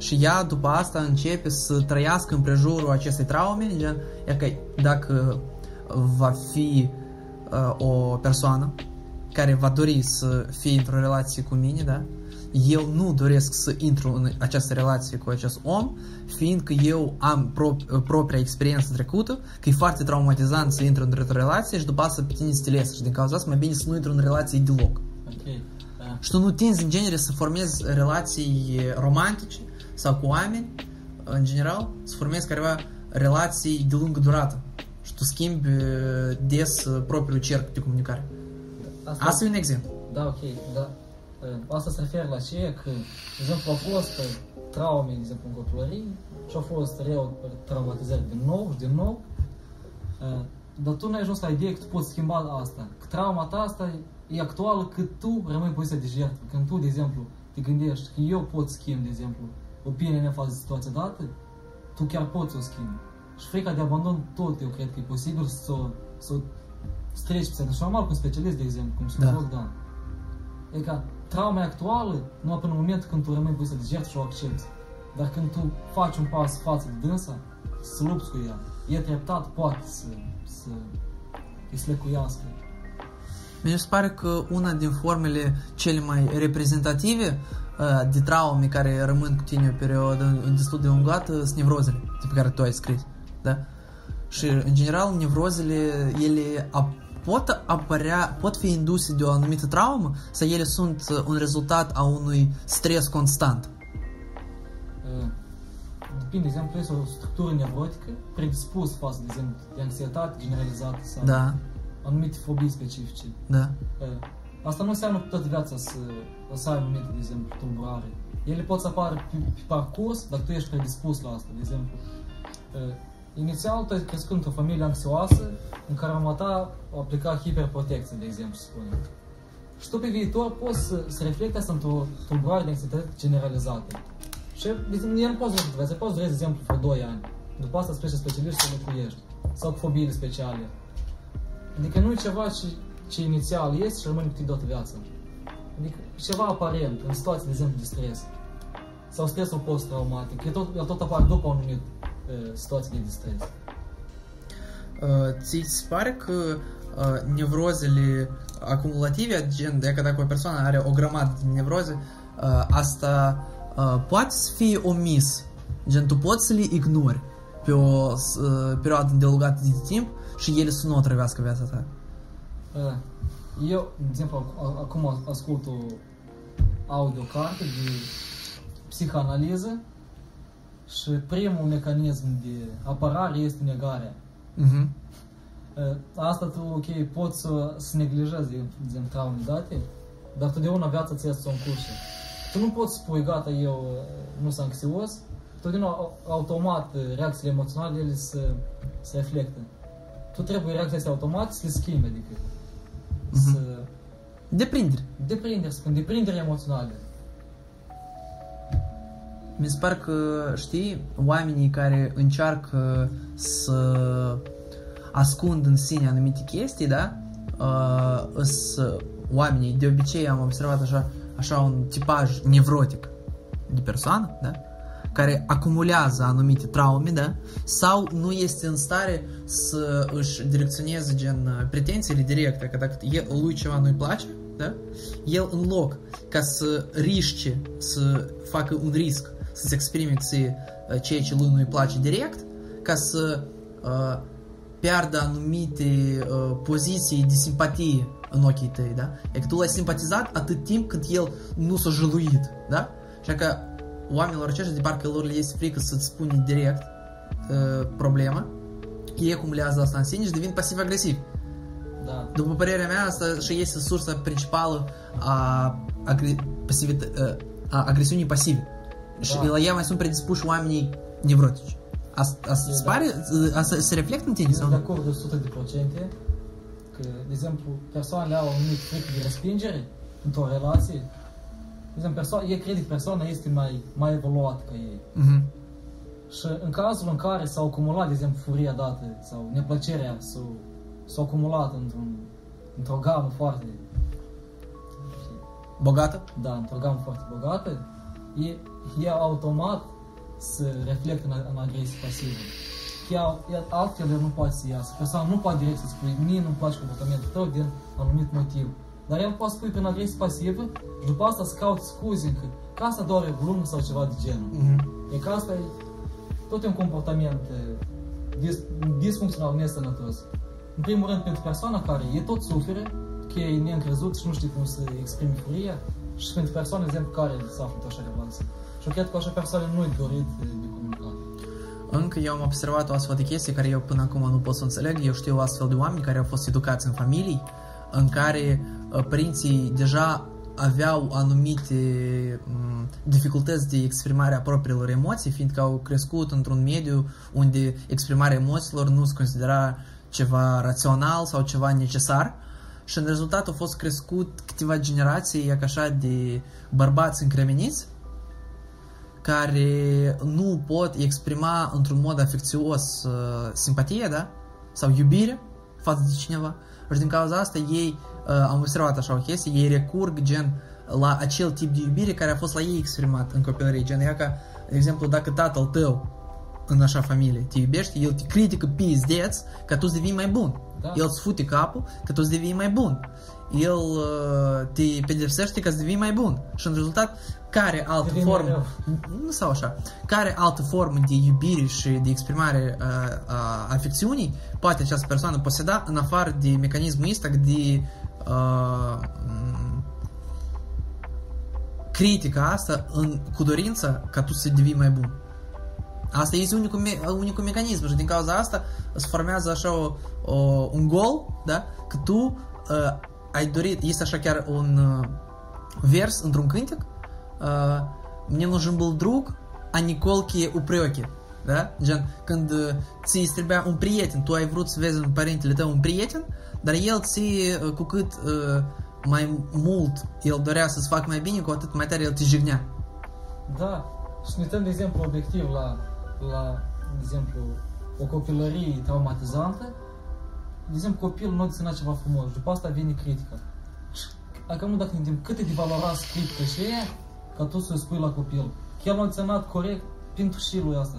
și ea după asta începe să trăiască în prejurul acestei traume, gen, e că dacă va fi uh, o persoană care va dori să fie într-o relație cu mine, da? Eu nu doresc să intru în această relație cu acest om, fiindcă eu am pro- propria experiență trecută, că e foarte traumatizant să intru într-o relație și după asta pe tine să te lese. Și din cauza asta mai bine să nu intru în relație deloc. Ok. Da. Și tu nu tinzi în genere să formezi relații romantice sau cu oameni, în general, să formezi careva relații de lungă durată. Și tu schimbi uh, des uh, propriul cerc de comunicare. Asta e un exemplu. Da, ok, da. Uh, Asta se referă la ce că, de exemplu, au fost uh, traume, de exemplu, în copilărie și au fost rău traumatizări din nou și din nou. Uh, Dar tu n-ai ajuns la ideea că tu poți schimba asta. Că trauma ta asta e actuală că tu rămâi în poziția de jertfă. Când tu, de exemplu, te gândești că eu pot schimbi, de exemplu, opinia mea față de situația dată, tu chiar poți să o schimbi. Și frica de abandon tot, eu cred că e posibil să o, să o streci pe Și normal cu un specialist, de exemplu, cum psiholog, da. da. E ca trauma e actuală numai până în momentul când tu rămâi în poziția de jertfă și o accepti. Dar când tu faci un pas față de dânsa, să lupți cu ea, e treptat, poate să, să îi slecuiască. Mi se pare că una din formele cele mai reprezentative uh, de traume care rămân cu tine o perioadă destul de lungată sunt nevrozele pe care tu ai scris. Da? Și, în general, nevrozele, ele a, pot apărea, pot fi induse de o anumită traumă sau ele sunt uh, un rezultat a unui stres constant. Uh, Depinde, de exemplu, este o structură nevrotică predispus față, de exemplu, de anxietate generalizată sau Da, anumite fobii specifice. da, Uh, Asta nu înseamnă că toată viața să, să ai momente, de exemplu, tulburare. Ele pot să apară pe, pe parcurs, dar tu ești predispus la asta, de exemplu. Uh, Inițial, tu ai crescut într-o familie anxioasă, în care mama ta a aplicat hiperprotecție, de exemplu, să spunem. Și tu pe viitor poți să, să reflecte asta într-o tulburare de anxietate generalizată. Și de exemplu, el nu poți să viața, poți durezi, de exemplu, vreo 2 ani. După asta să pleci la specialist și să locuiești. Sau cu fobiile speciale. Adică nu e ceva ce, ce inițial este și rămâne cu tine toată viața. Adică e ceva aparent, în situații, de exemplu, de stres. Sau stresul post-traumatic. El tot, el tot apare după o anumită uh, situație de stres. Uh, ți se pare că uh, nevrozele acumulative, gen dacă, dacă o persoană are o grămadă de nevroze, uh, asta uh, poate să fie omis. Gen, tu poți să le ignori pe o uh, perioadă îndelungată de timp și ele să nu otrăvească viața ta. Uh, Eu, de exemplu, ac- acum ascult o audiocarte de psihanaliză și primul mecanism de apărare este negarea. Mhm. Uh, Asta tu, ok, poți să, să neglijezi din, din traume date, dar totdeauna viața ți este o încurce. Tu nu poți spui, gata, eu uh, nu sunt anxios, totdeauna au- automat uh, reacțiile emoționale ele se, se reflectă. Tu trebuie reacțiile astea automat să le schimbi, adică Mhm. să Deprindere. deprindere, spun, deprindere emoțională. Mi se pare că, știi, oamenii care încearcă să ascund în sine anumite chestii, da? Uh, îs oamenii, de obicei am observat așa, așa un tipaj nevrotic de persoană, da? Care acumulează anumite traume, da? Sau nu este în stare să își direcționeze gen uh, pretențiile directe, că dacă el, lui ceva nu-i place, da? El în loc ca să riște, să facă un risc, să-ți exprime ție uh, ceea ce lui nu-i place direct, ca să uh, piardă anumite uh, poziții de simpatie în ochii tăi, da? E că tu l-ai simpatizat atât timp cât el nu s-a jăluit, da? Și că oamenilor aceștia, de parcă lor le este frică să-ți spune direct uh, problema, ei acumulează asta în sine și devin pasiv-agresiv. Da. După părerea mea, asta și este sursa principală a, agre- pasivit- uh, a agresiunii pasive. Și Da. la ea mai sunt predispuși oamenii nevrotici. Asta, asta, Eu se da. pare, asta se reflectă în tine sau Sunt de acord de 100 de procente că, de exemplu, persoanele au un mic fric de respingere într-o relație. De exemplu, persoana, ei cred că persoana este mai, mai evoluată ca ei. Mhm. Și în cazul în care s-au acumulat, de exemplu, furia dată sau neplăcerea s-au, s-au acumulat într-un, într-o gamă foarte, Bogată? da, într-o gamă foarte bogată, e, e automat să reflectă în, în agresie pasivă. Ea, ea, altfel el nu poate să iasă. Persoana nu poate direct să spui, mie nu-mi place comportamentul tău din anumit motiv. Dar el poate spui prin agresie pasivă și după asta să cauți scuze că, că asta doar e glumă sau ceva de genul. Mhm. E că asta e tot e un comportament e, dis, disfuncțional, nesănătos. În primul rând pentru persoana care e tot suferă, că e neîncrezut și nu știe cum să exprime furia, și pentru persoane, de exemplu, care se află într-o așa relație. Și eu cred că așa persoane nu e dorit de, de comunicat. Încă eu am observat o astfel de chestie care eu până acum nu pot să înțeleg. Eu știu astfel de oameni care au fost educați în familii, în care uh, părinții deja aveau anumite m, dificultăți de exprimare a propriilor emoții, fiindcă au crescut într-un mediu unde exprimarea emoțiilor nu se considera ceva rațional sau ceva necesar și în rezultat au fost crescut câteva generații, ia ca așa, de bărbați încremeniți care nu pot exprima într-un mod afecțios uh, simpatie, da? Sau iubire față de cineva. Și din cauza asta ei, uh, am observat așa o chestie, ei recurg gen la acel tip de iubire care a fost la ei exprimat în copilărie. Gen, ea ca, de exemplu, dacă tatăl tău în așa familie te iubește, el te critică pizdeț ca tu să devii mai bun. Da. El îți fute capul ca tu să devii mai bun. El uh, te pedepsește ca să devii mai bun. Și în rezultat, care altă Devii mai formă, rău. nu sau așa, care altă formă de iubire și de exprimare uh, a afecțiunii poate această persoană poseda în afară de mecanismul ăsta de uh, m, critica asta în, cu dorința ca tu să devii mai bun. Asta este unicul, me- unicul mecanism și din cauza asta se formează așa o, o, un gol, da? Că tu uh, ai dorit, este așa chiar un uh, vers într-un cântec, uh, мне нужен был друг, а не колки упреки. Da? Gen, când uh, ți îți trebuia un prieten, tu ai vrut să vezi în părintele tău un prieten, dar el ți, uh, cu cât uh, mai mult el dorea să-ți facă mai bine, cu atât mai tare el te jignea. Da. Și ne uităm, de exemplu, obiectiv la, la de exemplu, o copilărie traumatizantă. De exemplu, copilul nu ținea ceva frumos și după asta vine critica. Și acum dacă ne gândim cât e de valoros critica și ea, ca tu să o spui la copil. Că el nu a ținut corect pentru și lui asta.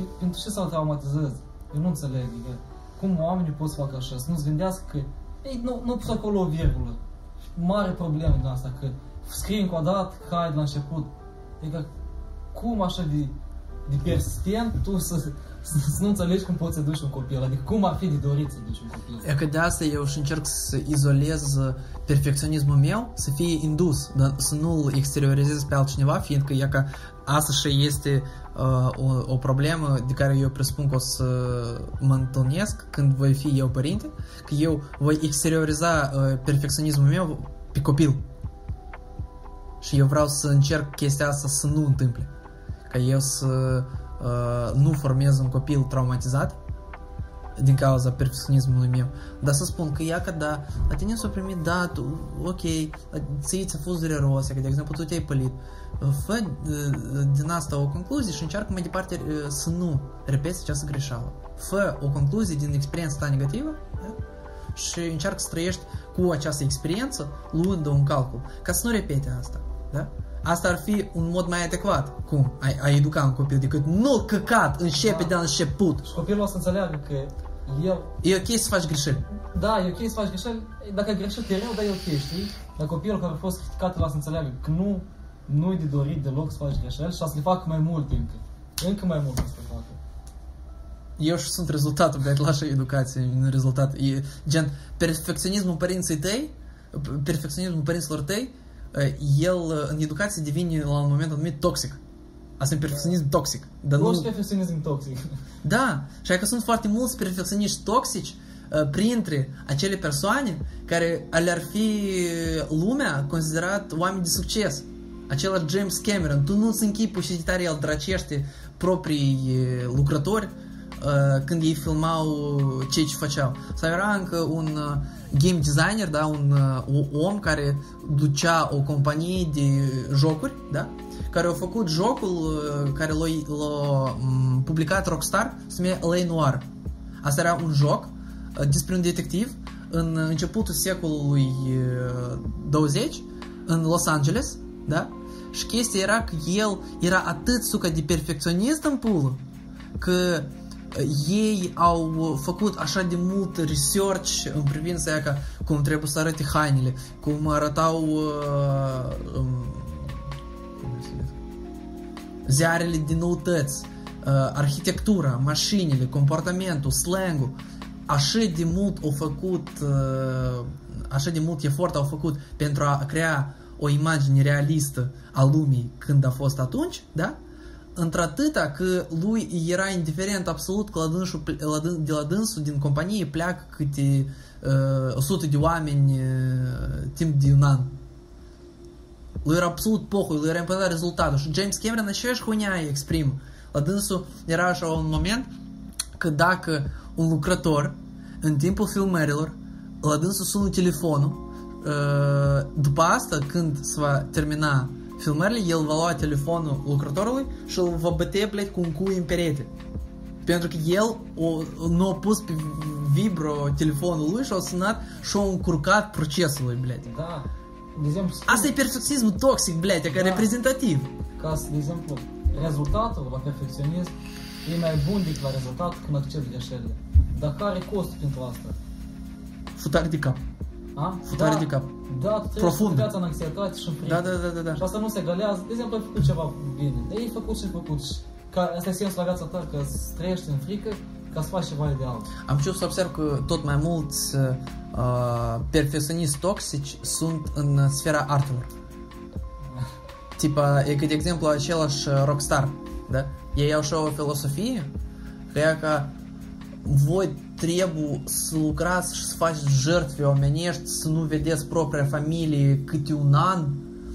Pe- Pentru ce să-l traumatizezi? Eu nu înțeleg. Adică, cum oamenii pot să facă așa? Să nu-ți gândească că ei, nu, nu pus acolo o virgulă. Mare problemă din asta, că scrie încă o dată, hai de la început. Adică, cum așa de, de persistent tu să, să, să nu înțelegi cum poți să duci un copil. Adică cum ar fi de dorit să duci un copil. E că de asta eu și încerc să izolez uh, perfecționismul meu, să fie indus, dar să nu-l exteriorizez pe altcineva, fiindcă e că asta și este uh, o, o problemă de care eu presupun că o să mă întâlnesc când voi fi eu părinte, că eu voi exterioriza uh, perfecționismul meu pe copil. Și eu vreau să încerc chestia asta să nu întâmple. Ca eu să uh, nu formez un copil traumatizat din cauza perfecționismului meu. Dar să spun că ia că da, la tine s-a primit, da, tu, ok, ție ți-a fost dureros, că de exemplu tu te-ai pălit. Fă uh, din asta o concluzie și încearcă mai departe uh, să nu repeți această greșeală. Fă o concluzie din experiența ta negativă da? și încearcă să trăiești cu această experiență luând un calcul, ca să nu repete asta. Da? Asta ar fi un mod mai adecvat. Cum? Ai, ai educa un copil decât nu căcat, înșepe da. de la început. Și copilul o să înțeleagă că el... E ok să faci greșeli. Da, e ok să faci greșeli. Dacă ai greșit, e rău, dar e ok, știi? Dar copilul care a fost criticat, la să înțeleagă că nu, nu e de dorit deloc să faci greșeli și să le facă mai mult încă. Încă mai mult să le facă. Eu și sunt rezultatul, blядь, lașă educație, nu rezultat. E, gen, perfecționismul părinții tăi, perfecționismul părinților tăi, el în educație devine la un moment anumit toxic. Asta e perfecționism toxic. Dar nu... perfecționism toxic. Da, și că sunt foarte mulți perfecționiști toxici printre acele persoane care le-ar fi lumea considerat oameni de succes. Acela James Cameron, tu nu-ți închipui și de tare el dracește proprii lucrători când ei filmau ce ce făceau. Sau era încă un game designer, da, un om care ducea o companie de jocuri, da, care a făcut jocul care l-a publicat Rockstar, se numea L.A. Noir. Asta era un joc despre un detectiv în începutul secolului 20 în Los Angeles, da? Și chestia era că el era atât sucă de perfecționist în pulă că ei au făcut așa de mult research în privința aia că cum trebuie să arate hainele, cum arătau uh, um, ziarele din noutăți, uh, arhitectura, mașinile, comportamentul, slang-ul, așa de mult au făcut, uh, așa de mult efort au făcut pentru a crea o imagine realistă a lumii când a fost atunci, da? într-atâta că lui era indiferent absolut că la dânsul, la de la dânsul din companie pleacă câte uh, 100 de oameni uh, timp de un an. Lui era absolut pohui, lui era important rezultatul. Și James Cameron aceeași huinea îi exprimă. La dânsul era așa un moment că dacă un lucrător în timpul filmărilor la dânsul sună telefonul uh, după asta când se va termina filmările, el va lua telefonul lucrătorului și îl va băte, blядь, cu un cui în perete. Pentru că el o, nu a pus pe vibro telefonul lui și a sunat și a încurcat procesul lui, blядь. Da. De exemplu, spun... Asta e perfecționismul toxic, blядь, e ca da. reprezentativ. Ca să, de exemplu, rezultatul la perfecționism e mai bun decât la rezultat când accepti greșelile. Dar care costul pentru asta? Futare de cap. A? Futare da, de cap. Da, tu treci Profund. viața în anxietate și în frică. Da, da, da, da, da. Și asta nu se galează. De exemplu, ai făcut ceva bine. Dar ai făcut și ai făcut. Și ca, asta e sensul la viața ta, că trăiești în frică ca să faci ceva ideal. Am știut să observ că tot mai mulți uh, perfecționiști toxici sunt în sfera artelor. Tipa, e că, de exemplu, același rockstar, da? Ei au și o filosofie, că e ca voi trebuie să lucrați și să faceți jertfe omenești, să nu vedeți propria familie câte un an,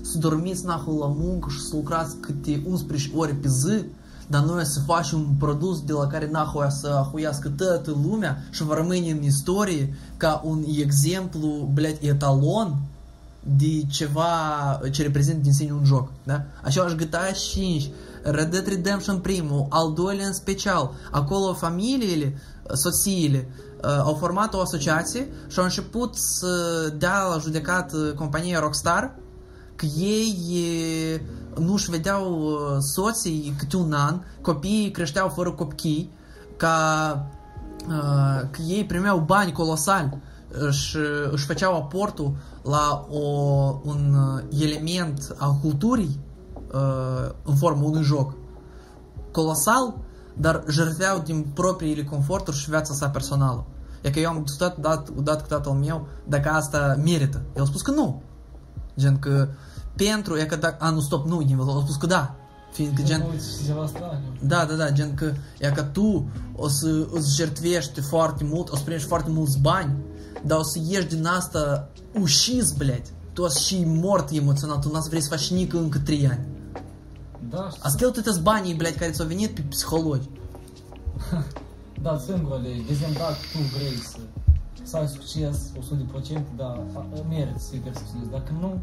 să dormiți nahul la muncă și să lucrați câte 11 ore pe zi, dar noi să facem un produs de la care nahul să ahuiască toată lumea și va rămâne în istorie ca un exemplu, blядь, etalon de ceva ce reprezintă din sine un joc. Da? Același GTA 5, Red Dead Redemption primul, al doilea în special. Acolo familiile soțiile au format o asociație și au început să dea la judecat compania Rockstar că ei nu-și vedeau soții câte un an, copiii creșteau fără copii, ca că ei primeau bani colosali și își făceau aportul la o, un element al culturii în formă unui joc. colosal, dar jertfeau din propriile conforturi și viața sa personală. E că eu am discutat dat, dat cu tatăl meu dacă asta merită. El a spus că nu. Gen că pentru, e că dacă, a, nu, stop, nu, el a spus că da. Fiindcă gen, Mă uiți și ceva straniu. da, da, da, gen că, e că tu o să îți jertfești foarte mult, o să primești foarte mulți bani, dar o să ieși din asta ușiz, blядь. Tu o să și mort emoțional, tu n-o să vrei să faci nică încă 3 ani. Da, singurele, de exemplu, dacă tu vrei să, să ai succes 100%, da, a- meriți să-i perfecționezi. Dacă nu,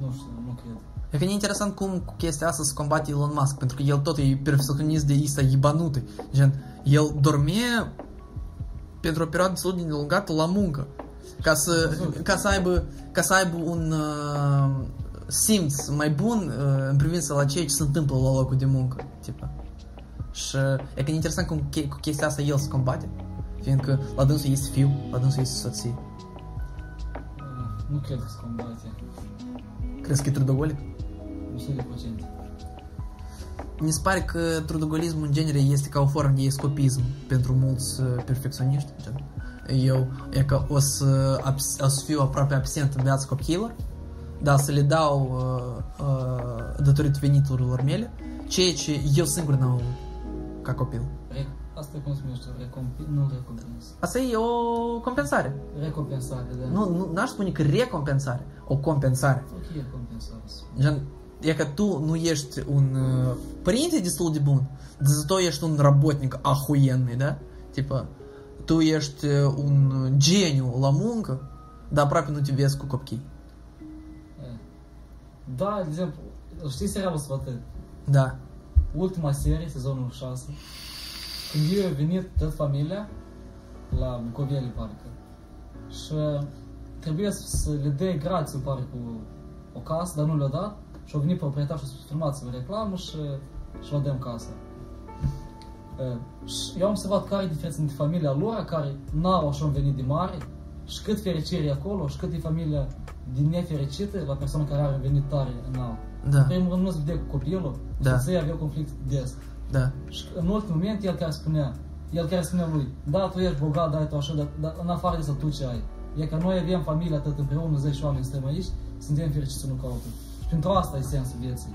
nu știu, nu cred. E că e interesant cum cu chestia asta se combate Elon Musk, pentru că el tot e perfecționist de ăsta ibanute. Gen, el dormea pentru o perioadă destul de îndelungată la muncă. Ca să, ca să aibă, ca să aibă un uh, simț mai bun uh, în privință la ceea ce se întâmplă la locul de muncă. Tipa. Și e că e interesant cum che- cu chestia asta el se combate. Fiindcă la dânsul este fiu, la dânsul este soție. Uh, Nu cred că se combate. Crezi că e trudogolic? 100%. Mi se pare că trudogolismul în genere este ca o formă de escapism pentru mulți uh, perfecționiști. Gen. Eu, e că o să, abs- o să fiu aproape absent în viața copiilor, dar să le dau uh, uh, datorită veniturilor mele, ceea ce eu singur n-am avut ca copil. Re- Asta cum se numește? Recomp- nu recompensă. Asta e o compensare. Recompensare, da. Nu, nu n-aș spune că recompensare, o compensare. Ok, recompensare. Gen, e că tu nu ești un uh, părinte destul de bun, dar zato ești un работник охуенный, da? Tipa, tu ești uh, un geniu la muncă, dar aproape nu te vezi cu copii. E. Da, de exemplu, știi serialul Sfătări? Da. Ultima serie, sezonul 6, când eu a venit toată familia la Bucoveli, parcă, și trebuie să să le dea grație, pare, cu o casă, dar nu le-a dat, și a venit proprietarul și a spus, filmați-vă reclamă și, și vă dăm casă. E, Și eu am observat care e diferența între familia lor, care n-au așa un venit de mare, și cât fericire e acolo, și cât e familia din nefericită la persoana care are un venit tare înalt. Da. În primul rând nu se vedea cu copilul, Da. da. să avea conflict des. Da. Și în ultimul moment el care spunea, el care spunea lui, da, tu ești bogat, da, tu așa, dar, dar în afară de să tu ce ai. E că noi avem familia atât împreună, 10 oameni suntem aici, suntem fericiți unul ca altul. Și pentru asta e sensul vieții.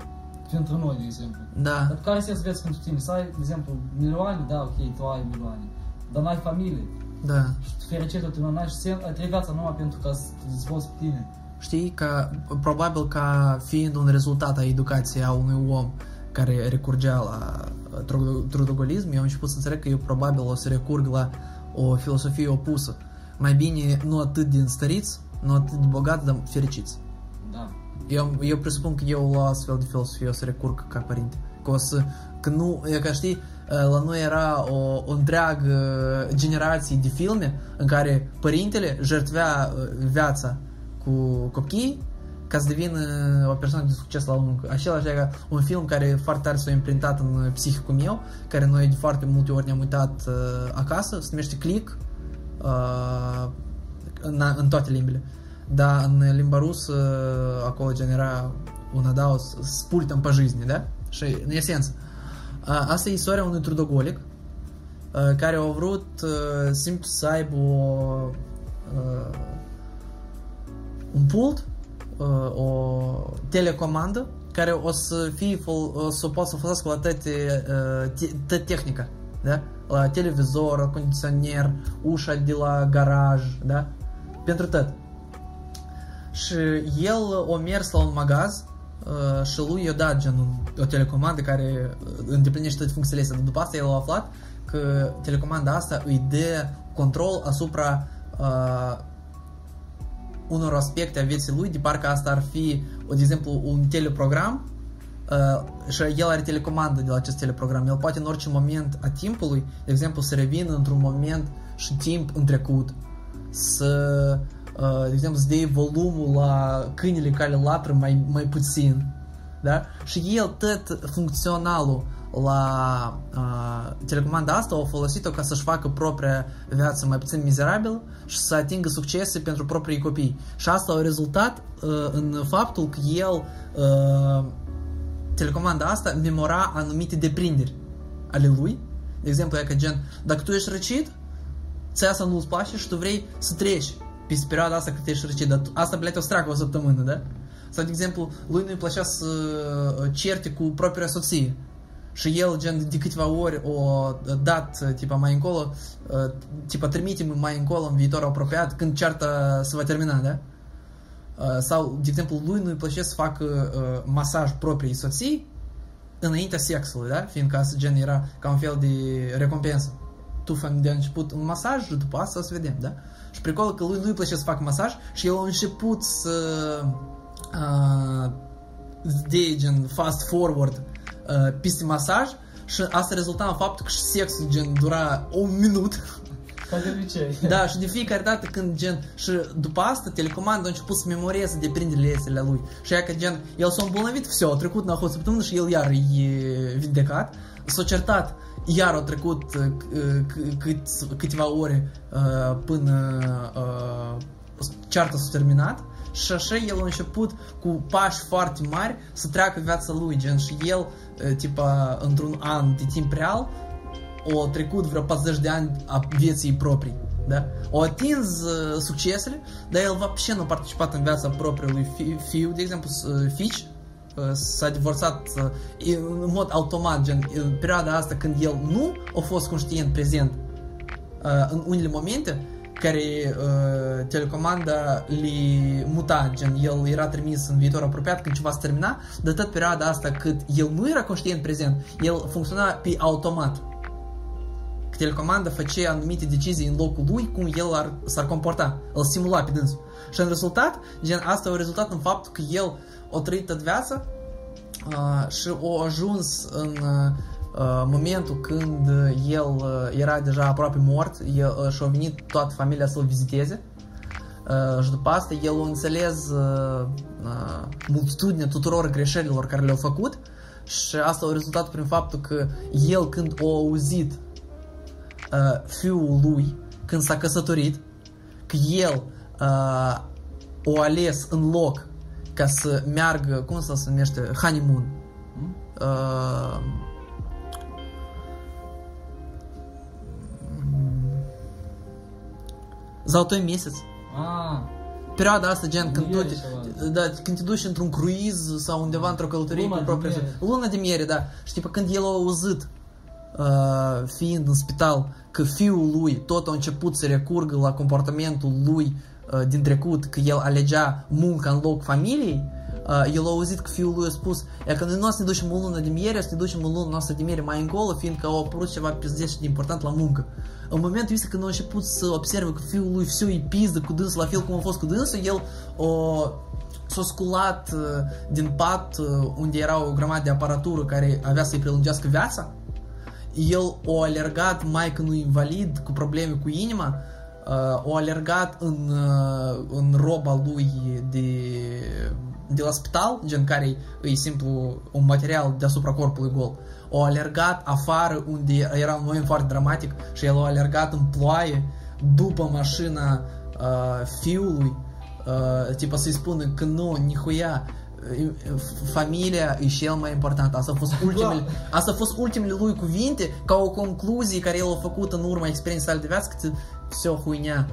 Pentru noi, de exemplu. Da. Dar care e sensul vieții pentru tine? Să ai, de exemplu, milioane, da, ok, tu ai milioane, dar n-ai familie. Da. Și fericită tu n-ai și sen, ai trăit viața numai pentru ca să te dezvolți pe tine. Știi că probabil ca fiind un rezultat a educației a unui om care recurgea la uh, tru- trudogolism, eu am început să înțeleg că eu probabil o să recurg la o filosofie opusă. Mai bine nu atât din stăriți, nu atât de bogați, dar fericiți. Da. Eu, eu presupun că eu la astfel de filosofie o să recurg ca părinte. Că o să, că nu, e ca știi, la noi era o, o întreagă generație de filme în care părintele jertvea uh, viața cu copii ca să devină o persoană de succes la muncă. Același ca un film care foarte tare s-a imprintat în psihicul meu, care noi de foarte multe ori ne-am uitat uh, acasă, se numește Click, uh, în, în toate limbile. Dar în limba rusă acolo genera un adaos spultăm pe жизни, da? Și în esență. a, Asta e istoria unui trudogolic a, care a vrut a, simplu să aibă o, a, un pult, a, o telecomandă care o să fie fol- o să poată să folosească la toate, a, te- toată tehnica, da? La televizor, la condiționer, ușa de la garaj, da? Pentru tot. Și el a mers la un magaz uh, și lui i-a dat gen un- o telecomandă care uh, îndeplinește toate funcțiile astea. Dar după asta el a aflat că telecomanda asta îi dă control asupra uh, unor aspecte a vieții lui, de parcă asta ar fi, de exemplu, un teleprogram uh, și el are telecomandă de la acest teleprogram. El poate în orice moment a timpului, de exemplu, să revină într-un moment și timp în trecut, să, uh, de exemplu, să dea volumul la câinele care latră mai, mai puțin. Da? Și el tot funcționalul la uh, telecomanda asta a folosit-o ca să-și facă propria viață mai puțin mizerabilă și să atingă succese pentru proprii copii. Și asta a rezultat uh, în faptul că el uh, telecomanda asta memora anumite deprinderi ale lui. De exemplu, e că gen, dacă tu ești răcit, ți asta nu-ți place și tu vrei să treci pe perioada asta cât ești răcit, dar asta, blядь, o stracă o săptămână, da? Sau, de exemplu, lui nu-i plăcea să uh, certe cu propria soție. și el, gen, de câteva ori o dat, tipa, mai încolo, uh, tipa, trimite mai încolo, în viitor apropiat, când cearta se va termina, da? Uh, sau, de exemplu, lui nu-i plăcea să facă masaj proprii soții înaintea sexului, da? Fiindcă asta, gen, era ca un fel de recompensă. Tu fă de început un masaj, după asta o să vedem, da? Și pricolul că lui nu-i plăcea să facă masaj și el a început să uh, de gen fast forward uh, peste masaj și asta rezulta în faptul că și sexul gen dura un minut. Ca de obicei. Da, și de fiecare dată când gen și după asta telecomanda a început să memoreze deprinderile astea lui. Și ea că gen, el s-a îmbolnăvit, все, a trecut na o săptămână și el iar e vindecat. S-a certat iar au trecut uh, cât, câteva ore uh, până uh, cearta s-a terminat și așa el a început cu pași foarte mari să treacă viața lui, gen și el, tipa, într-un an de timp real, o trecut vreo 40 de ani a vieții proprii. Da? O atins uh, succesele, dar el va nu a participat în viața propriului fi, fiu, de exemplu, fici, s-a divorțat în mod automat, gen, în perioada asta când el nu a fost conștient prezent în unele momente, care uh, telecomanda le muta, gen, el era trimis în viitor apropiat când ceva se termina, de tot perioada asta cât el nu era conștient prezent, el funcționa pe automat. Că telecomanda făcea anumite decizii în locul lui, cum el ar, s-ar comporta, îl simula pe dânsul. Și în rezultat, gen, asta a rezultat în faptul că el o trăit tot viața uh, și a ajuns în uh, momentul când el uh, era deja aproape mort el, uh, și a venit toată familia să-l viziteze uh, și după asta el a înțeles uh, uh, multitudinea tuturor greșelilor care le-au făcut și asta a rezultat prin faptul că el când a auzit uh, fiul lui când s-a căsătorit că el uh, o ales în loc ca să meargă, cum să se numește, honeymoon. Uh, Zoltoi Mesec. Ah. Perioada asta, gen, când tu te, da, când te duci într-un cruiz sau undeva într-o călătorie cu propria Luna de miere, da. Și tipa, când el a auzit, uh, fiind în spital, că fiul lui tot a început să recurgă la comportamentul lui uh, din trecut, că el alegea munca în loc familiei, uh, el a auzit că fiul lui a spus e că noi nu să ne ducem în lună de miere, să ne ducem în lună noastră de miere mai încolo, fiindcă au apărut ceva pizdește de important la muncă în momentul ăsta când a început să observe că fiul lui Fiu e pizdă cu dânsul, la fel cum a fost cu dânsul, el o s-a sculat uh, din pat uh, unde era o grămadă de aparatură care avea să-i prelungească viața. El o alergat mai când nu invalid, cu probleme cu inima, uh, o alergat în, uh, în roba lui de, de la spital, gen care e simplu un material deasupra corpului gol. Alergat afară unde era un moment foarte dramatic și el a alergat în ploaie după mașina uh, fiului, uh, tipa să-i spună că nu, nihuia, familia e cel mai important. Asta a fost ultimele, asta a fost ultimele lui cuvinte ca o concluzie care el a făcut în urma experienței sale de viață, că все хуйня,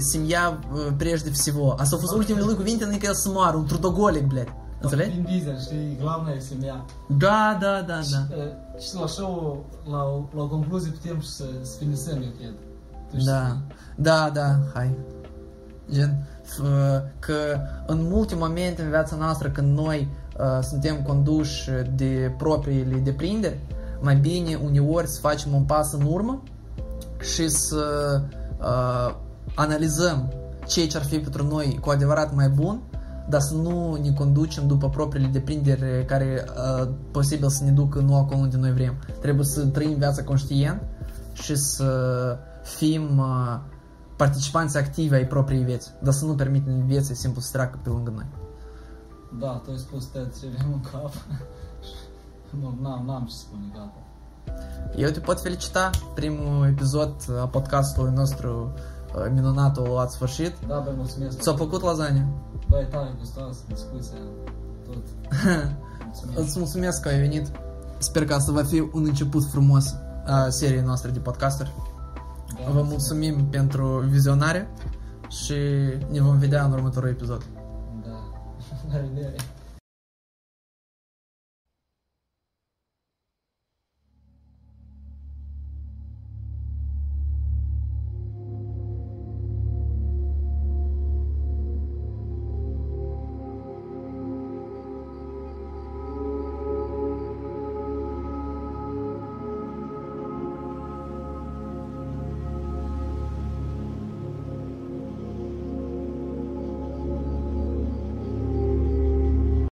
семья прежде всего. Ultimele lui cuvinte înainte el să moară, un trudogolic, blядь. Înțelegi? Vin Diesel, știi, glavna e semia. Da, da, da, da. Și, da. și la show, la, la o concluzie putem să, să finisăm, eu cred. Da, da, da, hai. Gen, uh, că în multe momente în viața noastră când noi uh, suntem conduși de propriile deprinderi, mai bine uneori să facem un pas în urmă și să uh, analizăm ce ce ar fi pentru noi cu adevărat mai bun dar să nu ne conducem după propriile deprinderi care uh, posibil să ne ducă nu acolo unde noi vrem. Trebuie să trăim viața conștient și să fim uh, participanți activi ai propriei vieți, dar să nu permitem vieții simplu să treacă pe lângă noi. Da, tu ai spus tot ce vrem în cap. nu, n-am, n-am ce spune, gata. Eu te pot felicita, primul episod a podcastului nostru uh, minunat o luat sfârșit. Da, bă, mulțumesc. Ți-a plăcut lasagna? Băi, tare gustoasă, discuția, tot. Mulțumim. Îți mulțumesc că ai venit. Sper că asta va fi un început frumos a seriei noastre de podcasteri. Da, Vă mulțumim pentru vizionare și ne vom vedea în următorul episod. Da. La revedere.